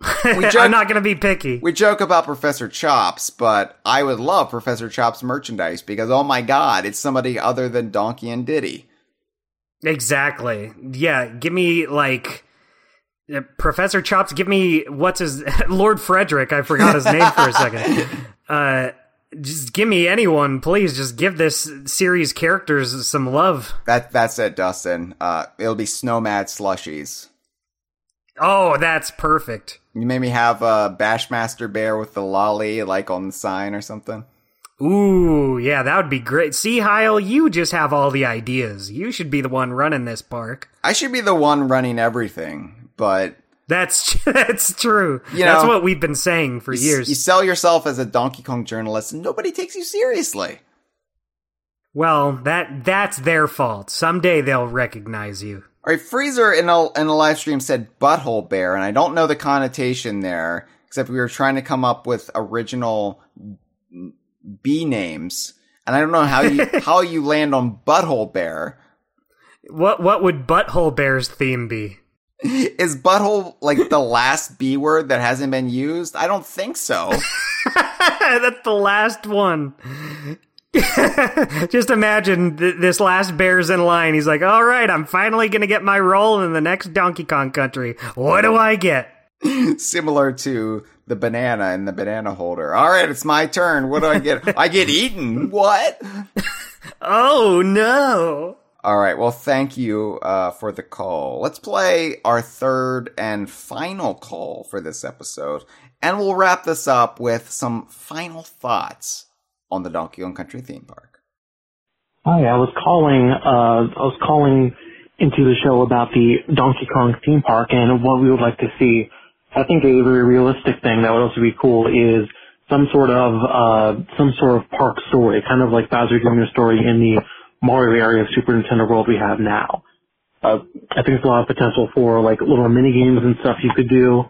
[LAUGHS] joke, I'm not going to be picky. we joke about Professor Chops, but I would love Professor Chops merchandise because oh my god, it's somebody other than Donkey and Diddy. Exactly. Yeah, give me like uh, Professor Chops. Give me what's his [LAUGHS] Lord Fredrik. I forgot his name for a second. [LAUGHS] Uh, just give me anyone, please. Just give this series characters some love. That that's it, Dustin. Uh, it'll be Snowmad slushies. Oh, that's perfect. You maybe have a Bashmaster Bear with the lolly, like on the sign or something. Ooh, yeah, that would be great. See, Hyle, you just have all the ideas. You should be the one running this park. I should be the one running everything, but That's [LAUGHS] that's true. You that's know, what we've been saying for you, years. you sell yourself as a Donkey Kong journalist, and nobody takes you seriously. well, that that's their fault. Someday they'll recognize you. Right, Freezer in a in a live stream said butthole bear, and I don't know the connotation there, except we were trying to come up with original B names, and I don't know how you [LAUGHS] how you land on butthole bear. What what would Butthole Bear's theme be? Is butthole like the last B word that hasn't been used? I don't think so. [LAUGHS] That's the last one. [LAUGHS] Just imagine th- this last bear's in line. He's like, "All right, I'm finally gonna get my role in the next Donkey Kong Country. What do I get?" [LAUGHS] Similar to the banana in the banana holder. All right, it's my turn. What do I get? I get eaten. What? [LAUGHS] Oh no! All right. Well, thank you uh, for the call. Let's play our third and final call for this episode, and we'll wrap this up with some final thoughts on the Donkey Kong Country theme park. Hi, I was calling. Uh, I was calling into the show about the Donkey Kong theme park and what we would like to see. I think a very realistic thing that would also be cool is some sort of uh, some sort of park story, kind of like Bowser Jr. story in the Mario area of Super Nintendo World we have now. Uh, I think there's a lot of potential for like little mini games and stuff you could do.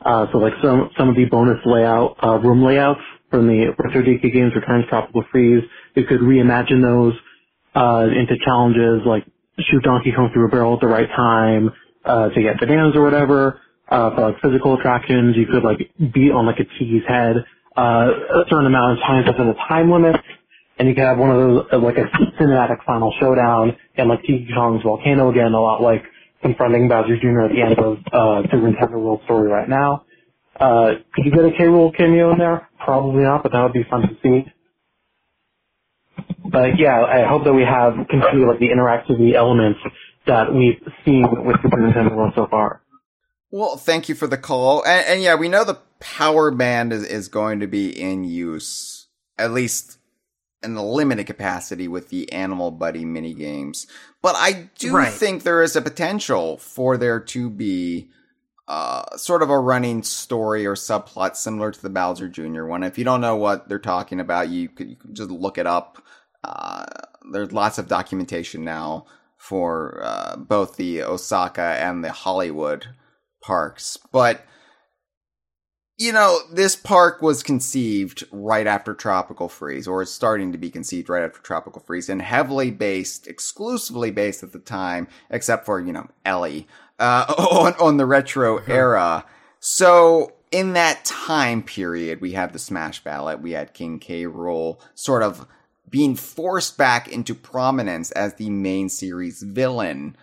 Uh, so like some some of the bonus layout uh, room layouts from the DK games, Returns, Tropical Freeze, you could reimagine those uh, into challenges like shoot Donkey Kong through a barrel at the right time uh, to get bananas or whatever. Uh, for like physical attractions, you could like beat on like a Tiki's head uh, a certain amount of times within a time limit, and you could have one of those uh, like a cinematic final showdown and like Tiki Kong's volcano again, a lot like confronting Bowser Jr. at the end of uh, Super Nintendo World Story right now. Uh, could you get a K. Rool cameo in there? Probably not, but that would be fun to see. But yeah, I hope that we have continue like the interactivity elements that we've seen with Super Nintendo World so far. Well, thank you for the call. And, and, yeah, we know the power band is, is going to be in use, at least in the limited capacity with the Animal Buddy mini games. But I do right. think there is a potential for there to be uh, sort of a running story or subplot similar to the Bowser Jr. one. If you don't know what they're talking about, you could, you could just look it up. Uh, there's lots of documentation now for uh, both the Osaka and the Hollywood parks. But, you know, this park was conceived right after Tropical Freeze, or is starting to be conceived right after Tropical Freeze, and heavily based, exclusively based at the time, except for, you know, Ellie, uh, [LAUGHS] on, on the retro mm-hmm. era. So, in that time period, we had the Smash Ballot, we had King K. Rool sort of being forced back into prominence as the main series villain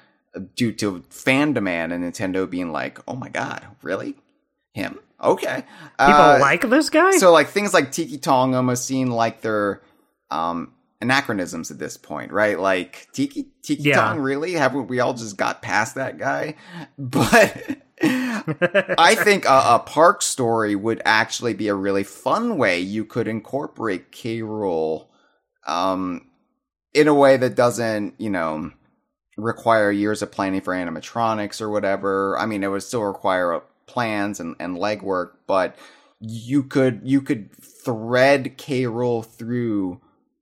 due to fan demand and Nintendo being like, "Oh my god, really? Him? Okay." People uh, like this guy. So like things like Tiki Tong almost seem like they're um, anachronisms at this point, right? Like Tiki Tiki yeah. Tong, really? Haven't we all just got past that guy? [LAUGHS] But I think a, a, park story would actually be a really fun way you could incorporate K. Rool um, in a way that doesn't, you know, require years of planning for animatronics or whatever. I mean, it would still require plans and, and legwork, but you could you could thread K. Rool through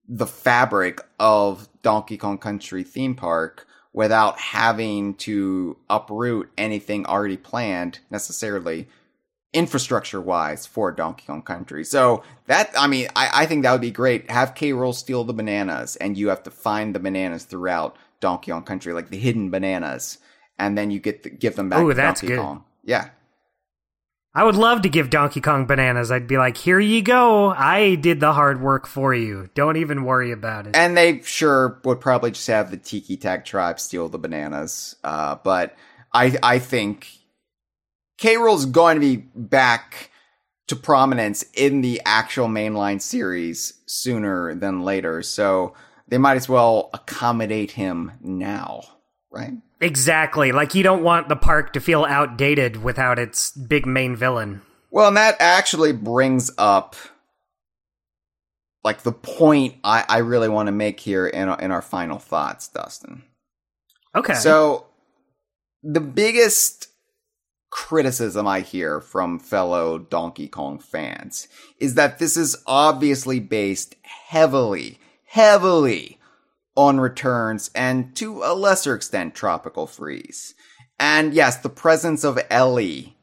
the fabric of Donkey Kong Country theme park without having to uproot anything already planned necessarily infrastructure wise for Donkey Kong Country. So that, I mean, I, I think that would be great. Have K. Rool steal the bananas and you have to find the bananas throughout Donkey Kong Country, like the hidden bananas, and then you get the, give them back Ooh, to that's Donkey good. Kong. Yeah. I would love to give Donkey Kong bananas. I'd be like, "Here you go. I did the hard work for you. Don't even worry about it." And they sure would probably just have the Tiki Tak tribe steal the bananas. Uh, but I I think K. Rool's going to be back to prominence in the actual mainline series sooner than later. So they might as well accommodate him now, right? Exactly. Like you don't want the park to feel outdated without its big main villain. Well, and that actually brings up like the point I, I really want to make here in our, in our final thoughts, Dustin. Okay. So the biggest criticism I hear from fellow Donkey Kong fans is that this is obviously based heavily heavily on returns and to a lesser extent tropical freeze. And yes, the presence of Ellie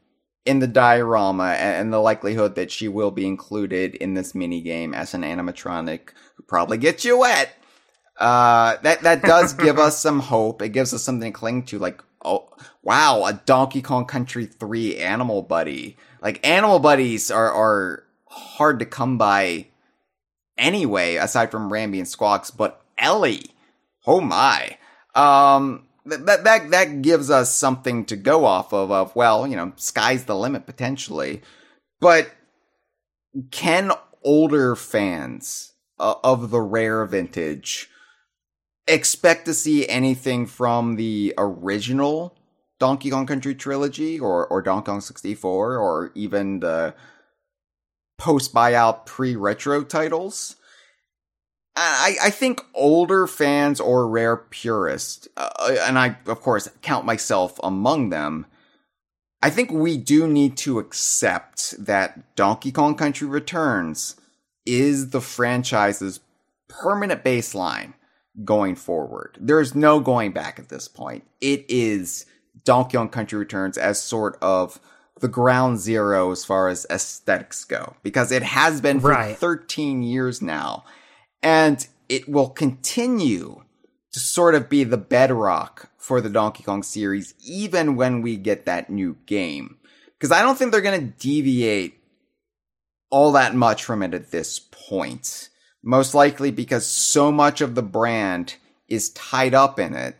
in the diorama and the likelihood that she will be included in this mini game as an animatronic who probably gets you wet. Uh, that, that does [LAUGHS] give us some hope. It gives us something to cling to. Like, oh, wow, a Donkey Kong Country 3 animal buddy. Like, animal buddies are, are hard to come by anyway, aside from Rambi and Squawks, but Ellie. Oh my. Um, that, that, that gives us something to go off of, of, well, you know, sky's the limit potentially. But can older fans uh, of the rare vintage expect to see anything from the original Donkey Kong Country trilogy or, or Donkey Kong 64 or even the post buyout pre retro titles. I, I think older fans or rare purists, uh, and I, of course, count myself among them, I think we do need to accept that Donkey Kong Country Returns is the franchise's permanent baseline going forward. There's no going back at this point. It is Donkey Kong Country Returns as sort of the ground zero as far as aesthetics go because it has been for Right. 13 years now. And it will continue to sort of be the bedrock for the Donkey Kong series, even when we get that new game. Because I don't think they're going to deviate all that much from it at this point. Most likely because so much of the brand is tied up in it,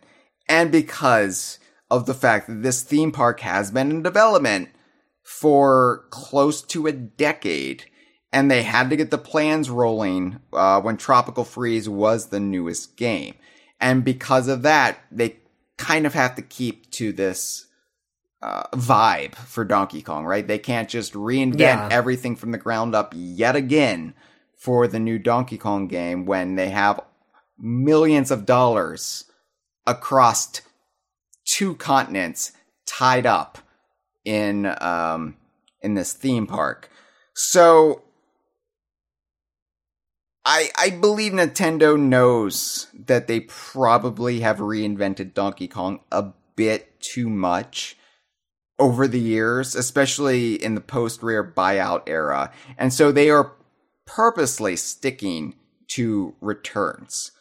and because of the fact that this theme park has been in development for close to a decade, and they had to get the plans rolling uh, when Tropical Freeze was the newest game. And because of that, they kind of have to keep to this uh, vibe for Donkey Kong, right? They can't just reinvent Yeah. everything from the ground up yet again for the new Donkey Kong game when they have millions of dollars across t- two continents tied up in um in this theme park. So I I believe Nintendo knows that they probably have reinvented Donkey Kong a bit too much over the years, especially in the post rare buyout era. And so they are purposely sticking to returns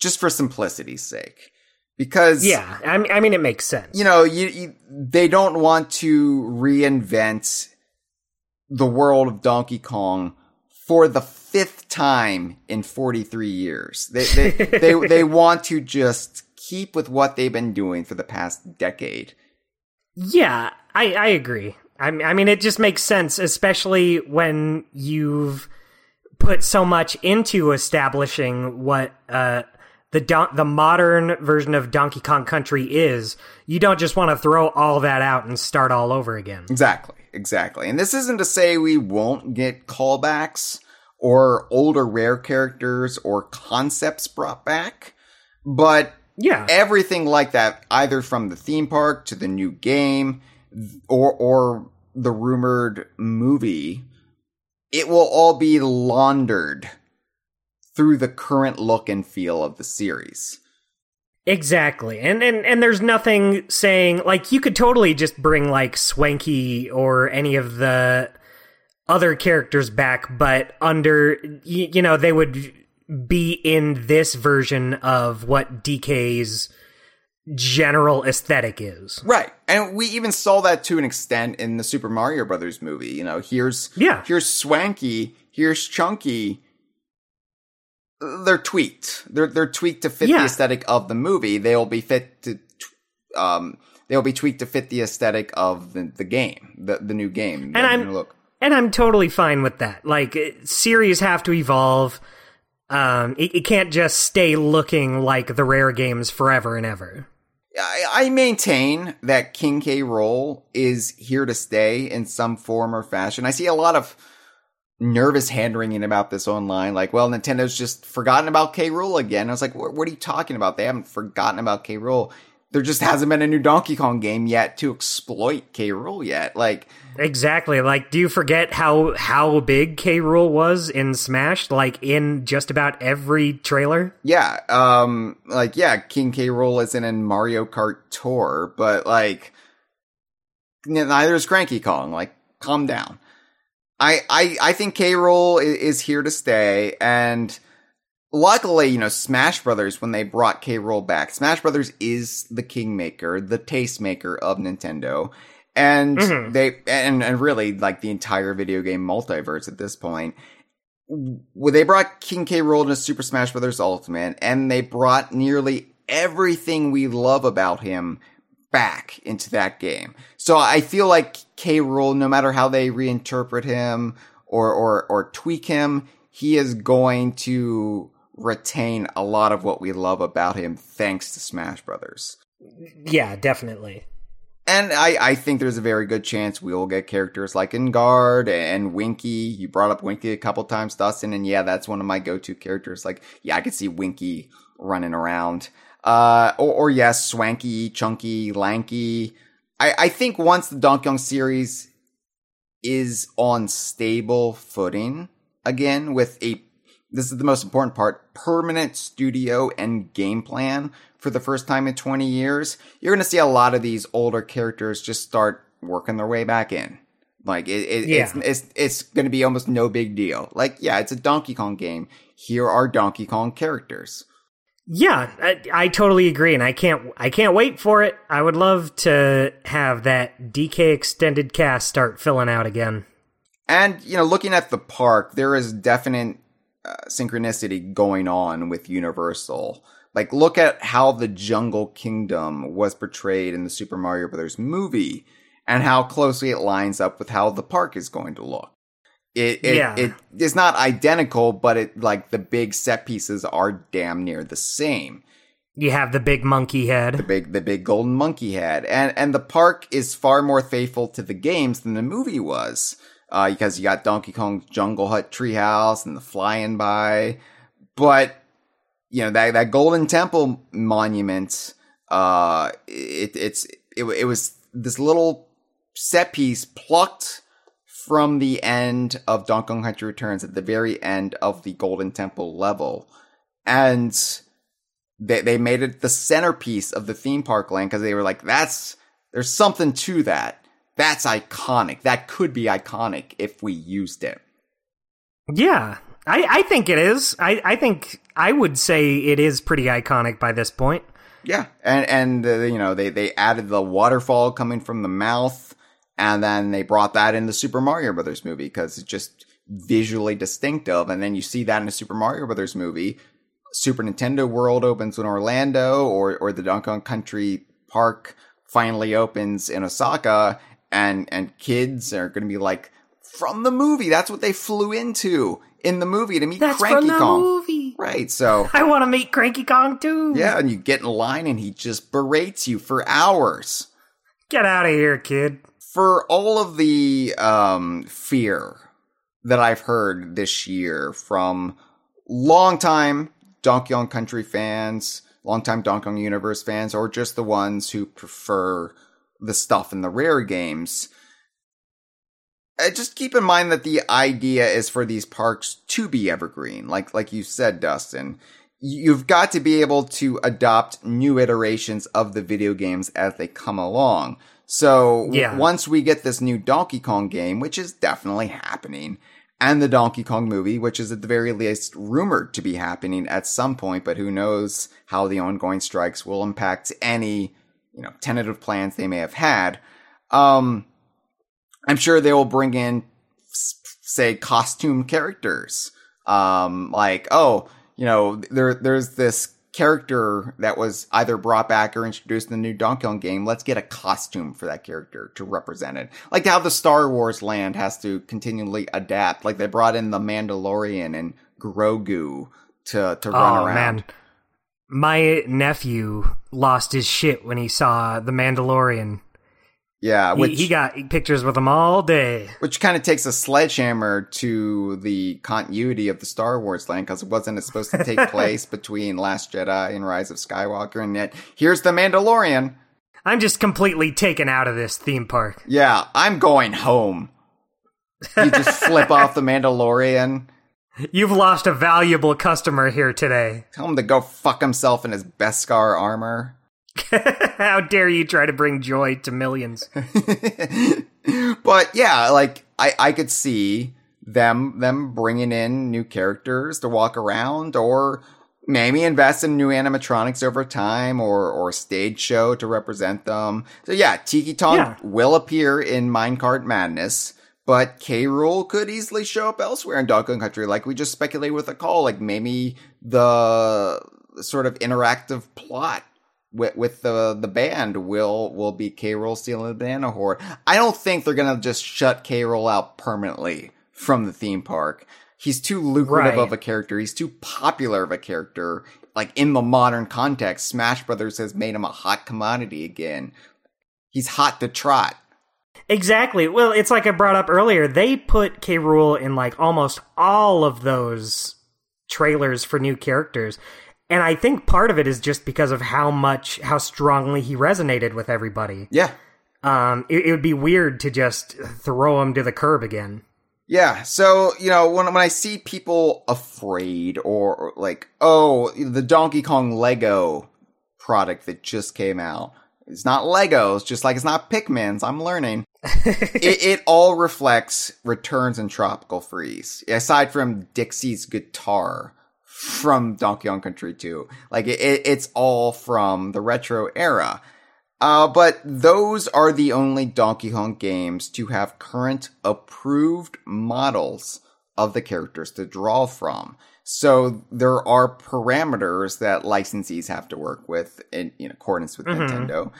just for simplicity's sake. Because Yeah, I mean, I mean, it makes sense. you know, you, you they don't want to reinvent the world of Donkey Kong for the fifth time in 43 years. They they they, [LAUGHS] they want to just keep with what they've been doing for the past decade. Yeah, I, I agree. I mean, it just makes sense, especially when you've put so much into establishing what uh, the don- the modern version of Donkey Kong Country is. You don't just want to throw all that out and start all over again. Exactly, exactly. And this isn't to say we won't get callbacks or older rare characters or concepts brought back, but Yeah, everything like that, either from the theme park to the new game or or the rumored movie, it will all be laundered through the current look and feel of the series. Exactly. And, and and there's nothing saying like you could totally just bring like Swanky or any of the other characters back but under you, you know they would be in this version of what DK's general aesthetic is. Right. And we even saw that to an extent in the Super Mario Brothers movie. You know, here's Yeah. here's Swanky, here's Chunky. They're tweaked. They're they're tweaked to fit the aesthetic of the movie. They'll be fit to um they'll be tweaked to fit the aesthetic of the, the game, the the new game. And I'm- look. And I'm totally fine with that. Like series have to evolve. Um it, it can't just stay looking like the rare games forever and ever. I, I maintain that King K. Rool is here to stay in some form or fashion. I see a lot of nervous hand wringing about this online. Like, well, Nintendo's just forgotten about K. Rool again. I was like, what, are you talking about? They haven't forgotten about K. Rool. There just hasn't been a new Donkey Kong game yet to exploit K. Rool yet. Like, Exactly. Like, do you forget how how big K. Rool was in Smash? Like in just about every trailer. yeah, um, like, yeah, King K. Rool isn't in Mario Kart Tour, but like, neither is Cranky Kong. Like, calm down. I, I, I think K. Rool is, is here to stay, and luckily, you know, Smash Brothers, when they brought K. Rool back, Smash Brothers is the kingmaker, the tastemaker of Nintendo. And Mhm. they, and, and really, like the entire video game multiverse at this point. Well, they brought King K. Rool into Super Smash Brothers Ultimate, and they brought nearly everything we love about him back into that game. So I feel like K. Rool, no matter how they reinterpret him or, or, or tweak him, he is going to retain a lot of what we love about him thanks to Smash Brothers. Yeah, definitely. And I, I think there's a very good chance we will get characters like Enguarde and Winky. You brought up Winky a couple times, Dustin, and yeah, that's one of my go-to characters. Like, yeah, I could see Winky running around. Uh, or, or yes, Swanky, Chunky, Lanky. I, I think once the Donkey Kong series is on stable footing again with a this is the most important part permanent studio and game plan for the first time in 20 years you're going to see a lot of these older characters just start working their way back in. Like it, it Yeah. it's it's it's going to be almost no big deal. Like yeah, it's a Donkey Kong game. Here are Donkey Kong characters. Yeah, I, I totally agree, and I can't I can't wait for it. I would love to have that DK extended cast start filling out again. And you know, looking at the park, there is definite uh, synchronicity going on with Universal. Like, look at how the Jungle Kingdom was portrayed in the Super Mario Brothers movie, and how closely it lines up with how the park is going to look. It it, Yeah. it is not identical, but it like the big set pieces are damn near the same. You have the big monkey head, The big the big golden monkey head, and and the park is far more faithful to the games than the movie was. Uh, because you got Donkey Kong's Jungle Hut treehouse and the Fly 'n' Buy, but you know that that Golden Temple monument. Uh, it it's it, it was this little set piece plucked from the end of Donkey Kong Country Returns at the very end of the Golden Temple level, and they they made it the centerpiece of the theme park land because they were like, that's there's something to that. That's iconic. That could be iconic if we used it. Yeah, I, I think it is. I, I think I would say it is pretty iconic by this point. Yeah, and and uh, you know they they added the waterfall coming from the mouth, and then they brought that in the Super Mario Brothers movie because it's just visually distinctive. And then you see that in a Super Mario Brothers movie. Super Nintendo World opens in Orlando, or or the Donkey Kong Country Park finally opens in Osaka, and and kids are going to be like from the movie. That's what they flew into in the movie to meet That's Cranky from the Kong. movie. Right. So [LAUGHS] I want to meet Cranky Kong too. yeah, and you get in line and he just berates you for hours. Get out of here, kid. For all of the um, fear that I've heard this year from longtime Donkey Kong Country fans, longtime Donkey Kong Universe fans, or just the ones who prefer the stuff in the rare games, uh, just keep in mind that the idea is for these parks to be evergreen, like like you said, Dustin. You've got to be able to adopt new iterations of the video games as they come along. So Yeah. once we get this new Donkey Kong game, which is definitely happening, and the Donkey Kong movie, which is at the very least rumored to be happening at some point, but who knows how the ongoing strikes will impact any, you know, tentative plans they may have had. Um, I'm sure they will bring in, say, costume characters. Um, like, oh, you know, there, there's this character that was either brought back or introduced in the new Donkey Kong game. Let's get a costume for that character to represent it. Like how the Star Wars land has to continually adapt. Like they brought in the Mandalorian and Grogu to, to oh, run oh around. man, my nephew lost his shit when he saw the Mandalorian. Yeah, He, which he got pictures with them all day. which kind of takes a sledgehammer to the continuity of the Star Wars land because it wasn't supposed to take [LAUGHS] place between Last Jedi and Rise of Skywalker, and yet here's the Mandalorian. I'm just completely taken out of this theme park. Yeah, I'm going home. You just [LAUGHS] flip off the Mandalorian, You've lost a valuable customer here today. tell him to go fuck himself in his Beskar armor. [LAUGHS] How dare you try to bring joy to millions? [LAUGHS] but yeah, like I, I could see them them bringing in new characters to walk around, or maybe invest in new animatronics over time, or or a stage show to represent them. So yeah, Tiki Tong Yeah. will appear in Minecart Madness. But K. Rool could easily show up elsewhere in Donkey Country, like we just speculated with a call. Like maybe the sort of interactive plot with, with the the band will will be K. Rool stealing the banana horde. I don't think they're gonna just shut K. Rool out permanently from the theme park. He's too lucrative Right. of a character. He's too popular of a character. Like in the modern context, Smash Brothers has made him a hot commodity again. He's hot to trot. Exactly. Well, it's like I brought up earlier. They put K. Rool in like almost all of those trailers for new characters. And I think part of it is just because of how much, how strongly he resonated with everybody. Yeah. Um, it, it would be weird to just throw him to the curb again. Yeah, so you know when when I see people afraid or, or like, oh, the Donkey Kong Lego product that just came out, It's not Legos, just like it's not Pikmin's. I'm learning. [LAUGHS] it, it all reflects returns in Tropical Freeze, aside from Dixie's guitar from Donkey Kong Country 2. Like it, it, it's all from the retro era. Uh, but those are the only Donkey Kong games to have current approved models of the characters to draw from. So there are parameters that licensees have to work with in, in accordance with mm-hmm. Nintendo.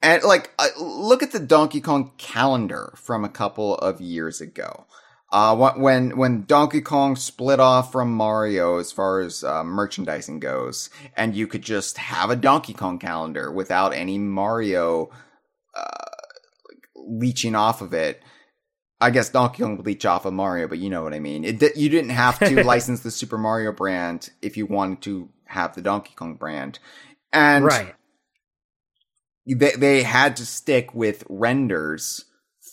And like, uh, look at the Donkey Kong calendar from a couple of years ago. Uh, when when Donkey Kong split off from Mario as far as uh, merchandising goes, and you could just have a Donkey Kong calendar without any Mario uh, leeching off of it. I guess Donkey Kong would leech off of Mario, but you know what I mean. It, you didn't have to [LAUGHS] license the Super Mario brand if you wanted to have the Donkey Kong brand, and right. they they had to stick with renders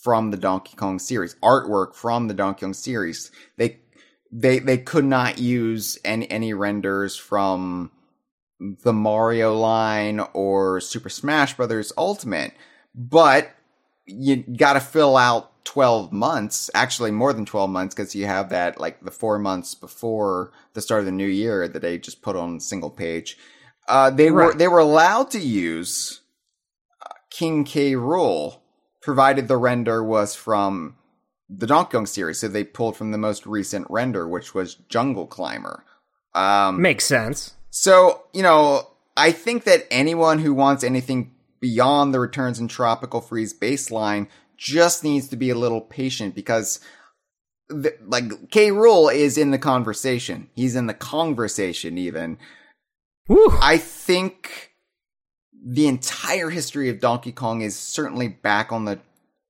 from the Donkey Kong series, artwork from the Donkey Kong series. They they they could not use any any renders from the Mario line or Super Smash Brothers Ultimate, but you got to fill out 12 months, actually more than 12 months because you have that like the 4 months before the start of the new year that they just put on single page. Uh, they right. were they were allowed to use uh, King K. Rool provided the render was from the Donkey Kong series. So they pulled from the most recent render, which was Jungle Climber. Um, Makes sense. So, you know, I think that anyone who wants anything beyond the Returns in Tropical Freeze baseline just needs to be a little patient because the, like K. Rool is in the conversation. He's in the conversation even. Woo. I think the entire history of Donkey Kong is certainly back on the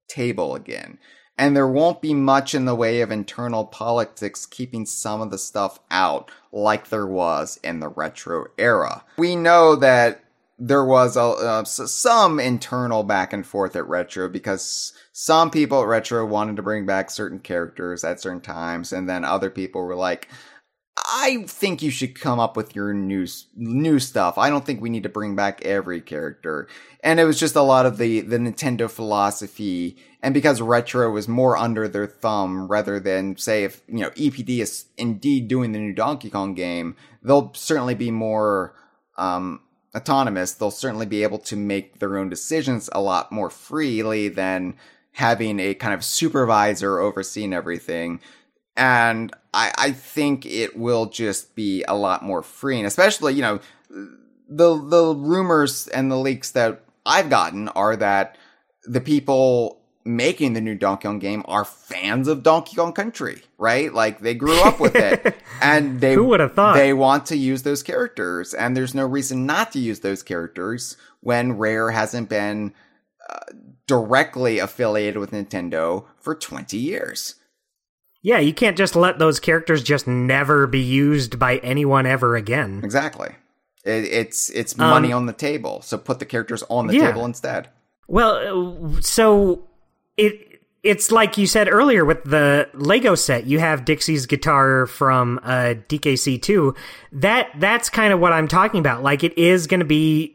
table again. And there won't be much in the way of internal politics keeping some of the stuff out like there was in the retro era. We know that there was a, uh, some internal back and forth at retro because some people at retro wanted to bring back certain characters at certain times and then other people were like I think you should come up with your new new stuff. I don't think we need to bring back every character. And it was just a lot of the the Nintendo philosophy and because retro was more under their thumb rather than say if, you know, EPD is indeed doing the new Donkey Kong game, they'll certainly be more um autonomous. They'll certainly be able to make their own decisions a lot more freely than having a kind of supervisor overseeing everything and I, I think it will just be a lot more freeing, especially, you know, the, the rumors and the leaks that I've gotten are that the people making the new Donkey Kong game are fans of Donkey Kong Country, right? Like they grew up with it [LAUGHS] and they Who would have thought? they want to use those characters and there's no reason not to use those characters when Rare hasn't been uh, directly affiliated with Nintendo for 20 years. Yeah, you can't just let those characters just never be used by anyone ever again. Exactly. It, it's it's money um, on the table, so put the characters on the yeah. table instead. Well, so it it's like you said earlier with the Lego set. You have Dixie's guitar from uh, DKC two. That that's kind of what I'm talking about. Like it is going to be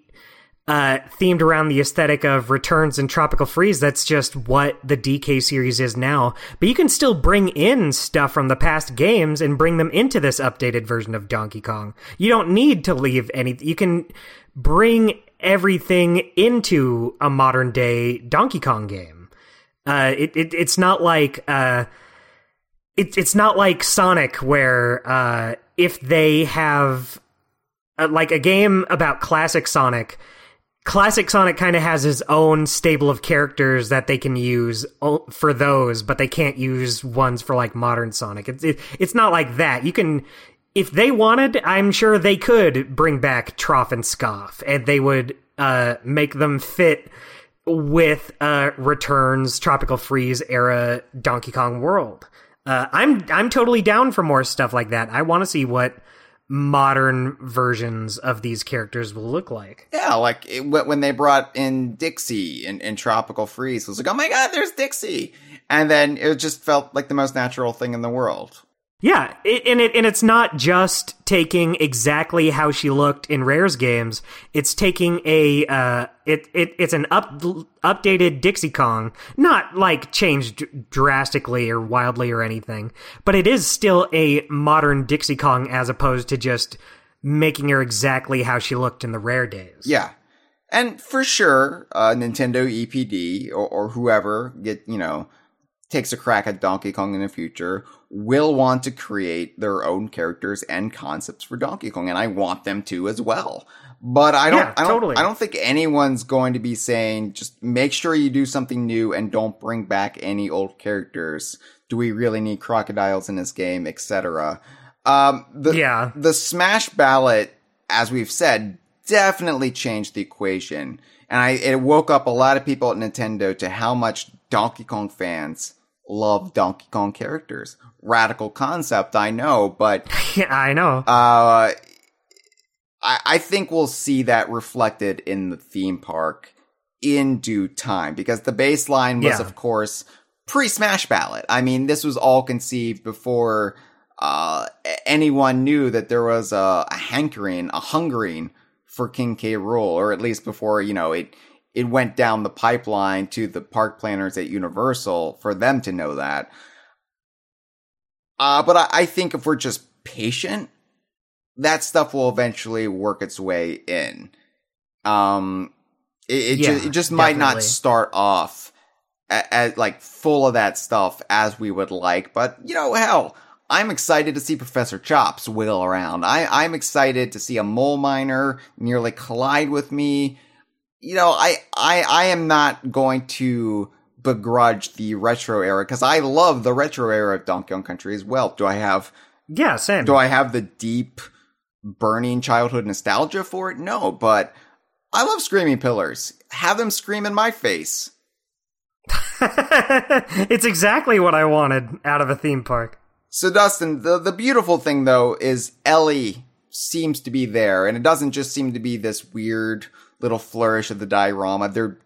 uh, themed around the aesthetic of Returns and Tropical Freeze. That's just what the DK series is now. But you can still bring in stuff from the past games and bring them into this updated version of Donkey Kong. You don't need to leave any. You can bring everything into a modern day Donkey Kong game. Uh, it, it it's not like uh, it, it's not like Sonic where uh, if they have uh, like a game about classic Sonic Classic Sonic kind of has his own stable of characters that they can use for those, but they can't use ones for like modern Sonic. It's it, it's not like that. You can, if they wanted, I'm sure they could bring back Troff and Scoff, and they would uh, make them fit with uh, Returns, Tropical Freeze era Donkey Kong World. Uh, I'm I'm totally down for more stuff like that. I want to see what modern versions of these characters will look like. Yeah, like it, when they brought in Dixie in, in Tropical Freeze, it was like, oh my god, there's Dixie. And then it just felt like the most natural thing in the world. Yeah, it, and it and it's not just taking exactly how she looked in Rare's games. It's taking a uh, it, it it's an up updated Dixie Kong, not like changed drastically or wildly or anything, but it is still a modern Dixie Kong as opposed to just making her exactly how she looked in the Rare days. Yeah, and for sure, uh, Nintendo EPD or, or whoever get you know takes a crack at Donkey Kong in the future will want to create their own characters and concepts for Donkey Kong, and I want them to as well. But I don't, Yeah, I don't, totally. I don't think anyone's going to be saying just make sure you do something new and don't bring back any old characters. Do we really need crocodiles in this game, etc. Um, the, Yeah. the Smash ballot, as we've said, definitely changed the equation, and I it woke up a lot of people at Nintendo to how much Donkey Kong fans love Donkey Kong characters. Radical concept, I know, but [LAUGHS] Yeah, I know. uh, I, I think we'll see that reflected in the theme park in due time because the baseline was, Yeah. of course, pre Smash Ballot. I mean, this was all conceived before uh, anyone knew that there was a, a hankering, a hungering for King K. Rool, or at least before you know it. It went down the pipeline to the park planners at Universal for them to know that. Uh, but I, I think if we're just patient, that stuff will eventually work its way in. Um, it, it, Yeah, it just might not start off as, like full of that stuff as we would like, but you know, hell, I'm excited to see Professor Chops wheel around. I, I'm excited to see a mole miner nearly collide with me. You know, I, I, I am not going to begrudge the retro era because I love the retro era of Donkey Kong Country as well. Do I have yeah, same. do I have the deep burning childhood nostalgia for it? No, but I love screaming pillars. Have them scream in my face. [LAUGHS] it's exactly what I wanted out of a theme park. So Dustin, the the beautiful thing though is Ellie seems to be there, and it doesn't just seem to be this weird little flourish of the diorama. There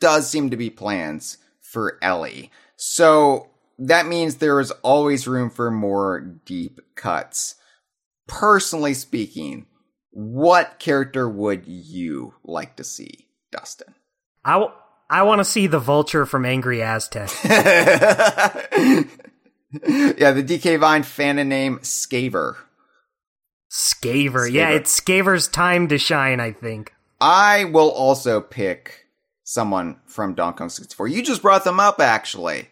does seem to be plans for Ellie. So that means there is always room for more deep cuts. Personally speaking, what character would you like to see, Dustin? I, w- I want to see the vulture from Angry Aztec. [LAUGHS] yeah, the DK Vine fan name Scaver. Scaver, Yeah, it's Scaver's time to shine, I think. I will also pick someone from Donkey Kong 64. You just brought them up, actually.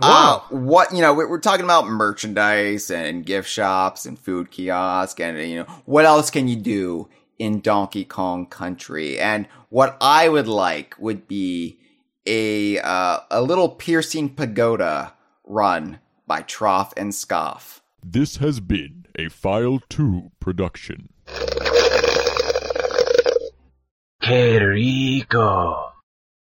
Uh, what, you know, we- we're talking about merchandise and gift shops and food kiosk and, you know, what else can you do in Donkey Kong Country? And what I would like would be a, uh, a little piercing pagoda run by Troff and Scoff. This has been a File 2 production. Qué rico.